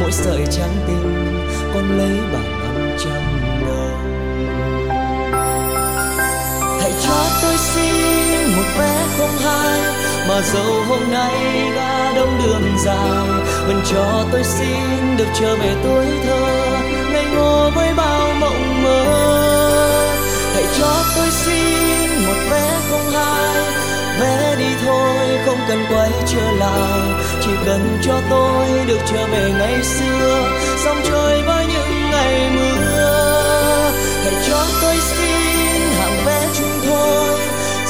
Mỗi sợi trắng tinh, con lấy bằng năm trăm đồng. Hãy cho tôi xin một vé không hai mà dẫu hôm nay đã đông đường dài, vẫn cho tôi xin được trở về tuổi thơ. Ngây ngô với bao mộng mơ, hãy cho tôi xin một vé không hai. Vé đi thôi, không cần quay trở lại, chỉ cần cho tôi được trở về ngày xưa. Sông trôi với những ngày mưa, hãy cho tôi xin hạng vé chung thôi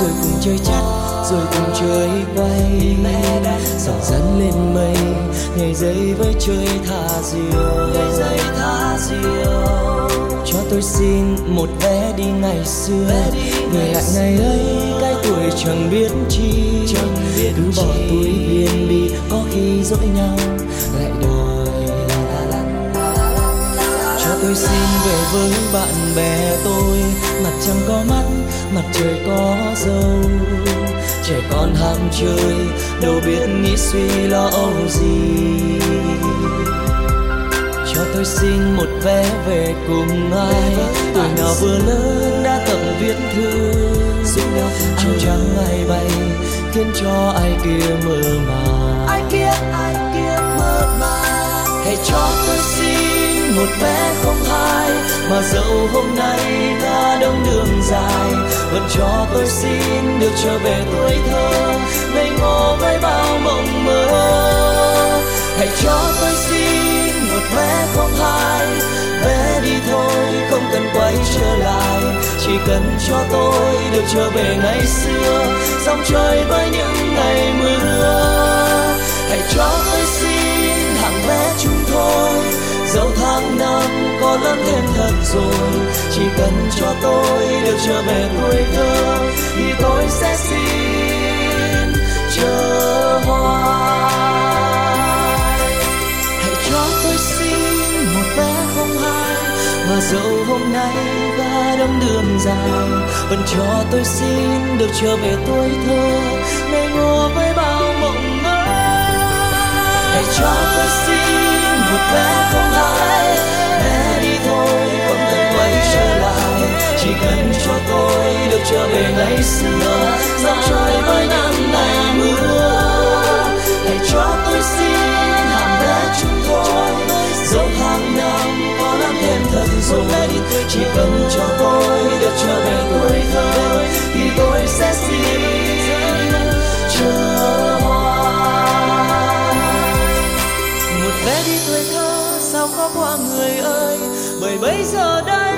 rồi cùng chơi chắc rồi cùng chơi quay dòng dẫn lên mây nhảy dây với chơi thả diều. Nhảy dây thả diều. Cho tôi xin một vé đi ngày xưa. Về lại ngày ấy cái tuổi chẳng biết chi. Cứ bỏ túi viên bi có khi dỗi nhau. Lại đòi cho tôi xin về với bạn bè tôi. Mặt trăng có mắt mặt trời có dâu trẻ con ham chơi đâu biết nghĩ suy lo âu gì. Cho tôi xin một vé về cùng ai tuổi nào vừa lớn đã tận viết thư. Áo trắng ai bay khiến cho ai kia mơ màng. Ai kia ai kia mơ màng. Hãy cho tôi xin một vé không hai, mà dẫu hôm nay ta đông đường dài, vẫn cho tôi xin được trở về tuổi thơ. Ngây ngô với bao mộng mơ, hãy cho tôi xin một vé không hai. Vé đi thôi, không cần quay trở lại, chỉ cần cho tôi được trở về ngày xưa. Dòng chơi với những ngày mưa, hãy cho tôi xin dẫu tháng năm có lớn thêm thật rồi, chỉ cần cho tôi được trở về tuổi thơ, thì tôi sẽ xin chờ hoài. Hãy cho tôi xin một vé không hai, mà dẫu hôm nay đã đông đường dài, vẫn cho tôi xin được trở về tuổi thơ ngây ngô với bao mộng mơ. Hãy cho tôi xin một bé không gái bé đi thôi không cần quay trở lại. Chỉ cần cho tôi được trở về ngày xưa. Dòng trôi với năm ngày mưa? Hãy cho tôi xin hàng bé chúng tôi, dẫu hàng năm có lắm thêm thật rồi chỉ cần cho tôi được trở về tuổi thơ thì tôi sẽ xin. Về đi tuổi thơ, sao có qua người ơi? Bởi bây giờ đây,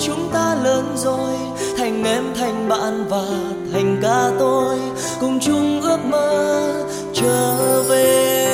chúng ta lớn rồi. Thành em, thành bạn và thành ca tôi. Cùng chung ước mơ, trở về.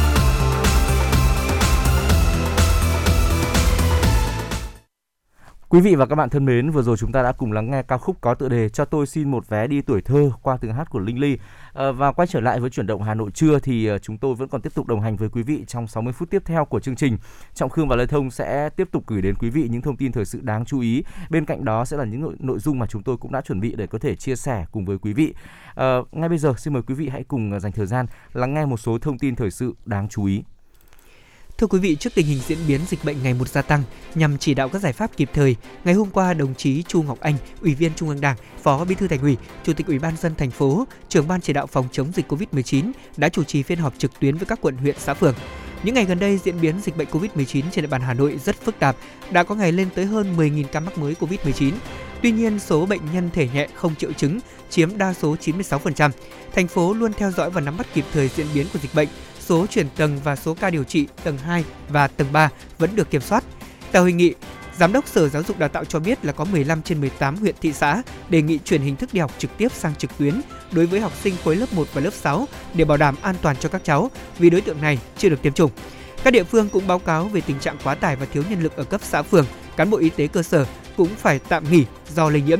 Quý vị và các bạn thân mến, vừa rồi chúng ta đã cùng lắng nghe ca khúc có tựa đề Cho tôi xin một vé đi tuổi thơ qua tiếng hát của Linh Ly. À, và quay trở lại với chuyển động Hà Nội trưa thì ờ, chúng tôi vẫn còn tiếp tục đồng hành với quý vị trong 60 phút tiếp theo của chương trình. Trọng Khương và Lê Thông sẽ tiếp tục gửi đến quý vị những thông tin thời sự đáng chú ý. Bên cạnh đó sẽ là những nội, nội dung mà chúng tôi cũng đã chuẩn bị để có thể chia sẻ cùng với quý vị. À, ngay bây giờ xin mời quý vị hãy cùng dành thời gian lắng nghe một số thông tin thời sự đáng chú ý. Thưa quý vị, trước tình hình diễn biến dịch bệnh ngày một gia tăng, nhằm chỉ đạo các giải pháp kịp thời, ngày hôm qua đồng chí Chu Ngọc Anh, Ủy viên Trung ương Đảng, Phó Bí thư Thành ủy, Chủ tịch Ủy ban dân thành phố, trưởng ban chỉ đạo phòng chống dịch COVID-19 đã chủ trì phiên họp trực tuyến với các quận huyện xã phường. Những ngày gần đây, diễn biến dịch bệnh COVID-19 trên địa bàn Hà Nội rất phức tạp, đã có ngày lên tới hơn 10.000 ca mắc mới COVID-19. Tuy nhiên, số bệnh nhân thể nhẹ không triệu chứng chiếm đa số 96%. Thành phố luôn theo dõi và nắm bắt kịp thời diễn biến của dịch bệnh, số chuyển tầng và số ca điều trị tầng 2 và tầng 3 vẫn được kiểm soát. Tại hội nghị, Giám đốc Sở Giáo dục Đào tạo cho biết là có 15 trên 18 huyện thị xã đề nghị chuyển hình thức đi học trực tiếp sang trực tuyến đối với học sinh khối lớp 1 và lớp 6 để bảo đảm an toàn cho các cháu vì đối tượng này chưa được tiêm chủng. Các địa phương cũng báo cáo về tình trạng quá tải và thiếu nhân lực ở cấp xã phường, cán bộ y tế cơ sở cũng phải tạm nghỉ do lây nhiễm.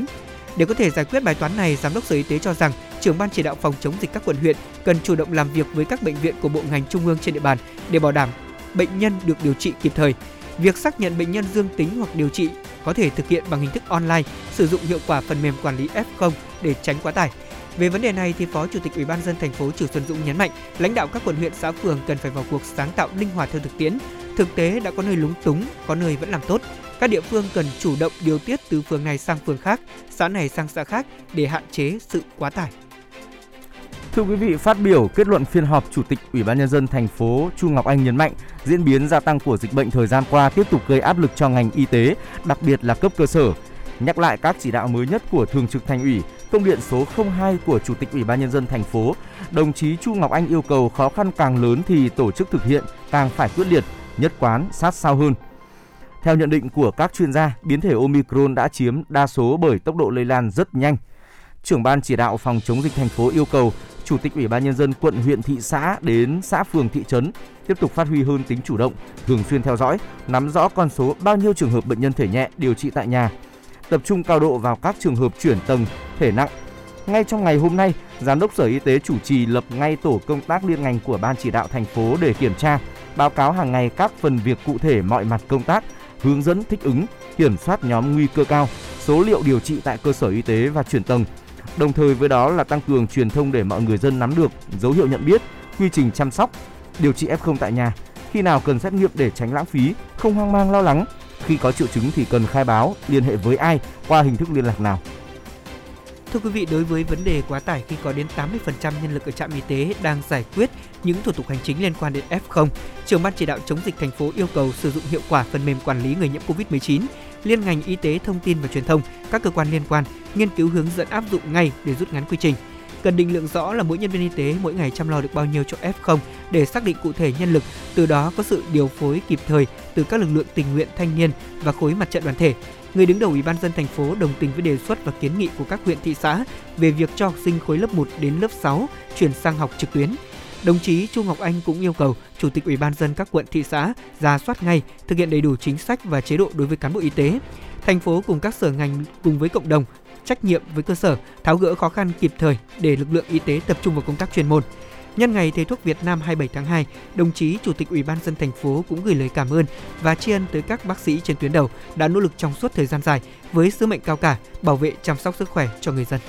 Để có thể giải quyết bài toán này, Giám đốc Sở Y tế cho rằng trưởng ban chỉ đạo phòng chống dịch các quận huyện cần chủ động làm việc với các bệnh viện của bộ ngành trung ương trên địa bàn để bảo đảm bệnh nhân được điều trị kịp thời. Việc xác nhận bệnh nhân dương tính hoặc điều trị có thể thực hiện bằng hình thức online, sử dụng hiệu quả phần mềm quản lý F0 để tránh quá tải. Về vấn đề này thì Phó Chủ tịch Ủy ban dân thành phố Trử Xuân Dũng nhấn mạnh, lãnh đạo các quận huyện xã phường cần phải vào cuộc sáng tạo linh hoạt theo thực tiễn. Thực tế đã có nơi lúng túng, có nơi vẫn làm tốt. Các địa phương cần chủ động điều tiết từ phường này sang phường khác, xã này sang xã khác để hạn chế sự quá tải. Thưa quý vị, phát biểu kết luận phiên họp, Chủ tịch Ủy ban nhân dân thành phố Chu Ngọc Anh nhấn mạnh, diễn biến gia tăng của dịch bệnh thời gian qua tiếp tục gây áp lực cho ngành y tế, đặc biệt là cấp cơ sở. Nhắc lại các chỉ đạo mới nhất của Thường trực Thành ủy, công điện số 02 của Chủ tịch Ủy ban nhân dân thành phố, đồng chí Chu Ngọc Anh yêu cầu khó khăn càng lớn thì tổ chức thực hiện càng phải quyết liệt, nhất quán, sát sao hơn. Theo nhận định của các chuyên gia, biến thể Omicron đã chiếm đa số bởi tốc độ lây lan rất nhanh. Trưởng ban chỉ đạo phòng chống dịch thành phố yêu cầu Chủ tịch Ủy ban nhân dân quận, huyện, thị xã đến xã phường thị trấn tiếp tục phát huy hơn tính chủ động, thường xuyên theo dõi, nắm rõ con số bao nhiêu trường hợp bệnh nhân thể nhẹ điều trị tại nhà, tập trung cao độ vào các trường hợp chuyển tầng, thể nặng. Ngay trong ngày hôm nay, Giám đốc Sở Y tế chủ trì lập ngay tổ công tác liên ngành của Ban chỉ đạo thành phố để kiểm tra, báo cáo hàng ngày các phần việc cụ thể mọi mặt công tác, hướng dẫn thích ứng, kiểm soát nhóm nguy cơ cao, số liệu điều trị tại cơ sở y tế và chuyển tầng, Đồng thời với đó là tăng cường truyền thông để mọi người dân nắm được dấu hiệu nhận biết, quy trình chăm sóc, điều trị F0 tại nhà, khi nào cần xét nghiệm để tránh lãng phí, không hoang mang lo lắng. Khi có triệu chứng thì cần khai báo, liên hệ với ai, qua hình thức liên lạc nào. Thưa quý vị, đối với vấn đề quá tải khi có đến 80% nhân lực ở trạm y tế đang giải quyết những thủ tục hành chính liên quan đến F0, trưởng ban chỉ đạo chống dịch thành phố yêu cầu sử dụng hiệu quả phần mềm quản lý người nhiễm COVID-19 liên ngành y tế thông tin và truyền thông, các cơ quan liên quan nghiên cứu hướng dẫn áp dụng ngay để rút ngắn quy trình. Cần định lượng rõ là mỗi nhân viên y tế mỗi ngày chăm lo được bao nhiêu cho F0 để xác định cụ thể nhân lực, từ đó có sự điều phối kịp thời từ các lực lượng tình nguyện thanh niên và khối mặt trận đoàn thể. Người đứng đầu Ủy ban dân thành phố đồng tình với đề xuất và kiến nghị của các huyện thị xã về việc cho học sinh khối lớp 1 đến lớp 6 chuyển sang học trực tuyến Đồng chí Chu Ngọc Anh cũng yêu cầu Chủ tịch Ủy ban dân các quận thị xã ra soát ngay, thực hiện đầy đủ chính sách và chế độ đối với cán bộ y tế. Thành phố cùng các sở ngành cùng với cộng đồng trách nhiệm với cơ sở tháo gỡ khó khăn kịp thời để lực lượng y tế tập trung vào công tác chuyên môn. Nhân ngày Thầy thuốc Việt Nam 27 tháng 2, đồng chí Chủ tịch Ủy ban dân thành phố cũng gửi lời cảm ơn và tri ân tới các bác sĩ trên tuyến đầu đã nỗ lực trong suốt thời gian dài với sứ mệnh cao cả bảo vệ chăm sóc sức khỏe cho người dân.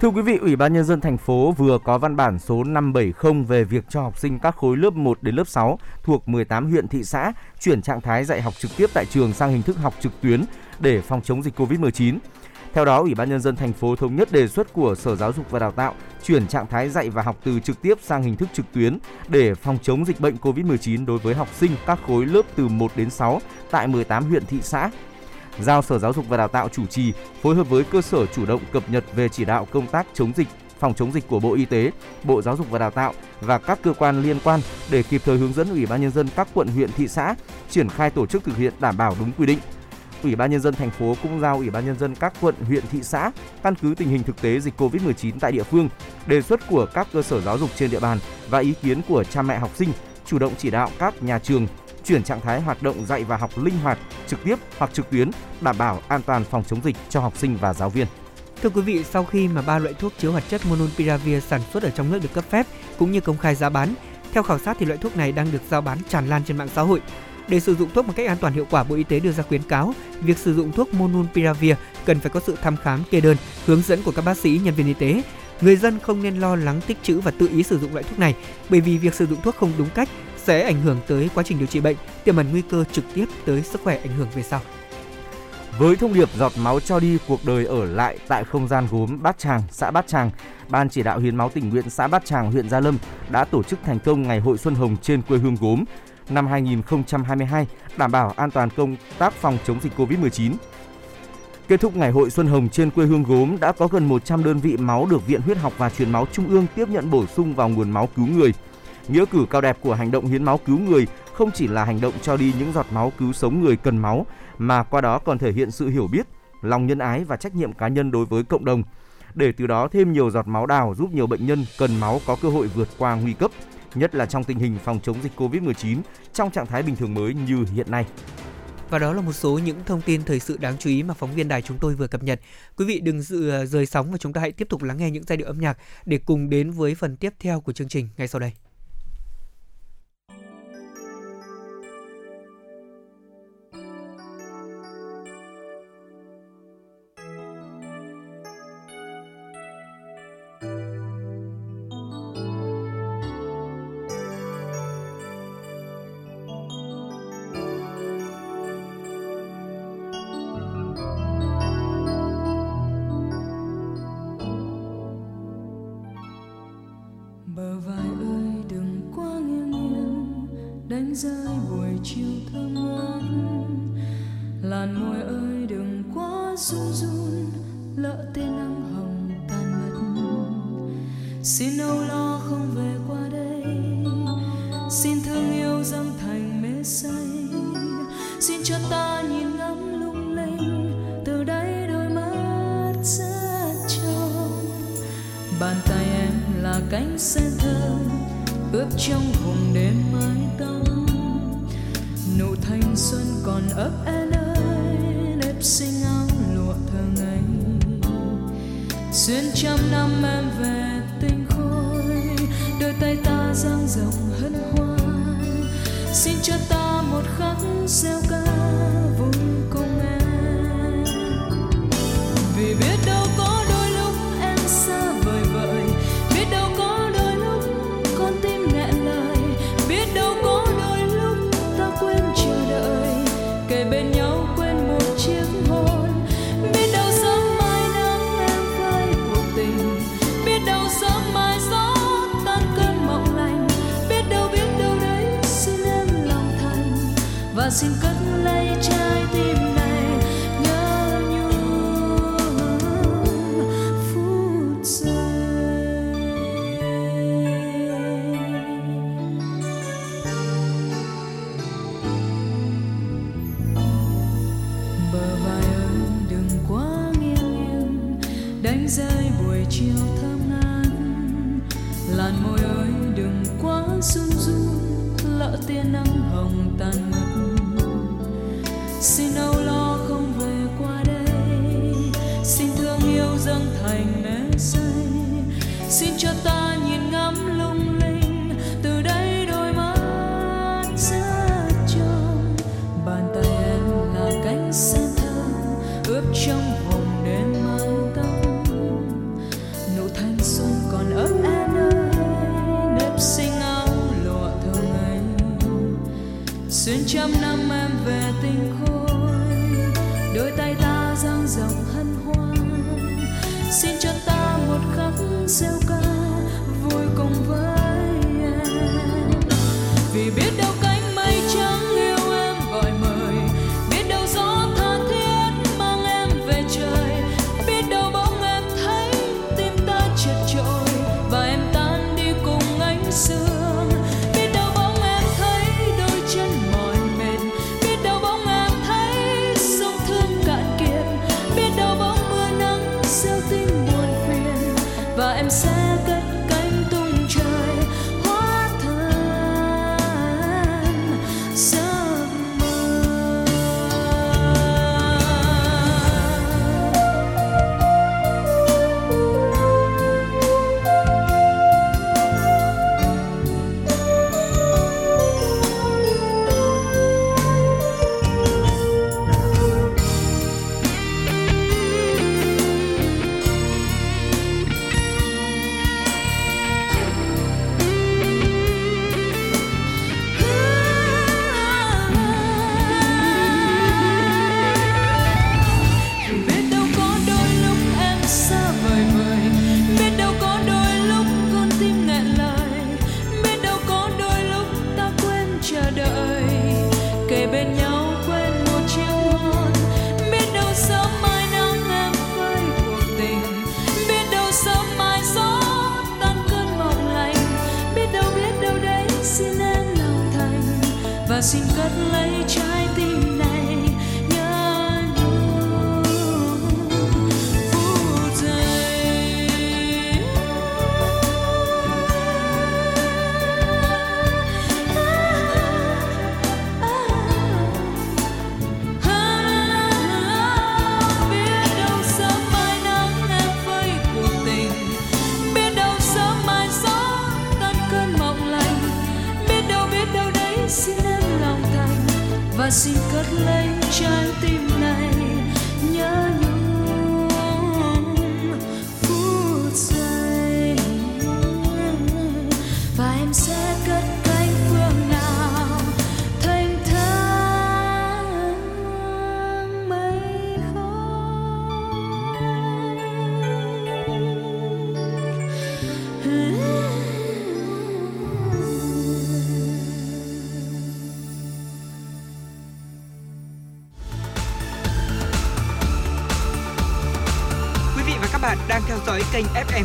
Thưa quý vị, Ủy ban nhân dân thành phố vừa có văn bản số 570 về việc cho học sinh các khối lớp 1 đến lớp 6 thuộc 18 huyện thị xã chuyển trạng thái dạy học trực tiếp tại trường sang hình thức học trực tuyến để phòng chống dịch Covid-19. Theo đó, Ủy ban nhân dân thành phố thống nhất đề xuất của Sở Giáo dục và Đào tạo chuyển trạng thái dạy và học từ trực tiếp sang hình thức trực tuyến để phòng chống dịch bệnh Covid-19 đối với học sinh các khối lớp từ 1 đến 6 tại 18 huyện thị xã giao Sở Giáo dục và Đào tạo chủ trì phối hợp với cơ sở chủ động cập nhật về chỉ đạo công tác chống dịch phòng chống dịch của Bộ Y tế, Bộ Giáo dục và Đào tạo và các cơ quan liên quan để kịp thời hướng dẫn Ủy ban nhân dân các quận huyện thị xã triển khai tổ chức thực hiện đảm bảo đúng quy định. Ủy ban nhân dân thành phố cũng giao Ủy ban nhân dân các quận, huyện, thị xã căn cứ tình hình thực tế dịch Covid-19 tại địa phương, đề xuất của các cơ sở giáo dục trên địa bàn và ý kiến của cha mẹ học sinh chủ động chỉ đạo các nhà trường chuyển trạng thái hoạt động dạy và học linh hoạt, trực tiếp hoặc trực tuyến, đảm bảo an toàn phòng chống dịch cho học sinh và giáo viên. Thưa quý vị, sau khi mà ba loại thuốc chứa hoạt chất Monopiravir sản xuất ở trong nước được cấp phép cũng như công khai giá bán, theo khảo sát thì loại thuốc này đang được giao bán tràn lan trên mạng xã hội. Để sử dụng thuốc một cách an toàn hiệu quả, Bộ Y tế đưa ra khuyến cáo việc sử dụng thuốc Monopiravir cần phải có sự thăm khám kê đơn, hướng dẫn của các bác sĩ, nhân viên y tế. Người dân không nên lo lắng tích trữ và tự ý sử dụng loại thuốc này bởi vì việc sử dụng thuốc không đúng cách sẽ ảnh hưởng tới quá trình điều trị bệnh, tiềm ẩn nguy cơ trực tiếp tới sức khỏe ảnh hưởng về sau. Với thông điệp giọt máu cho đi cuộc đời ở lại tại không gian gốm Bát Tràng, xã Bát Tràng, Ban chỉ đạo hiến máu tình nguyện xã Bát Tràng, huyện Gia Lâm đã tổ chức thành công ngày hội Xuân Hồng trên quê hương gốm năm 2022, đảm bảo an toàn công tác phòng chống dịch Covid-19. Kết thúc ngày hội Xuân Hồng trên quê hương gốm đã có gần 100 đơn vị máu được Viện Huyết học và Truyền máu Trung ương tiếp nhận bổ sung vào nguồn máu cứu người. Nghĩa cử cao đẹp của hành động hiến máu cứu người không chỉ là hành động cho đi những giọt máu cứu sống người cần máu mà qua đó còn thể hiện sự hiểu biết, lòng nhân ái và trách nhiệm cá nhân đối với cộng đồng để từ đó thêm nhiều giọt máu đào giúp nhiều bệnh nhân cần máu có cơ hội vượt qua nguy cấp, nhất là trong tình hình phòng chống dịch Covid-19 trong trạng thái bình thường mới như hiện nay. Và đó là một số những thông tin thời sự đáng chú ý mà phóng viên đài chúng tôi vừa cập nhật. Quý vị đừng dự rời sóng và chúng ta hãy tiếp tục lắng nghe những giai điệu âm nhạc để cùng đến với phần tiếp theo của chương trình ngay sau đây.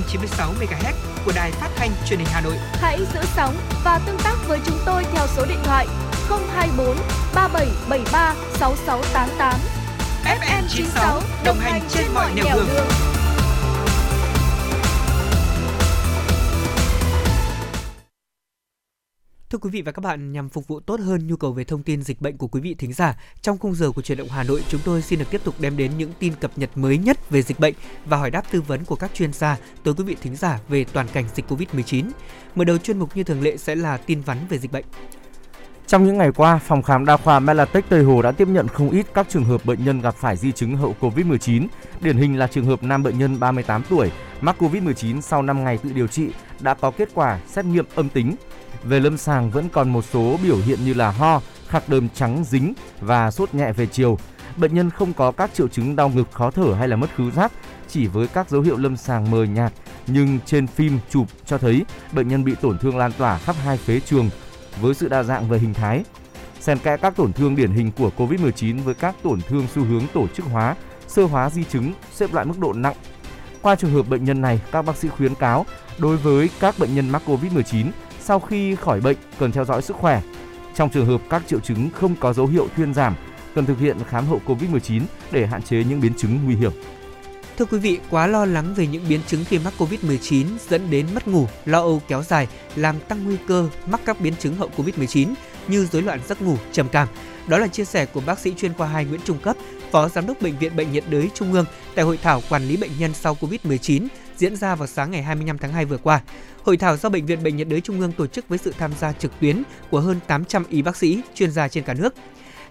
96 MHz Thưa quý vị và các bạn, nhằm phục vụ tốt hơn nhu cầu về thông tin dịch bệnh của quý vị thính giả, trong khung giờ của truyền động Hà Nội, chúng tôi xin được tiếp tục đem đến những tin cập nhật mới nhất về dịch bệnh và hỏi đáp tư vấn của các chuyên gia tới quý vị thính giả về toàn cảnh dịch Covid-19. Mở đầu chuyên mục như thường lệ sẽ là tin vắn về dịch bệnh. Trong những ngày qua, phòng khám đa khoa Melatech Tây Hồ đã tiếp nhận không ít các trường hợp bệnh nhân gặp phải di chứng hậu Covid-19. Điển hình là trường hợp nam bệnh nhân 38 tuổi mắc Covid-19 sau 5 ngày tự điều trị đã có kết quả xét nghiệm âm tính. Về lâm sàng vẫn còn một số biểu hiện như là ho, khạc đờm trắng dính và sốt nhẹ về chiều. Bệnh nhân không có các triệu chứng đau ngực, khó thở hay là mất khứu giác, chỉ với các dấu hiệu lâm sàng mờ nhạt nhưng trên phim chụp cho thấy bệnh nhân bị tổn thương lan tỏa khắp hai phế trường với sự đa dạng về hình thái. Xen kẽ các tổn thương điển hình của COVID-19 với các tổn thương xu hướng tổ chức hóa, sơ hóa di chứng xếp loại mức độ nặng. Qua trường hợp bệnh nhân này, các bác sĩ khuyến cáo đối với các bệnh nhân mắc COVID-19 sau khi khỏi bệnh cần theo dõi sức khỏe. Trong trường hợp các triệu chứng không có dấu hiệu thuyên giảm, cần thực hiện khám hậu COVID-19 để hạn chế những biến chứng nguy hiểm. Thưa quý vị, quá lo lắng về những biến chứng khi mắc Covid-19 dẫn đến mất ngủ, lo âu kéo dài, làm tăng nguy cơ mắc các biến chứng hậu Covid-19 như rối loạn giấc ngủ, trầm cảm. Đó là chia sẻ của bác sĩ chuyên khoa 2 Nguyễn Trung Cấp, Phó Giám đốc Bệnh viện Bệnh nhiệt đới Trung ương tại hội thảo quản lý bệnh nhân sau Covid-19 diễn ra vào sáng ngày 25 tháng 2 vừa qua. Hội thảo do Bệnh viện Bệnh nhiệt đới Trung ương tổ chức với sự tham gia trực tuyến của hơn 800 y bác sĩ, chuyên gia trên cả nước.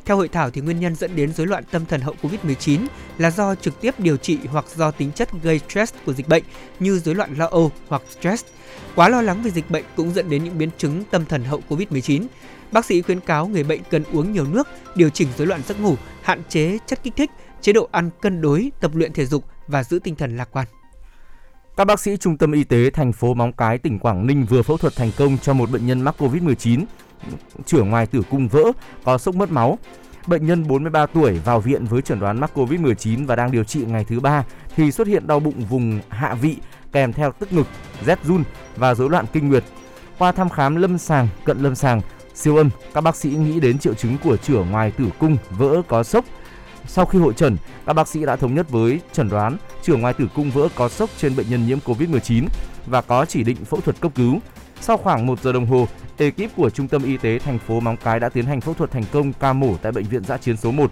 Theo hội thảo thì nguyên nhân dẫn đến rối loạn tâm thần hậu Covid-19 là do trực tiếp điều trị hoặc do tính chất gây stress của dịch bệnh như rối loạn lo âu hoặc stress. Quá lo lắng về dịch bệnh cũng dẫn đến những biến chứng tâm thần hậu Covid-19. Bác sĩ khuyến cáo người bệnh cần uống nhiều nước, điều chỉnh rối loạn giấc ngủ, hạn chế chất kích thích, chế độ ăn cân đối, tập luyện thể dục và giữ tinh thần lạc quan. Các bác sĩ Trung tâm Y tế thành phố Móng Cái, tỉnh Quảng Ninh vừa phẫu thuật thành công cho một bệnh nhân mắc Covid-19, chữa ngoài tử cung vỡ, có sốc mất máu. Bệnh nhân 43 tuổi vào viện với chẩn đoán mắc Covid-19 và đang điều trị ngày thứ ba thì xuất hiện đau bụng vùng hạ vị kèm theo tức ngực, rét run và rối loạn kinh nguyệt. Qua thăm khám lâm sàng, cận lâm sàng, siêu âm, các bác sĩ nghĩ đến triệu chứng của chữa ngoài tử cung vỡ có sốc. Sau khi hội trần, các bác sĩ đã thống nhất với chẩn đoán chữa ngoài tử cung vỡ có sốc trên bệnh nhân nhiễm Covid-19 và có chỉ định phẫu thuật cấp cứu. Sau khoảng 1 giờ đồng hồ, ekip của Trung tâm Y tế thành phố Móng Cái đã tiến hành phẫu thuật thành công ca mổ tại bệnh viện giã chiến số 1.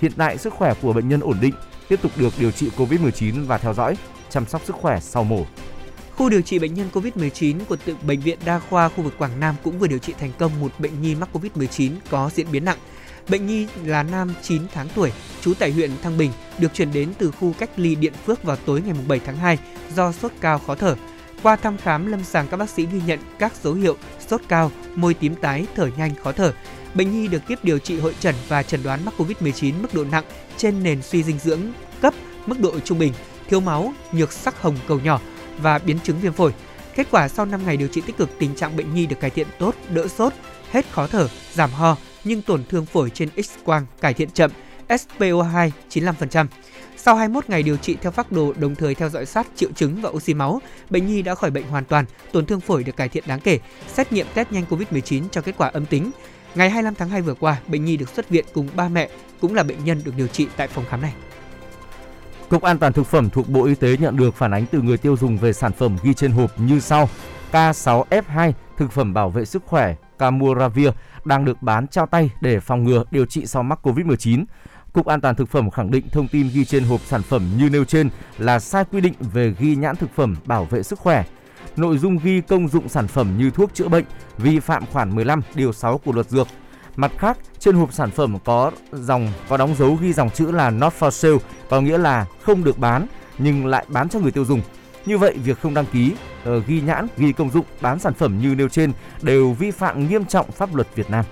Hiện tại sức khỏe của bệnh nhân ổn định, tiếp tục được điều trị Covid-19 và theo dõi, chăm sóc sức khỏe sau mổ. Khu điều trị bệnh nhân COVID-19 của tự bệnh viện đa khoa khu vực Quảng Nam cũng vừa điều trị thành công một bệnh nhi mắc COVID-19 có diễn biến nặng. Bệnh nhi là nam 9 tháng tuổi, trú tại huyện Thăng Bình, được chuyển đến từ khu cách ly Điện Phước vào tối ngày 7 tháng 2 do sốt cao khó thở. Qua thăm khám lâm sàng các bác sĩ ghi nhận các dấu hiệu sốt cao, môi tím tái, thở nhanh, khó thở. Bệnh nhi được tiếp điều trị hội trần và chẩn đoán mắc COVID-19 mức độ nặng trên nền suy dinh dưỡng cấp mức độ trung bình, thiếu máu, nhược sắc hồng cầu nhỏ và biến chứng viêm phổi. Kết quả sau 5 ngày điều trị tích cực, tình trạng bệnh nhi được cải thiện tốt, đỡ sốt, hết khó thở, giảm ho, nhưng tổn thương phổi trên X-quang cải thiện chậm, SPO2 95%. Sau 21 ngày điều trị theo phác đồ đồng thời theo dõi sát triệu chứng và oxy máu, bệnh nhi đã khỏi bệnh hoàn toàn, tổn thương phổi được cải thiện đáng kể. Xét nghiệm test nhanh COVID-19 cho kết quả âm tính. Ngày 25 tháng 2 vừa qua, bệnh nhi được xuất viện cùng ba mẹ cũng là bệnh nhân được điều trị tại phòng khám này. Cục An toàn thực phẩm thuộc Bộ Y tế nhận được phản ánh từ người tiêu dùng về sản phẩm ghi trên hộp như sau: K6F2 thực phẩm bảo vệ sức khỏe Camuravir đang được bán trao tay để phòng ngừa điều trị sau mắc Covid-19. Cục An toàn thực phẩm khẳng định thông tin ghi trên hộp sản phẩm như nêu trên là sai quy định về ghi nhãn thực phẩm bảo vệ sức khỏe. Nội dung ghi công dụng sản phẩm như thuốc chữa bệnh vi phạm khoản 15 điều 6 của luật dược. Mặt khác, trên hộp sản phẩm có dòng có đóng dấu ghi dòng chữ là not for sale, có nghĩa là không được bán nhưng lại bán cho người tiêu dùng. Như vậy, việc không đăng ký, ờ, ghi nhãn, ghi công dụng, bán sản phẩm như nêu trên đều vi phạm nghiêm trọng pháp luật Việt Nam.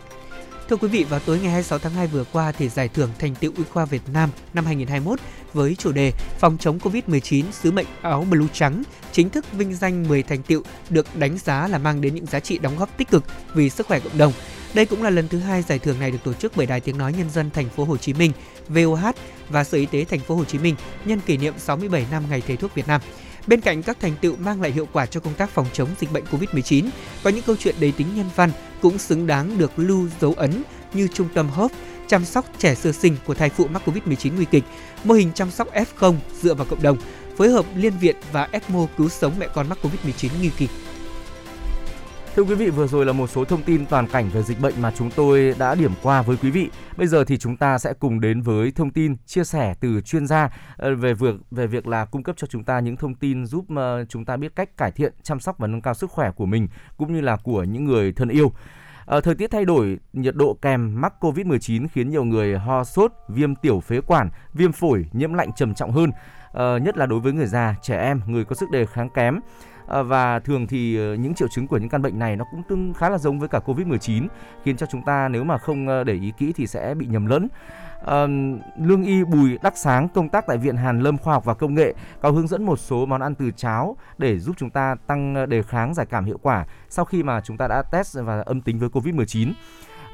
Thưa quý vị, vào tối ngày 26 tháng 2 vừa qua thì giải thưởng thành tựu y khoa Việt Nam năm 2021 với chủ đề phòng chống Covid-19 sứ mệnh áo blue trắng chính thức vinh danh 10 thành tựu được đánh giá là mang đến những giá trị đóng góp tích cực vì sức khỏe cộng đồng. Đây cũng là lần thứ hai giải thưởng này được tổ chức bởi Đài Tiếng nói Nhân dân thành phố Hồ Chí Minh, VOH và Sở Y tế thành phố Hồ Chí Minh nhân kỷ niệm 67 năm ngày thầy thuốc Việt Nam. Bên cạnh các thành tựu mang lại hiệu quả cho công tác phòng chống dịch bệnh COVID-19, có những câu chuyện đầy tính nhân văn cũng xứng đáng được lưu dấu ấn như trung tâm Hope chăm sóc trẻ sơ sinh của thai phụ mắc COVID-19 nguy kịch, mô hình chăm sóc F0 dựa vào cộng đồng, phối hợp liên viện và ECMO cứu sống mẹ con mắc COVID-19 nguy kịch. Thưa quý vị, vừa rồi là một số thông tin toàn cảnh về dịch bệnh mà chúng tôi đã điểm qua với quý vị. Bây giờ thì chúng ta sẽ cùng đến với thông tin chia sẻ từ chuyên gia ờ, về việc về việc là cung cấp cho chúng ta những thông tin giúp ờ, chúng ta biết cách cải thiện, chăm sóc và nâng cao sức khỏe của mình cũng như là của những người thân yêu. À, thời tiết thay đổi, nhiệt độ kèm mắc Covid-19 khiến nhiều người ho sốt, viêm tiểu phế quản, viêm phổi, nhiễm lạnh trầm trọng hơn, à, nhất là đối với người già, trẻ em, người có sức đề kháng kém. Ờ, và thường thì ờ, những triệu chứng của những căn bệnh này nó cũng tương khá là giống với cả Covid-19 khiến cho chúng ta nếu mà không ờ, để ý kỹ thì sẽ bị nhầm lẫn. À, lương y Bùi Đắc Sáng công tác tại Viện Hàn Lâm Khoa học và Công nghệ có hướng dẫn một số món ăn từ cháo để giúp chúng ta tăng đề kháng giải cảm hiệu quả sau khi mà chúng ta đã test và âm tính với Covid-19.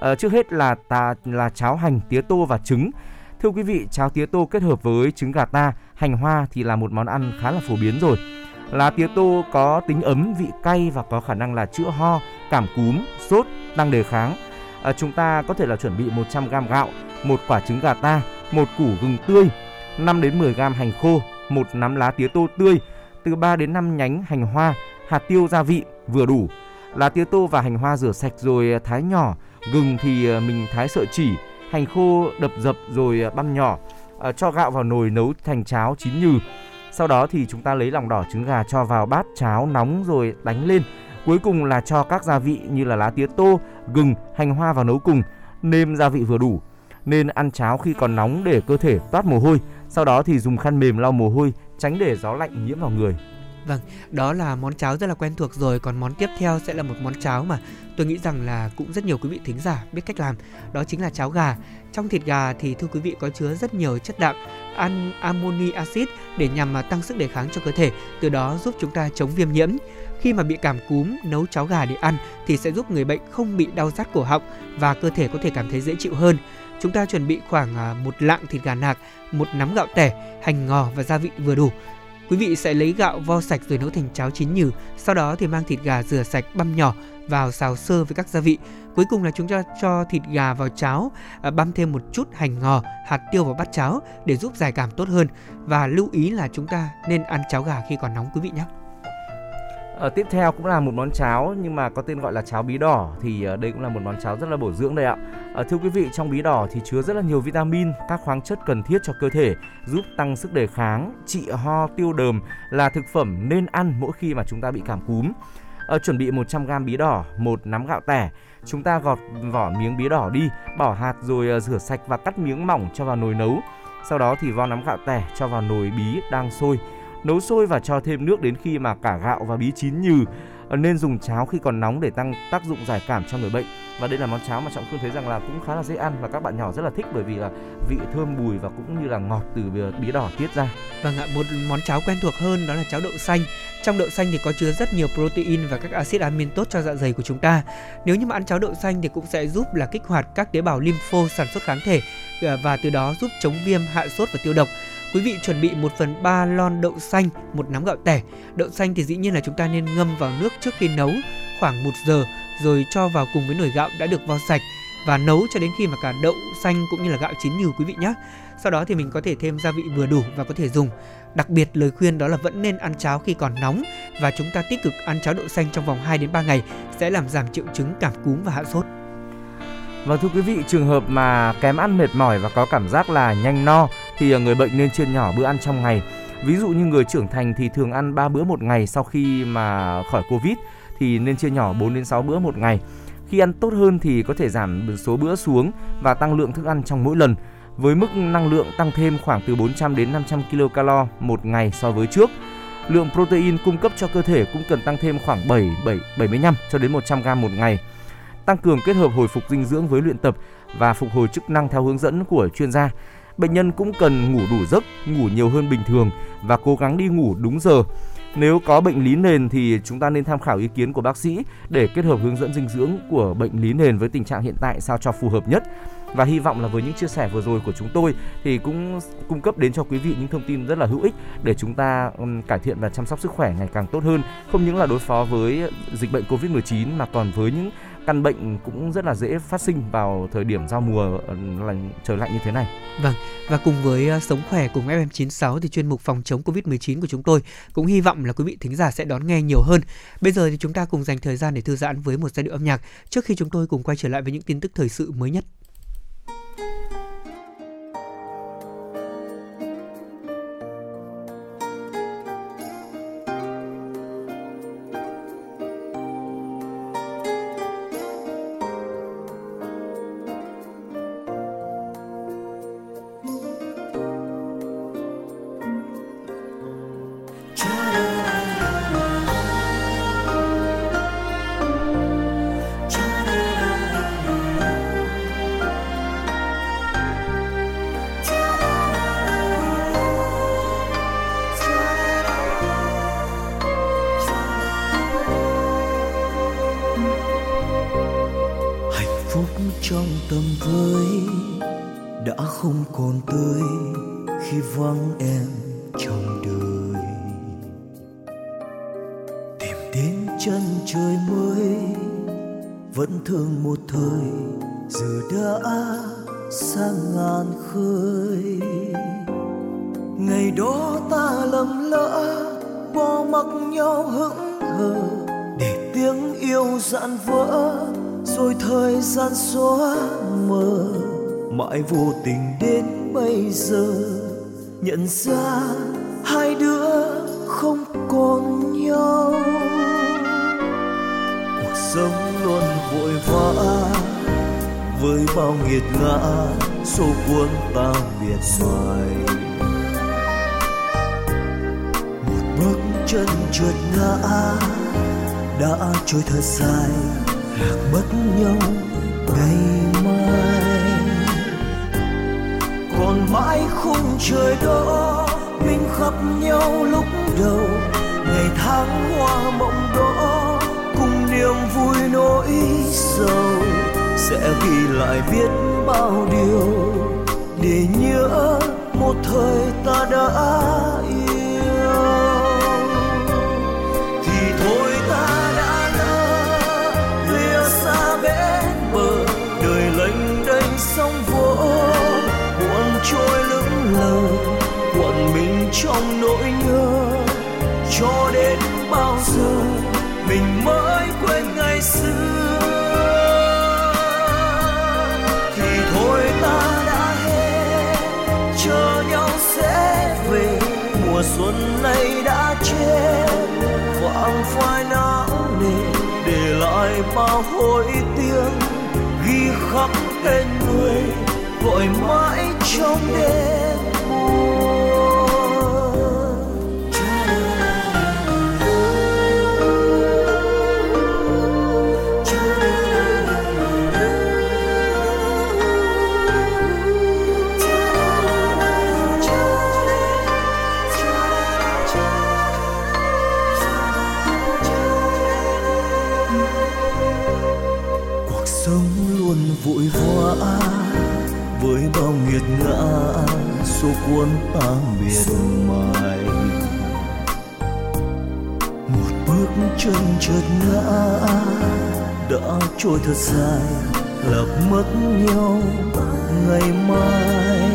À, trước hết là ta là cháo hành, tía tô và trứng. Thưa quý vị, cháo tía tô kết hợp với trứng gà ta, hành hoa thì là một món ăn khá là phổ biến rồi. Lá tía tô có tính ấm, vị cay và có khả năng là chữa ho, cảm cúm, sốt, tăng đề kháng. À, chúng ta có thể là chuẩn bị 100 g gạo, một quả trứng gà ta, một củ gừng tươi, 5 đến 10 g hành khô, một nắm lá tía tô tươi, từ 3 đến 5 nhánh hành hoa, hạt tiêu gia vị vừa đủ. Lá tía tô và hành hoa rửa sạch rồi à, thái nhỏ, gừng thì à, mình thái sợi chỉ, hành khô đập dập rồi à, băm nhỏ. À, cho gạo vào nồi nấu thành cháo chín nhừ sau đó thì chúng ta lấy lòng đỏ trứng gà cho vào bát cháo nóng rồi đánh lên. Cuối cùng là cho các gia vị như là lá tía tô, gừng, hành hoa vào nấu cùng, nêm gia vị vừa đủ. Nên ăn cháo khi còn nóng để cơ thể toát mồ hôi. Sau đó thì dùng khăn mềm lau mồ hôi, tránh để gió lạnh nhiễm vào người. Vâng, đó là món cháo rất là quen thuộc rồi Còn món tiếp theo sẽ là một món cháo mà tôi nghĩ rằng là cũng rất nhiều quý vị thính giả biết cách làm Đó chính là cháo gà trong thịt gà thì thưa quý vị có chứa rất nhiều chất đạm ăn amoni acid để nhằm mà tăng sức đề kháng cho cơ thể, từ đó giúp chúng ta chống viêm nhiễm. Khi mà bị cảm cúm, nấu cháo gà để ăn thì sẽ giúp người bệnh không bị đau rát cổ họng và cơ thể có thể cảm thấy dễ chịu hơn. Chúng ta chuẩn bị khoảng à, một lạng thịt gà nạc, một nắm gạo tẻ, hành ngò và gia vị vừa đủ. Quý vị sẽ lấy gạo vo sạch rồi nấu thành cháo chín nhừ, sau đó thì mang thịt gà rửa sạch băm nhỏ vào xào sơ với các gia vị. Cuối cùng là chúng ta cho thịt gà vào cháo, à, băm thêm một chút hành ngò, hạt tiêu vào bát cháo để giúp giải cảm tốt hơn. Và lưu ý là chúng ta nên ăn cháo gà khi còn nóng quý vị nhé. À, tiếp theo cũng là một món cháo nhưng mà có tên gọi là cháo bí đỏ thì à, đây cũng là một món cháo rất là bổ dưỡng đây ạ. À, thưa quý vị trong bí đỏ thì chứa rất là nhiều vitamin, các khoáng chất cần thiết cho cơ thể, giúp tăng sức đề kháng, trị ho, tiêu đờm là thực phẩm nên ăn mỗi khi mà chúng ta bị cảm cúm. À, chuẩn bị 100g bí đỏ, một nắm gạo tẻ. Chúng ta gọt vỏ miếng bí đỏ đi, bỏ hạt rồi uh, rửa sạch và cắt miếng mỏng cho vào nồi nấu. Sau đó thì vo nắm gạo tẻ cho vào nồi bí đang sôi. Nấu sôi và cho thêm nước đến khi mà cả gạo và bí chín nhừ. Ờ, nên dùng cháo khi còn nóng để tăng tác dụng giải cảm cho người bệnh. Và đây là món cháo mà trọng khương thấy rằng là cũng khá là dễ ăn và các bạn nhỏ rất là thích bởi vì là vị thơm bùi và cũng như là ngọt từ bí đỏ tiết ra. Vâng ạ, một món cháo quen thuộc hơn đó là cháo đậu xanh. Trong đậu xanh thì có chứa rất nhiều protein và các axit amin tốt cho dạ dày của chúng ta. Nếu như mà ăn cháo đậu xanh thì cũng sẽ giúp là kích hoạt các tế bào lympho sản xuất kháng thể ờ, và từ đó giúp chống viêm, hạ sốt và tiêu độc. Quý vị chuẩn bị 1 phần 3 lon đậu xanh, một nắm gạo tẻ. Đậu xanh thì dĩ nhiên là chúng ta nên ngâm vào nước trước khi nấu khoảng 1 giờ rồi cho vào cùng với nồi gạo đã được vo sạch. và nấu cho đến khi mà cả đậu xanh cũng như là gạo chín nhừ quý vị nhé. Sau đó thì mình có thể thêm gia vị vừa đủ và có thể dùng. Đặc biệt lời khuyên đó là vẫn nên ăn cháo khi còn nóng và chúng ta tích cực ăn cháo đậu xanh trong vòng 2 đến 3 ngày sẽ làm giảm triệu chứng cảm cúm và hạ sốt. Và thưa quý vị, trường hợp mà kém ăn mệt mỏi và có cảm giác là nhanh no thì à, người bệnh nên chia nhỏ bữa ăn trong ngày. Ví dụ như người trưởng thành thì thường ăn 3 bữa một ngày sau khi mà khỏi Covid thì nên chia nhỏ 4 đến 6 bữa một ngày. Khi ăn tốt hơn thì có thể giảm số bữa xuống và tăng lượng thức ăn trong mỗi lần với mức năng lượng tăng thêm khoảng từ 400 đến 500 kcal một ngày so với trước. Lượng protein cung cấp cho cơ thể cũng cần tăng thêm khoảng 7, 7 75 cho đến 100 g một ngày. Tăng cường kết hợp hồi phục dinh dưỡng với luyện tập và phục hồi chức năng theo hướng dẫn của chuyên gia. Bệnh nhân cũng cần ngủ đủ giấc, ngủ nhiều hơn bình thường và cố gắng đi ngủ đúng giờ. Nếu có bệnh lý nền thì chúng ta nên tham khảo ý kiến của bác sĩ để kết hợp hướng dẫn dinh dưỡng của bệnh lý nền với tình trạng hiện tại sao cho phù hợp nhất và hy vọng là với những chia sẻ vừa rồi của chúng tôi thì cũng cung cấp đến cho quý vị những thông tin rất là hữu ích để chúng ta cải thiện và chăm sóc sức khỏe ngày càng tốt hơn không những là đối phó với dịch bệnh Covid-19 mà còn với những căn bệnh cũng rất là dễ phát sinh vào thời điểm giao mùa ờ, là trời lạnh như thế này. Vâng, và cùng với ờ, Sống khỏe cùng FM96 thì chuyên mục phòng chống Covid-19 của chúng tôi cũng hy vọng là quý vị thính giả sẽ đón nghe nhiều hơn. Bây giờ thì chúng ta cùng dành thời gian để thư giãn với một giai điệu âm nhạc trước khi chúng tôi cùng quay trở lại với những tin tức thời sự mới nhất. Trôi thật dài, lạc mất nhau ngày mai. Còn mãi khung trời đó, mình khắp nhau lúc đầu. Ngày tháng hoa mộng đó, cùng niềm vui nỗi sầu. Sẽ ghi lại biết bao điều để nhớ một thời ta đã yêu. Lại bao hối tiếng ghi khắc tên người vội mãi trong đêm. Xô cuốn ta miệt mài. Một bước chân chợt ngã, đã trôi thật dài lạc mất nhau ngày mai.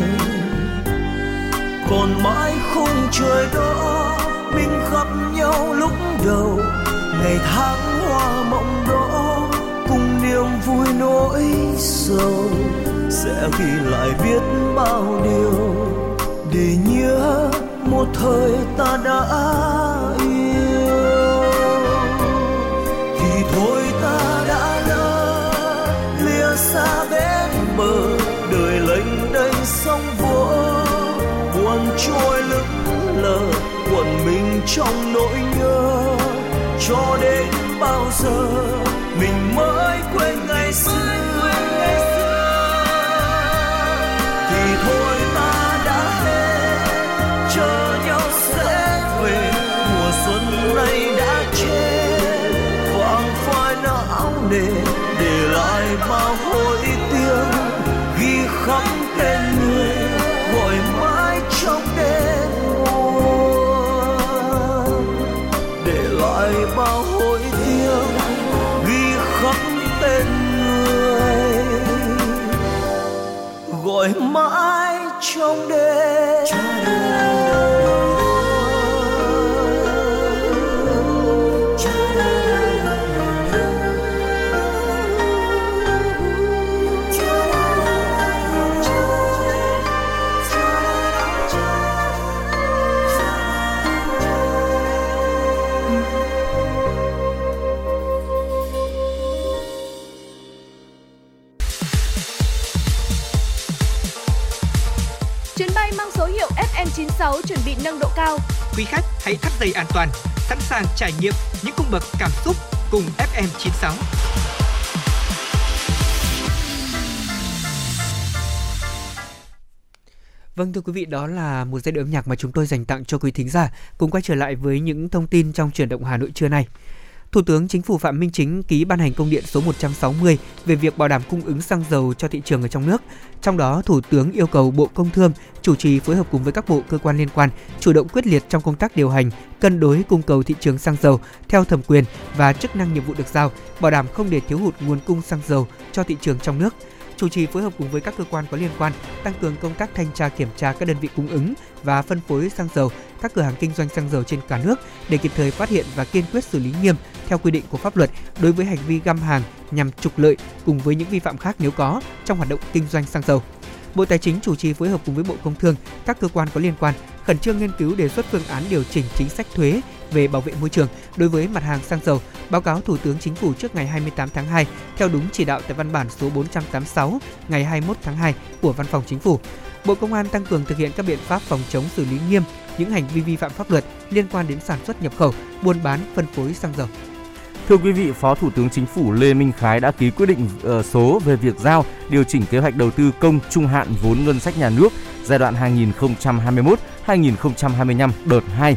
Còn mãi khung trời đó mình gặp nhau lúc đầu, ngày tháng hoa mộng đó cùng niềm vui nỗi sầu sẽ ghi lại biết bao điều để nhớ một thời ta đã yêu. Thì thôi ta đã lỡ lìa xa bên bờ, đời lênh đênh sóng vỗ, buồn trôi lững lờ quẩn mình trong nỗi nhớ. Cho đến bao giờ không được FM96 chuẩn bị nâng độ cao. Quý khách hãy thắt dây an toàn, sẵn sàng trải nghiệm những cung bậc cảm xúc cùng FM96. Vâng thưa quý vị, đó là một giai điệu âm nhạc mà chúng tôi dành tặng cho quý thính giả. Cùng quay trở lại với những thông tin trong chuyển động Hà Nội trưa nay. Thủ tướng Chính phủ Phạm Minh Chính ký ban hành công điện số 160 về việc bảo đảm cung ứng xăng dầu cho thị trường ở trong nước. Trong đó, Thủ tướng yêu cầu Bộ Công Thương chủ trì phối hợp cùng với các bộ cơ quan liên quan chủ động quyết liệt trong công tác điều hành, cân đối cung cầu thị trường xăng dầu theo thẩm quyền và chức năng nhiệm vụ được giao, bảo đảm không để thiếu hụt nguồn cung xăng dầu cho thị trường trong nước chủ trì phối hợp cùng với các cơ quan có liên quan tăng cường công tác thanh tra kiểm tra các đơn vị cung ứng và phân phối xăng dầu, các cửa hàng kinh doanh xăng dầu trên cả nước để kịp thời phát hiện và kiên quyết xử lý nghiêm theo quy định của pháp luật đối với hành vi găm hàng nhằm trục lợi cùng với những vi phạm khác nếu có trong hoạt động kinh doanh xăng dầu. Bộ Tài chính chủ trì phối hợp cùng với Bộ Công Thương, các cơ quan có liên quan khẩn trương nghiên cứu đề xuất phương án điều chỉnh chính sách thuế về bảo vệ môi trường đối với mặt hàng xăng dầu, báo cáo Thủ tướng Chính phủ trước ngày 28 tháng 2 theo đúng chỉ đạo tại văn bản số 486 ngày 21 tháng 2 của Văn phòng Chính phủ. Bộ Công an tăng cường thực hiện các biện pháp phòng chống xử lý nghiêm những hành vi vi phạm pháp luật liên quan đến sản xuất nhập khẩu, buôn bán, phân phối xăng dầu. Thưa quý vị, Phó Thủ tướng Chính phủ Lê Minh Khái đã ký quyết định ờ, số về việc giao điều chỉnh kế hoạch đầu tư công trung hạn vốn ngân sách nhà nước giai đoạn 2021-2025 đợt 2.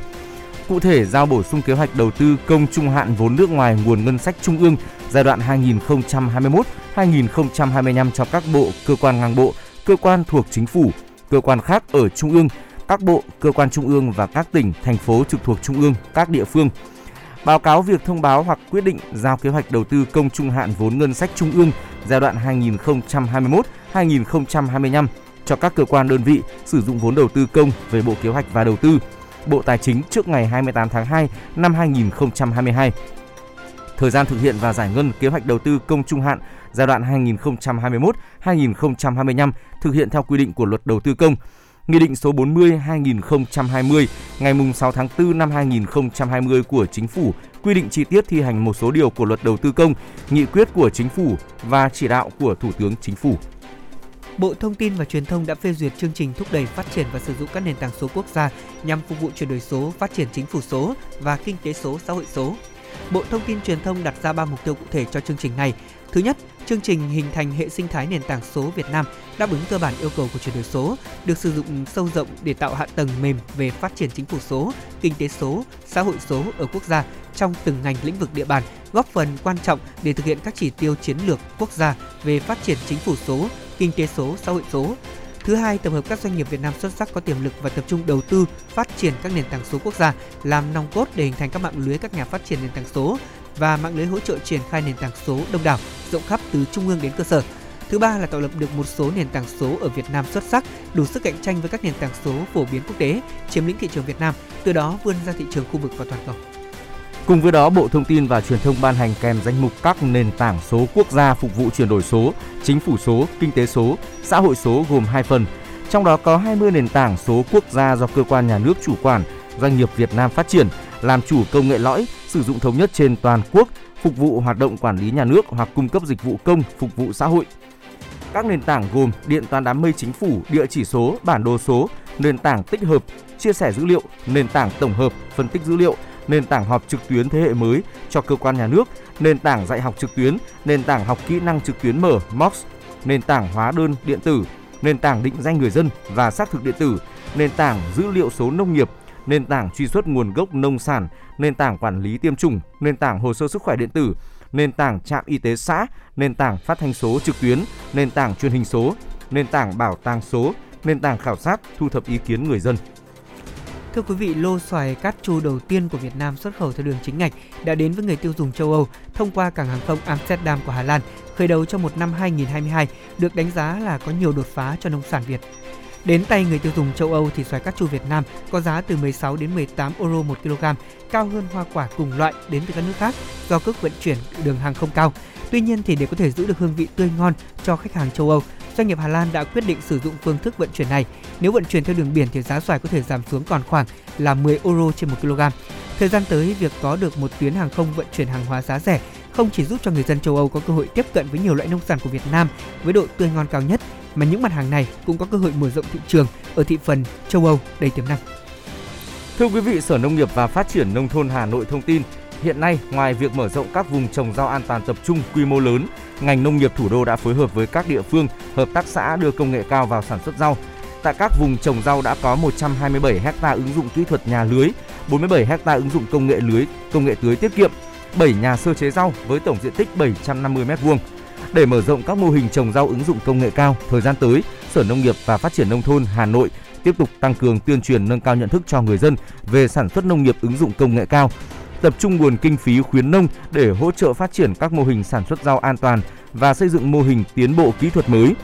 Cụ thể, giao bổ sung kế hoạch đầu tư công trung hạn vốn nước ngoài nguồn ngân sách trung ương giai đoạn 2021-2025 cho các bộ, cơ quan ngang bộ, cơ quan thuộc chính phủ, cơ quan khác ở trung ương, các bộ, cơ quan trung ương và các tỉnh, thành phố trực thuộc trung ương, các địa phương – báo cáo việc thông báo hoặc quyết định giao kế hoạch đầu tư công trung hạn vốn ngân sách trung ương giai đoạn 2021-2025 cho các cơ quan đơn vị sử dụng vốn đầu tư công về Bộ Kế hoạch và Đầu tư, Bộ Tài chính trước ngày 28 tháng 2 năm 2022. Thời gian thực hiện và giải ngân kế hoạch đầu tư công trung hạn giai đoạn 2021-2025 thực hiện theo quy định của Luật Đầu tư công Nghị định số 40/2020 ngày 6 tháng 4 năm 2020 của Chính phủ quy định chi tiết thi hành một số điều của Luật Đầu tư công, nghị quyết của Chính phủ và chỉ đạo của Thủ tướng Chính phủ. Bộ Thông tin và Truyền thông đã phê duyệt chương trình thúc đẩy phát triển và sử dụng các nền tảng số quốc gia nhằm phục vụ chuyển đổi số, phát triển chính phủ số và kinh tế số, xã hội số. Bộ Thông tin Truyền thông đặt ra 3 mục tiêu cụ thể cho chương trình này. Thứ nhất, chương trình hình thành hệ sinh thái nền tảng số Việt Nam đáp ứng cơ bản yêu cầu của chuyển đổi số, được sử dụng sâu rộng để tạo hạ tầng mềm về phát triển chính phủ số, kinh tế số, xã hội số ở quốc gia trong từng ngành lĩnh vực địa bàn, góp phần quan trọng để thực hiện các chỉ tiêu chiến lược quốc gia về phát triển chính phủ số, kinh tế số, xã hội số. Thứ hai, tập hợp các doanh nghiệp Việt Nam xuất sắc có tiềm lực và tập trung đầu tư phát triển các nền tảng số quốc gia, làm nòng cốt để hình thành các mạng lưới các nhà phát triển nền tảng số và mạng lưới hỗ trợ triển khai nền tảng số đông đảo, rộng khắp từ trung ương đến cơ sở. Thứ ba là tạo lập được một số nền tảng số ở Việt Nam xuất sắc, đủ sức cạnh tranh với các nền tảng số phổ biến quốc tế, chiếm lĩnh thị trường Việt Nam, từ đó vươn ra thị trường khu vực và toàn cầu. Cùng với đó, Bộ Thông tin và Truyền thông ban hành kèm danh mục các nền tảng số quốc gia phục vụ chuyển đổi số, chính phủ số, kinh tế số, xã hội số gồm hai phần. Trong đó có 20 nền tảng số quốc gia do cơ quan nhà nước chủ quản, doanh nghiệp Việt Nam phát triển, làm chủ công nghệ lõi, sử dụng thống nhất trên toàn quốc, phục vụ hoạt động quản lý nhà nước hoặc cung cấp dịch vụ công phục vụ xã hội. Các nền tảng gồm điện toán đám mây chính phủ, địa chỉ số, bản đồ số, nền tảng tích hợp, chia sẻ dữ liệu, nền tảng tổng hợp, phân tích dữ liệu, nền tảng họp trực tuyến thế hệ mới cho cơ quan nhà nước, nền tảng dạy học trực tuyến, nền tảng học kỹ năng trực tuyến mở MOOC, nền tảng hóa đơn điện tử, nền tảng định danh người dân và xác thực điện tử, nền tảng dữ liệu số nông nghiệp, nền tảng truy xuất nguồn gốc nông sản, nền tảng quản lý tiêm chủng, nền tảng hồ sơ sức khỏe điện tử, nền tảng trạm y tế xã, nền tảng phát thanh số trực tuyến, nền tảng truyền hình số, nền tảng bảo tàng số, nền tảng khảo sát thu thập ý kiến người dân. Thưa quý vị, lô xoài cát chu đầu tiên của Việt Nam xuất khẩu theo đường chính ngạch đã đến với người tiêu dùng châu Âu thông qua cảng hàng không Amsterdam của Hà Lan, khởi đầu cho một năm 2022 được đánh giá là có nhiều đột phá cho nông sản Việt. Đến tay người tiêu dùng châu Âu thì xoài cát chu Việt Nam có giá từ 16 đến 18 euro 1 kg, cao hơn hoa quả cùng loại đến từ các nước khác do cước vận chuyển đường hàng không cao. Tuy nhiên thì để có thể giữ được hương vị tươi ngon cho khách hàng châu Âu, doanh nghiệp Hà Lan đã quyết định sử dụng phương thức vận chuyển này. Nếu vận chuyển theo đường biển thì giá xoài có thể giảm xuống còn khoảng là 10 euro trên 1 kg. Thời gian tới, việc có được một tuyến hàng không vận chuyển hàng hóa giá rẻ không chỉ giúp cho người dân châu Âu có cơ hội tiếp cận với nhiều loại nông sản của Việt Nam với độ tươi ngon cao nhất, mà những mặt hàng này cũng có cơ hội mở rộng thị trường ở thị phần châu Âu đầy tiềm năng. Thưa quý vị, Sở Nông nghiệp và Phát triển Nông thôn Hà Nội thông tin, hiện nay ngoài việc mở rộng các vùng trồng rau an toàn tập trung quy mô lớn, ngành nông nghiệp thủ đô đã phối hợp với các địa phương, hợp tác xã đưa công nghệ cao vào sản xuất rau. Tại các vùng trồng rau đã có 127 ha ứng dụng kỹ thuật nhà lưới, 47 ha ứng dụng công nghệ lưới, công nghệ tưới tiết kiệm, 7 nhà sơ chế rau với tổng diện tích 750 m2. Để mở rộng các mô hình trồng rau ứng dụng công nghệ cao, thời gian tới, Sở Nông nghiệp và Phát triển nông thôn Hà Nội tiếp tục tăng cường tuyên truyền nâng cao nhận thức cho người dân về sản xuất nông nghiệp ứng dụng công nghệ cao, tập trung nguồn kinh phí khuyến nông để hỗ trợ phát triển các mô hình sản xuất rau an toàn và xây dựng mô hình tiến bộ kỹ thuật mới.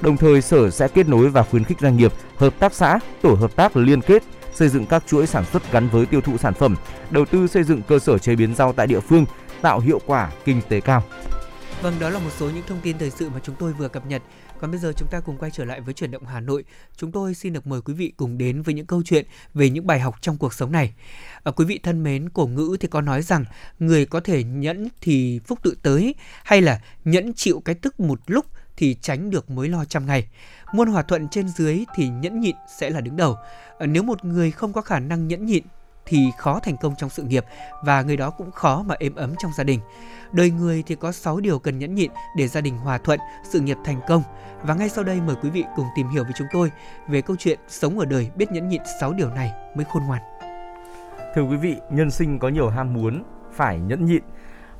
Đồng thời, Sở sẽ kết nối và khuyến khích doanh nghiệp, hợp tác xã, tổ hợp tác liên kết xây dựng các chuỗi sản xuất gắn với tiêu thụ sản phẩm, đầu tư xây dựng cơ sở chế biến rau tại địa phương, tạo hiệu quả kinh tế cao. Vâng, đó là một số những thông tin thời sự mà chúng tôi vừa cập nhật. Còn bây giờ chúng ta cùng quay trở lại với chuyển động Hà Nội. Chúng tôi xin được mời quý vị cùng đến với những câu chuyện về những bài học trong cuộc sống này. À, quý vị thân mến, cổ ngữ thì có nói rằng người có thể nhẫn thì phúc tự tới hay là nhẫn chịu cái tức một lúc thì tránh được mối lo trăm ngày. Muôn hòa thuận trên dưới thì nhẫn nhịn sẽ là đứng đầu. À, nếu một người không có khả năng nhẫn nhịn thì khó thành công trong sự nghiệp và người đó cũng khó mà êm ấm trong gia đình. Đời người thì có 6 điều cần nhẫn nhịn để gia đình hòa thuận, sự nghiệp thành công. Và ngay sau đây mời quý vị cùng tìm hiểu với chúng tôi về câu chuyện sống ở đời biết nhẫn nhịn 6 điều này mới khôn ngoan. Thưa quý vị, nhân sinh có nhiều ham muốn, phải nhẫn nhịn.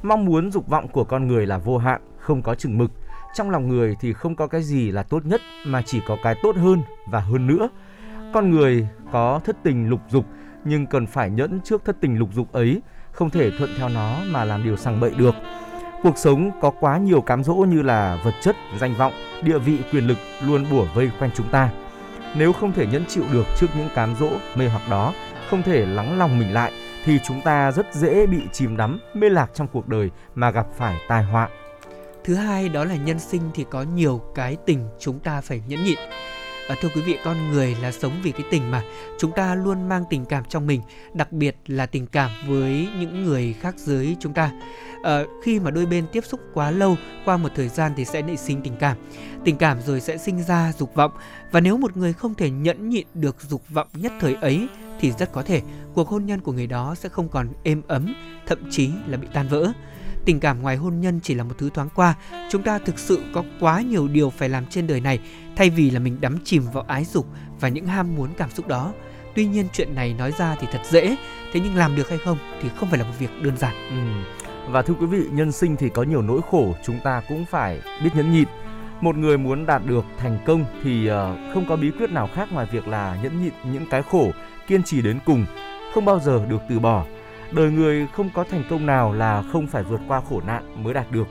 Mong muốn dục vọng của con người là vô hạn, không có chừng mực. Trong lòng người thì không có cái gì là tốt nhất mà chỉ có cái tốt hơn và hơn nữa. Con người có thất tình lục dục nhưng cần phải nhẫn trước thất tình lục dục ấy, không thể thuận theo nó mà làm điều sằng bậy được. Cuộc sống có quá nhiều cám dỗ như là vật chất, danh vọng, địa vị, quyền lực luôn bủa vây quanh chúng ta. Nếu không thể nhẫn chịu được trước những cám dỗ, mê hoặc đó, không thể lắng lòng mình lại thì chúng ta rất dễ bị chìm đắm, mê lạc trong cuộc đời mà gặp phải tai họa. Thứ hai đó là nhân sinh thì có nhiều cái tình chúng ta phải nhẫn nhịn. À, thưa quý vị, con người là sống vì cái tình mà. Chúng ta luôn mang tình cảm trong mình, đặc biệt là tình cảm với những người khác giới chúng ta. À, khi mà đôi bên tiếp xúc quá lâu, qua một thời gian thì sẽ nảy sinh tình cảm. Tình cảm rồi sẽ sinh ra dục vọng. Và nếu một người không thể nhẫn nhịn được dục vọng nhất thời ấy thì rất có thể cuộc hôn nhân của người đó sẽ không còn êm ấm, thậm chí là bị tan vỡ. Tình cảm ngoài hôn nhân chỉ là một thứ thoáng qua. Chúng ta thực sự có quá nhiều điều phải làm trên đời này thay vì là mình đắm chìm vào ái dục và những ham muốn cảm xúc đó. Tuy nhiên chuyện này nói ra thì thật dễ, thế nhưng làm được hay không thì không phải là một việc đơn giản. Ừ. và thưa quý vị, nhân sinh thì có nhiều nỗi khổ, chúng ta cũng phải biết nhẫn nhịn. Một người muốn đạt được thành công thì ờ, không có bí quyết nào khác ngoài việc là nhẫn nhịn những cái khổ, kiên trì đến cùng, không bao giờ được từ bỏ. Đời người không có thành công nào là không phải vượt qua khổ nạn mới đạt được.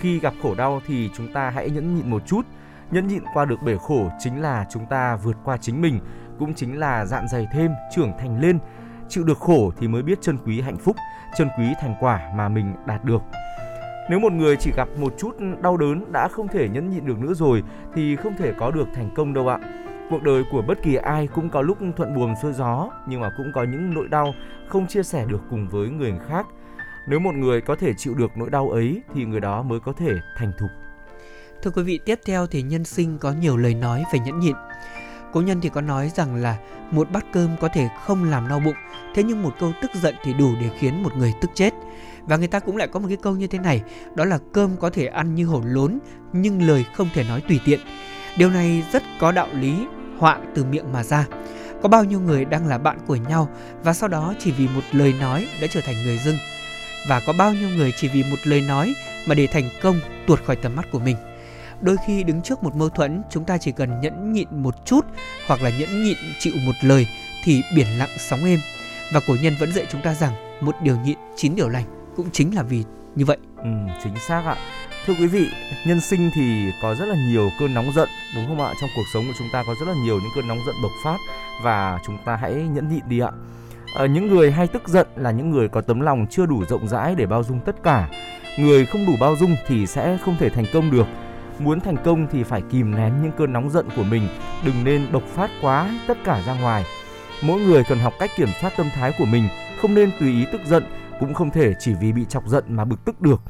Khi gặp khổ đau thì chúng ta hãy nhẫn nhịn một chút nhẫn nhịn qua được bể khổ chính là chúng ta vượt qua chính mình, cũng chính là dạn dày thêm, trưởng thành lên. Chịu được khổ thì mới biết trân quý hạnh phúc, trân quý thành quả mà mình đạt được. Nếu một người chỉ gặp một chút đau đớn đã không thể nhẫn nhịn được nữa rồi, thì không thể có được thành công đâu ạ. Cuộc đời của bất kỳ ai cũng có lúc thuận buồm xuôi gió, nhưng mà cũng có những nỗi đau không chia sẻ được cùng với người khác. Nếu một người có thể chịu được nỗi đau ấy, thì người đó mới có thể thành thục. Thưa quý vị, tiếp theo thì nhân sinh có nhiều lời nói về nhẫn nhịn. Cố nhân thì có nói rằng là một bát cơm có thể không làm no bụng, thế nhưng một câu tức giận thì đủ để khiến một người tức chết. Và người ta cũng lại có một cái câu như thế này, đó là cơm có thể ăn như hổ lốn, nhưng lời không thể nói tùy tiện. Điều này rất có đạo lý, họa từ miệng mà ra. Có bao nhiêu người đang là bạn của nhau và sau đó chỉ vì một lời nói đã trở thành người dưng. Và có bao nhiêu người chỉ vì một lời nói mà để thành công tuột khỏi tầm mắt của mình đôi khi đứng trước một mâu thuẫn chúng ta chỉ cần nhẫn nhịn một chút hoặc là nhẫn nhịn chịu một lời thì biển lặng sóng êm. Và cổ nhân vẫn dạy chúng ta rằng một điều nhịn chín điều lành cũng chính là vì như vậy. Ừ, chính xác ạ. Thưa quý vị nhân sinh thì có rất là nhiều cơn nóng giận đúng không ạ? Trong cuộc sống của chúng ta có rất là nhiều những cơn nóng giận bộc phát và chúng ta hãy nhẫn nhịn đi ạ. À, những người hay tức giận là những người có tấm lòng chưa đủ rộng rãi để bao dung tất cả. Người không đủ bao dung thì sẽ không thể thành công được. Muốn thành công thì phải kìm nén những cơn nóng giận của mình, đừng nên bộc phát quá tất cả ra ngoài. Mỗi người cần học cách kiểm soát tâm thái của mình, không nên tùy ý tức giận, cũng không thể chỉ vì bị chọc giận mà bực tức được.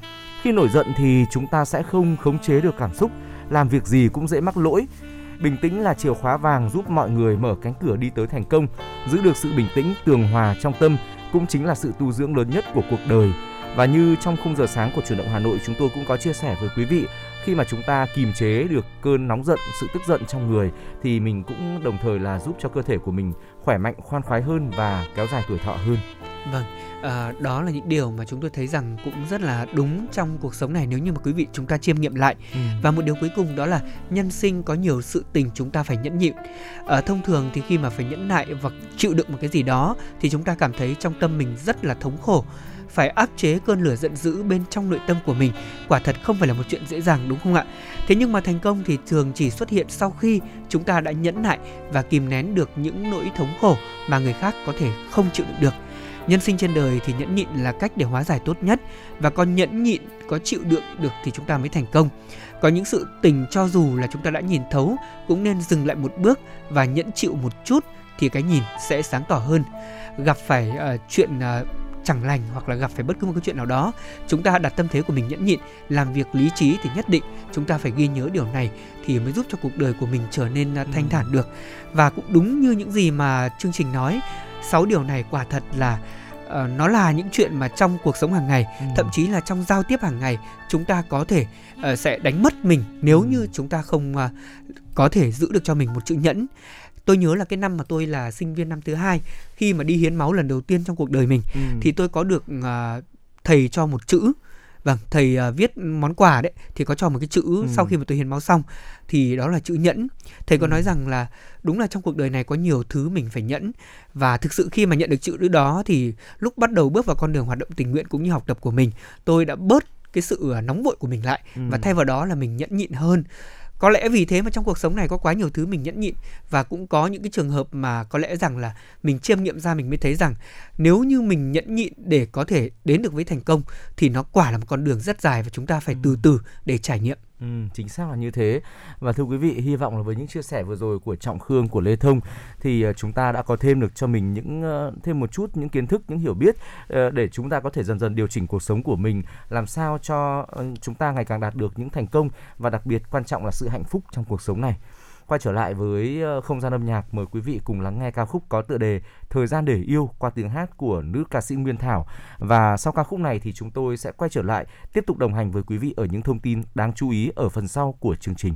Khi nổi giận thì chúng ta sẽ không khống chế được cảm xúc, làm việc gì cũng dễ mắc lỗi. Bình tĩnh là chìa khóa vàng giúp mọi người mở cánh cửa đi tới thành công. Giữ được sự bình tĩnh, tường hòa trong tâm cũng chính là sự tu dưỡng lớn nhất của cuộc đời. Và như trong khung giờ sáng của chuyển động Hà Nội chúng tôi cũng có chia sẻ với quý vị khi mà chúng ta kìm chế được cơn nóng giận sự tức giận trong người thì mình cũng đồng thời là giúp cho cơ thể của mình khỏe mạnh khoan khoái hơn và kéo dài tuổi thọ hơn. Vâng à, đó là những điều mà chúng tôi thấy rằng cũng rất là đúng trong cuộc sống này nếu như mà quý vị chúng ta chiêm nghiệm lại. Ừ. và một điều cuối cùng đó là nhân sinh có nhiều sự tình chúng ta phải nhẫn nhịn. À, thông thường thì khi mà phải nhẫn nại và chịu đựng một cái gì đó thì chúng ta cảm thấy trong tâm mình rất là thống khổ phải áp chế cơn lửa giận dữ bên trong nội tâm của mình. Quả thật không phải là một chuyện dễ dàng đúng không ạ? Thế nhưng mà thành công thì thường chỉ xuất hiện sau khi chúng ta đã nhẫn nại và kìm nén được những nỗi thống khổ mà người khác có thể không chịu đựng được. Nhân sinh trên đời thì nhẫn nhịn là cách để hóa giải tốt nhất và có nhẫn nhịn có chịu đựng được thì chúng ta mới thành công. Có những sự tình cho dù là chúng ta đã nhìn thấu cũng nên dừng lại một bước và nhẫn chịu một chút thì cái nhìn sẽ sáng tỏ hơn. Gặp phải uh, chuyện uh, chẳng lành hoặc là gặp phải bất cứ một cái chuyện nào đó chúng ta đặt tâm thế của mình nhẫn nhịn làm việc lý trí thì nhất định chúng ta phải ghi nhớ điều này thì mới giúp cho cuộc đời của mình trở nên à, thanh ừ. thản được và cũng đúng như những gì mà chương trình nói sáu điều này quả thật là uh, nó là những chuyện mà trong cuộc sống hàng ngày ừ. thậm chí là trong giao tiếp hàng ngày chúng ta có thể uh, sẽ đánh mất mình nếu ừ. như chúng ta không uh, có thể giữ được cho mình một chữ nhẫn tôi nhớ là cái năm mà tôi là sinh viên năm thứ hai khi mà đi hiến máu lần đầu tiên trong cuộc đời mình ừ. thì tôi có được uh, thầy cho một chữ vâng thầy uh, viết món quà đấy thì có cho một cái chữ ừ. sau khi mà tôi hiến máu xong thì đó là chữ nhẫn thầy có ừ. nói rằng là đúng là trong cuộc đời này có nhiều thứ mình phải nhẫn và thực sự khi mà nhận được chữ đó thì lúc bắt đầu bước vào con đường hoạt động tình nguyện cũng như học tập của mình tôi đã bớt cái sự à, nóng vội của mình lại ừ. và thay vào đó là mình nhẫn nhịn hơn có lẽ vì thế mà trong cuộc sống này có quá nhiều thứ mình nhẫn nhịn và cũng có những cái trường hợp mà có lẽ rằng là mình chiêm nghiệm ra mình mới thấy rằng nếu như mình nhẫn nhịn để có thể đến được với thành công thì nó quả là một con đường rất dài và chúng ta phải từ ừ. từ để trải nghiệm Ừ, chính xác là như thế. Và thưa quý vị hy vọng là với những chia sẻ vừa rồi của trọng khương của lê thông thì ờ, chúng ta đã có thêm được cho mình những ờ, thêm một chút những kiến thức những hiểu biết ờ, để chúng ta có thể dần dần điều chỉnh cuộc sống của mình làm sao cho chúng ta ngày càng đạt được những thành công và đặc biệt quan trọng là sự hạnh phúc trong cuộc sống này. Quay trở lại với ờ, không gian âm nhạc, mời quý vị cùng lắng nghe ca khúc có tựa đề Thời gian để yêu qua tiếng hát của nữ ca sĩ Nguyên Thảo. Và sau ca khúc này thì chúng tôi sẽ quay trở lại tiếp tục đồng hành với quý vị ở những thông tin đáng chú ý ở phần sau của chương trình.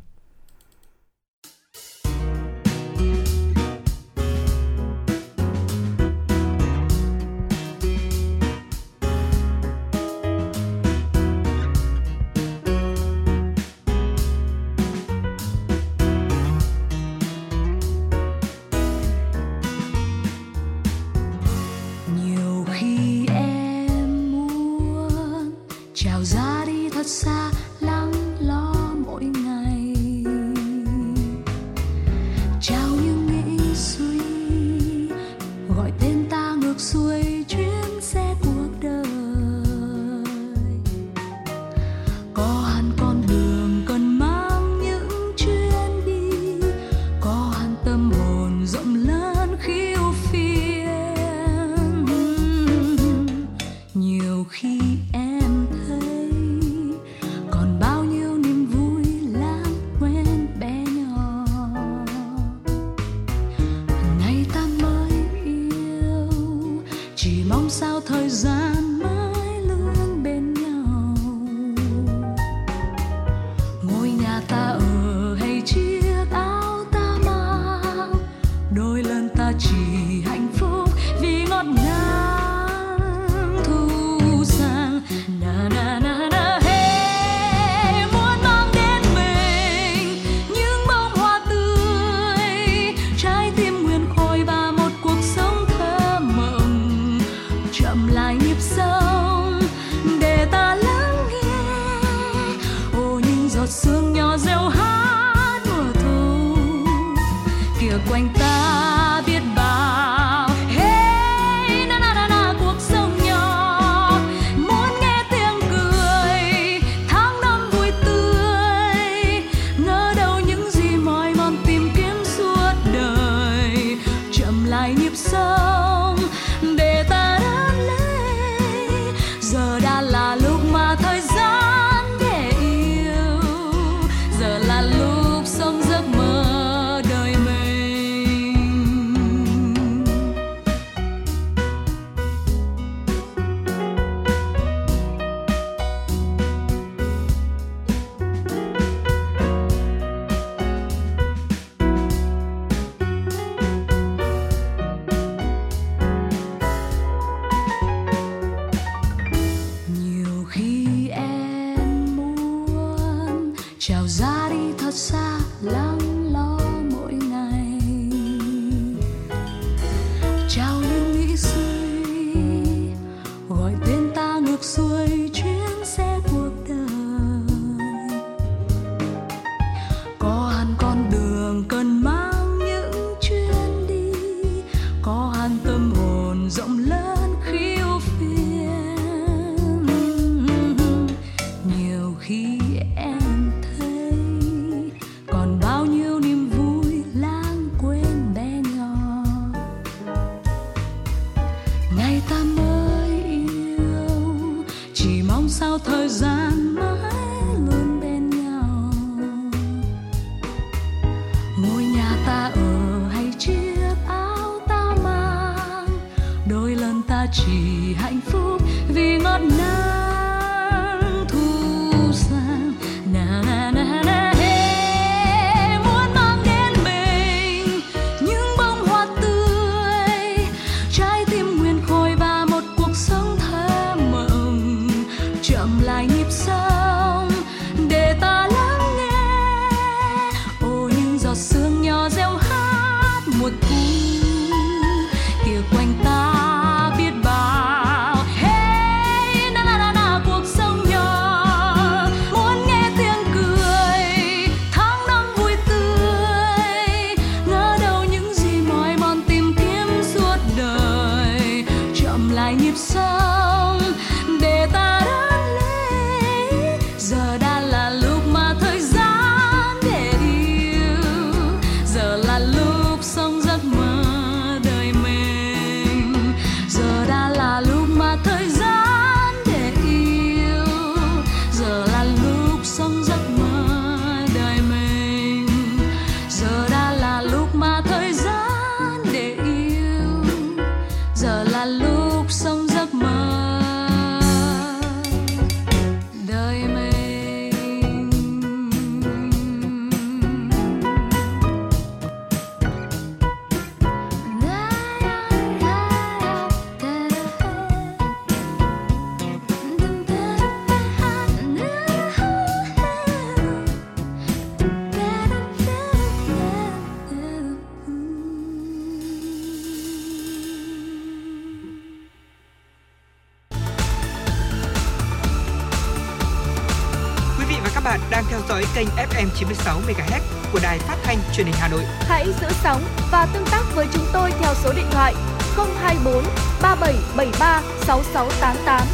Kênh FM 96 MHz của đài phát thanh truyền hình Hà Nội. Hãy giữ sóng và tương tác với chúng tôi theo số điện thoại 024 3773 6688.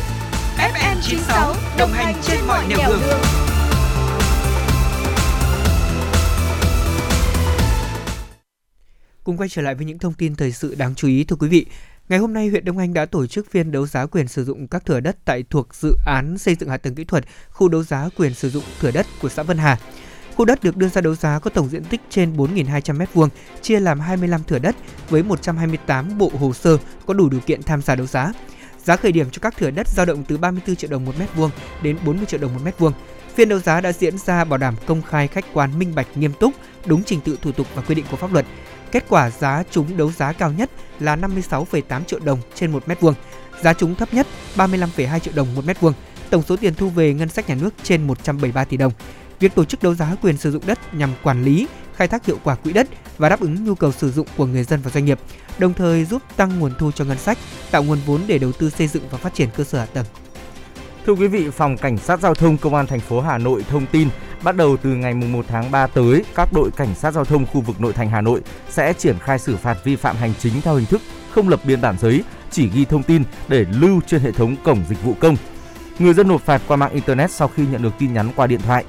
FM 96 đồng hành trên mọi nẻo đường. Cùng quay trở lại với những thông tin thời sự đáng chú ý thưa quý vị. Ngày hôm nay, huyện Đông Anh đã tổ chức phiên đấu giá quyền sử dụng các thửa đất tại thuộc dự án xây dựng hạ tầng kỹ thuật khu đấu giá quyền sử dụng thửa đất của xã Vân Hà. Khu đất được đưa ra đấu giá có tổng diện tích trên 4.200 m2, chia làm 25 thửa đất với 128 bộ hồ sơ có đủ điều kiện tham gia đấu giá. Giá khởi điểm cho các thửa đất dao động từ 34 triệu đồng một mét vuông đến 40 triệu đồng một mét vuông. Phiên đấu giá đã diễn ra bảo đảm công khai, khách quan, minh bạch, nghiêm túc, đúng trình tự thủ tục và quy định của pháp luật. Kết quả giá trúng đấu giá cao nhất là 56,8 triệu đồng trên một mét vuông, giá trúng thấp nhất 35,2 triệu đồng một mét vuông. Tổng số tiền thu về ngân sách nhà nước trên 173 tỷ đồng. Việc tổ chức đấu giá quyền sử dụng đất nhằm quản lý, khai thác hiệu quả quỹ đất và đáp ứng nhu cầu sử dụng của người dân và doanh nghiệp, đồng thời giúp tăng nguồn thu cho ngân sách, tạo nguồn vốn để đầu tư xây dựng và phát triển cơ sở hạ tầng. Thưa quý vị, Phòng Cảnh sát Giao thông Công an thành phố Hà Nội thông tin bắt đầu từ ngày 1 tháng 3 tới, các đội cảnh sát giao thông khu vực nội thành Hà Nội sẽ triển khai xử phạt vi phạm hành chính theo hình thức không lập biên bản giấy, chỉ ghi thông tin để lưu trên hệ thống cổng dịch vụ công. Người dân nộp phạt qua mạng internet sau khi nhận được tin nhắn qua điện thoại.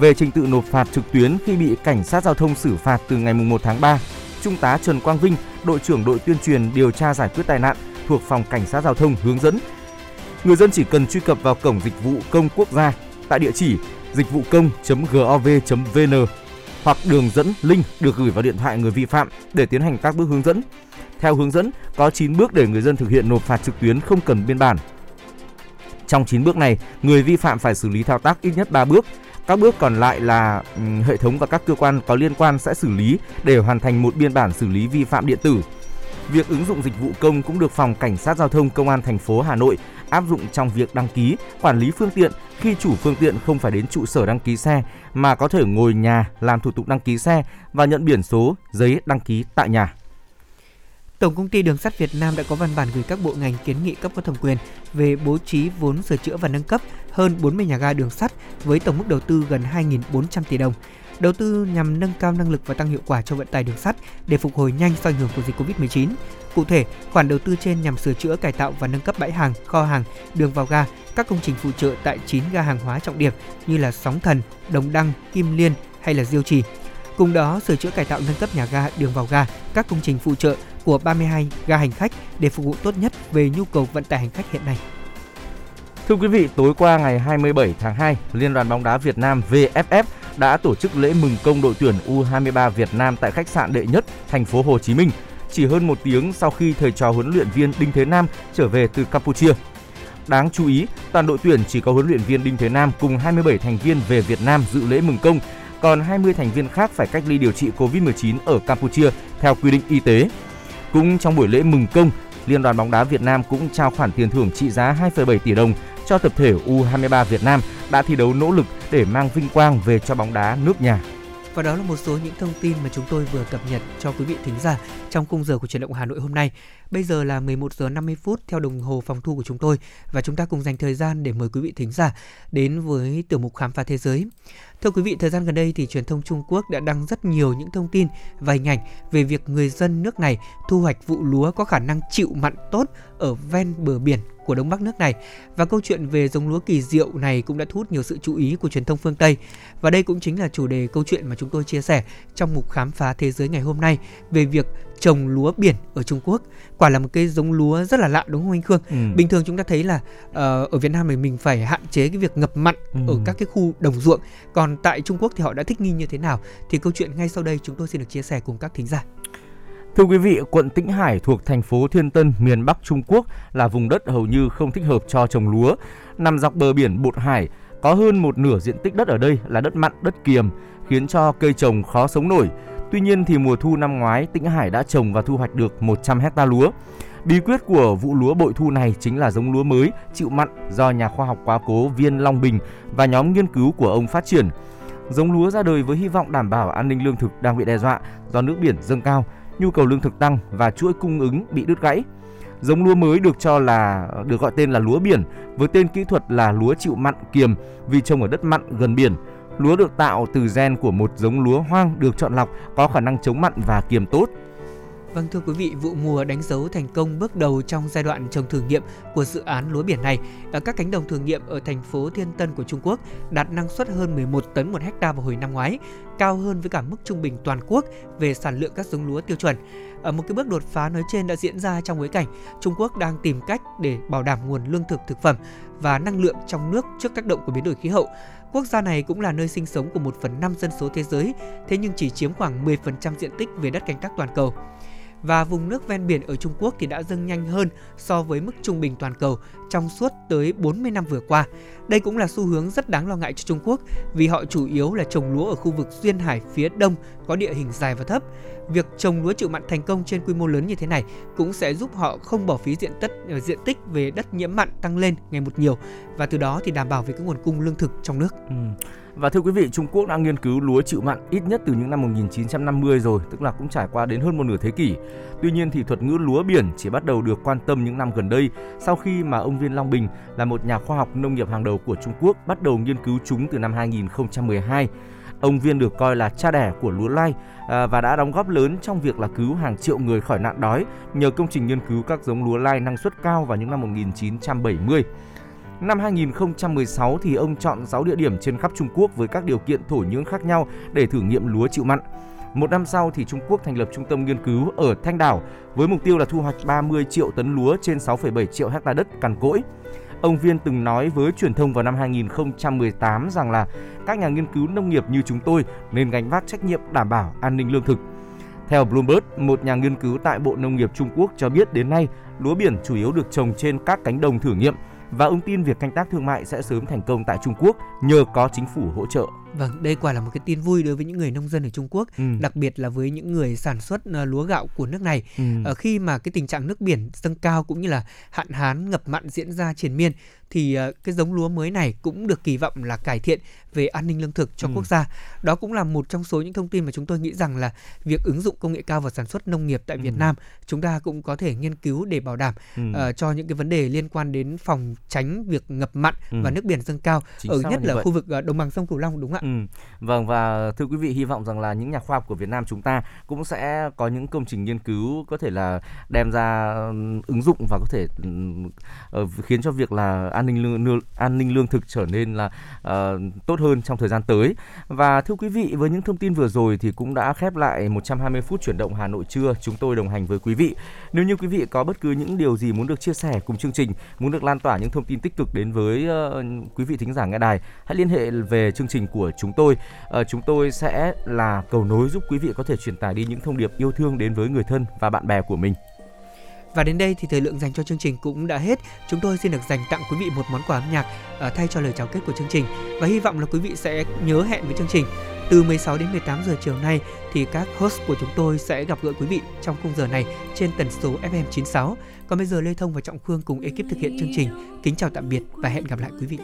Về trình tự nộp phạt trực tuyến khi bị cảnh sát giao thông xử phạt từ ngày 1 tháng 3, Trung tá Trần Quang Vinh, đội trưởng đội tuyên truyền điều tra giải quyết tai nạn thuộc phòng cảnh sát giao thông hướng dẫn người dân chỉ cần truy cập vào cổng dịch vụ công quốc gia tại địa chỉ dịch vụ công.gov.vn hoặc đường dẫn link được gửi vào điện thoại người vi phạm để tiến hành các bước hướng dẫn. Theo hướng dẫn, có 9 bước để người dân thực hiện nộp phạt trực tuyến không cần biên bản. Trong 9 bước này, người vi phạm phải xử lý thao tác ít nhất 3 bước. Các bước còn lại là hệ thống và các cơ quan có liên quan sẽ xử lý để hoàn thành một biên bản xử lý vi phạm điện tử. Việc ứng dụng dịch vụ công cũng được phòng cảnh sát giao thông công an thành phố Hà Nội áp dụng trong việc đăng ký, quản lý phương tiện khi chủ phương tiện không phải đến trụ sở đăng ký xe mà có thể ngồi nhà làm thủ tục đăng ký xe và nhận biển số, giấy đăng ký tại nhà. Tổng công ty Đường sắt Việt Nam đã có văn bản gửi các bộ ngành kiến nghị cấp có thẩm quyền về bố trí vốn sửa chữa và nâng cấp hơn 40 nhà ga đường sắt với tổng mức đầu tư gần 2.400 tỷ đồng. Đầu tư nhằm nâng cao năng lực và tăng hiệu quả cho vận tải đường sắt để phục hồi nhanh sau ảnh hưởng của dịch Covid-19. Cụ thể, khoản đầu tư trên nhằm sửa chữa, cải tạo và nâng cấp bãi hàng, kho hàng, đường vào ga, các công trình phụ trợ tại 9 ga hàng hóa trọng điểm như là Sóng Thần, Đồng Đăng, Kim Liên hay là Diêu Trì. Cùng đó, sửa chữa cải tạo nâng cấp nhà ga, đường vào ga, các công trình phụ trợ của 32 ga hành khách để phục vụ tốt nhất về nhu cầu vận tải hành khách hiện nay. Thưa quý vị, tối qua ngày 27 tháng 2, Liên đoàn bóng đá Việt Nam VFF đã tổ chức lễ mừng công đội tuyển U23 Việt Nam tại khách sạn Đệ Nhất, thành phố Hồ Chí Minh, chỉ hơn một tiếng sau khi thầy trò huấn luyện viên Đinh Thế Nam trở về từ Campuchia. Đáng chú ý, toàn đội tuyển chỉ có huấn luyện viên Đinh Thế Nam cùng 27 thành viên về Việt Nam dự lễ mừng công, còn 20 thành viên khác phải cách ly điều trị COVID-19 ở Campuchia theo quy định y tế. Cũng trong buổi lễ mừng công, Liên đoàn bóng đá Việt Nam cũng trao khoản tiền thưởng trị giá 2,7 tỷ đồng cho tập thể U23 Việt Nam đã thi đấu nỗ lực để mang vinh quang về cho bóng đá nước nhà. Và đó là một số những thông tin mà chúng tôi vừa cập nhật cho quý vị thính giả trong khung giờ của truyền động Hà Nội hôm nay. Bây giờ là 11 giờ 50 phút theo đồng hồ phòng thu của chúng tôi và chúng ta cùng dành thời gian để mời quý vị thính giả đến với tiểu mục khám phá thế giới. Thưa quý vị, thời gian gần đây thì truyền thông Trung Quốc đã đăng rất nhiều những thông tin và hình ảnh về việc người dân nước này thu hoạch vụ lúa có khả năng chịu mặn tốt ở ven bờ biển của Đông Bắc nước này. Và câu chuyện về giống lúa kỳ diệu này cũng đã thu hút nhiều sự chú ý của truyền thông phương Tây. Và đây cũng chính là chủ đề câu chuyện mà chúng tôi chia sẻ trong mục khám phá thế giới ngày hôm nay về việc trồng lúa biển ở Trung Quốc. Quả là một cây giống lúa rất là lạ đúng không anh Khương? Ừ. Bình thường chúng ta thấy là uh, ở Việt Nam này mình phải hạn chế cái việc ngập mặn ừ. ở các cái khu đồng ruộng. Còn tại Trung Quốc thì họ đã thích nghi như thế nào? Thì câu chuyện ngay sau đây chúng tôi xin được chia sẻ cùng các thính giả. Thưa quý vị, quận Tĩnh Hải thuộc thành phố Thiên Tân, miền Bắc Trung Quốc là vùng đất hầu như không thích hợp cho trồng lúa. Nằm dọc bờ biển Bột Hải, có hơn một nửa diện tích đất ở đây là đất mặn, đất kiềm, khiến cho cây trồng khó sống nổi. Tuy nhiên thì mùa thu năm ngoái, Tĩnh Hải đã trồng và thu hoạch được 100 hecta lúa. Bí quyết của vụ lúa bội thu này chính là giống lúa mới chịu mặn do nhà khoa học quá cố Viên Long Bình và nhóm nghiên cứu của ông phát triển. Giống lúa ra đời với hy vọng đảm bảo an ninh lương thực đang bị đe dọa do nước biển dâng cao, nhu cầu lương thực tăng và chuỗi cung ứng bị đứt gãy. Giống lúa mới được cho là được gọi tên là lúa biển với tên kỹ thuật là lúa chịu mặn kiềm vì trồng ở đất mặn gần biển. Lúa được tạo từ gen của một giống lúa hoang được chọn lọc có khả năng chống mặn và kiềm tốt. Vâng thưa quý vị, vụ mùa đánh dấu thành công bước đầu trong giai đoạn trồng thử nghiệm của dự án lúa biển này. Ở các cánh đồng thử nghiệm ở thành phố Thiên Tân của Trung Quốc đạt năng suất hơn 11 tấn một hecta vào hồi năm ngoái, cao hơn với cả mức trung bình toàn quốc về sản lượng các giống lúa tiêu chuẩn. Ở một cái bước đột phá nói trên đã diễn ra trong bối cảnh Trung Quốc đang tìm cách để bảo đảm nguồn lương thực thực phẩm và năng lượng trong nước trước tác động của biến đổi khí hậu. Quốc gia này cũng là nơi sinh sống của 1 phần 5 dân số thế giới, thế nhưng chỉ chiếm khoảng 10% diện tích về đất canh tác toàn cầu và vùng nước ven biển ở Trung Quốc thì đã dâng nhanh hơn so với mức trung bình toàn cầu trong suốt tới 40 năm vừa qua. Đây cũng là xu hướng rất đáng lo ngại cho Trung Quốc vì họ chủ yếu là trồng lúa ở khu vực duyên hải phía đông có địa hình dài và thấp. Việc trồng lúa chịu mặn thành công trên quy mô lớn như thế này cũng sẽ giúp họ không bỏ phí diện tích ờ, diện tích về đất nhiễm mặn tăng lên ngày một nhiều và từ đó thì đảm bảo về cái nguồn cung lương thực trong nước. Ừ. Và thưa quý vị, Trung Quốc đã nghiên cứu lúa chịu mặn ít nhất từ những năm 1950 rồi, tức là cũng trải qua đến hơn một nửa thế kỷ. Tuy nhiên thì thuật ngữ lúa biển chỉ bắt đầu được quan tâm những năm gần đây sau khi mà ông Viên Long Bình là một nhà khoa học nông nghiệp hàng đầu của Trung Quốc bắt đầu nghiên cứu chúng từ năm 2012. Ông Viên được coi là cha đẻ của lúa lai à, và đã đóng góp lớn trong việc là cứu hàng triệu người khỏi nạn đói nhờ công trình nghiên cứu các giống lúa lai năng suất cao vào những năm 1970. Năm 2016 thì ông chọn 6 địa điểm trên khắp Trung Quốc với các điều kiện thổ nhưỡng khác nhau để thử nghiệm lúa chịu mặn. Một năm sau thì Trung Quốc thành lập trung tâm nghiên cứu ở Thanh Đảo với mục tiêu là thu hoạch 30 triệu tấn lúa trên 6,7 triệu hecta đất cằn cỗi. Ông Viên từng nói với truyền thông vào năm 2018 rằng là các nhà nghiên cứu nông nghiệp như chúng tôi nên gánh vác trách nhiệm đảm bảo an ninh lương thực. Theo Bloomberg, một nhà nghiên cứu tại Bộ Nông nghiệp Trung Quốc cho biết đến nay, lúa biển chủ yếu được trồng trên các cánh đồng thử nghiệm và ông tin việc canh tác thương mại sẽ sớm thành công tại Trung Quốc nhờ có chính phủ hỗ trợ. Vâng, đây quả là một cái tin vui đối với những người nông dân ở Trung Quốc, ừ. đặc biệt là với những người sản xuất ờ, lúa gạo của nước này. Ừ. Ở khi mà cái tình trạng nước biển dâng cao cũng như là hạn hán ngập mặn diễn ra triền miên thì ờ, cái giống lúa mới này cũng được kỳ vọng là cải thiện về an ninh lương thực cho ừ. quốc gia. Đó cũng là một trong số những thông tin mà chúng tôi nghĩ rằng là việc ứng dụng công nghệ cao vào sản xuất nông nghiệp tại ừ. Việt Nam chúng ta cũng có thể nghiên cứu để bảo đảm ừ. uh, cho những cái vấn đề liên quan đến phòng tránh việc ngập mặn ừ. và nước biển dâng cao Chính ở nhất là vậy. khu vực uh, đồng bằng sông Cửu Long đúng không ạ? Ừ. Vâng và thưa quý vị hy vọng rằng là những nhà khoa học của Việt Nam chúng ta cũng sẽ có những công trình nghiên cứu có thể là đem ra ứng dụng và có thể uh, khiến cho việc là an ninh lương, an ninh lương thực trở nên là uh, tốt hơn trong thời gian tới. Và thưa quý vị, với những thông tin vừa rồi thì cũng đã khép lại 120 phút chuyển động Hà Nội trưa. Chúng tôi đồng hành với quý vị. Nếu như quý vị có bất cứ những điều gì muốn được chia sẻ cùng chương trình, muốn được lan tỏa những thông tin tích cực đến với uh, quý vị thính giả nghe đài, hãy liên hệ về chương trình của chúng tôi. Uh, chúng tôi sẽ là cầu nối giúp quý vị có thể truyền tải đi những thông điệp yêu thương đến với người thân và bạn bè của mình. Và đến đây thì thời lượng dành cho chương trình cũng đã hết. Chúng tôi xin được dành tặng quý vị một món quà âm nhạc uh, thay cho lời chào kết của chương trình và hy vọng là quý vị sẽ nhớ hẹn với chương trình từ 16 đến 18 giờ chiều nay thì các host của chúng tôi sẽ gặp gỡ quý vị trong khung giờ này trên tần số FM 96. Còn bây giờ Lê Thông và Trọng Khương cùng ekip thực hiện chương trình. Kính chào tạm biệt và hẹn gặp lại quý vị.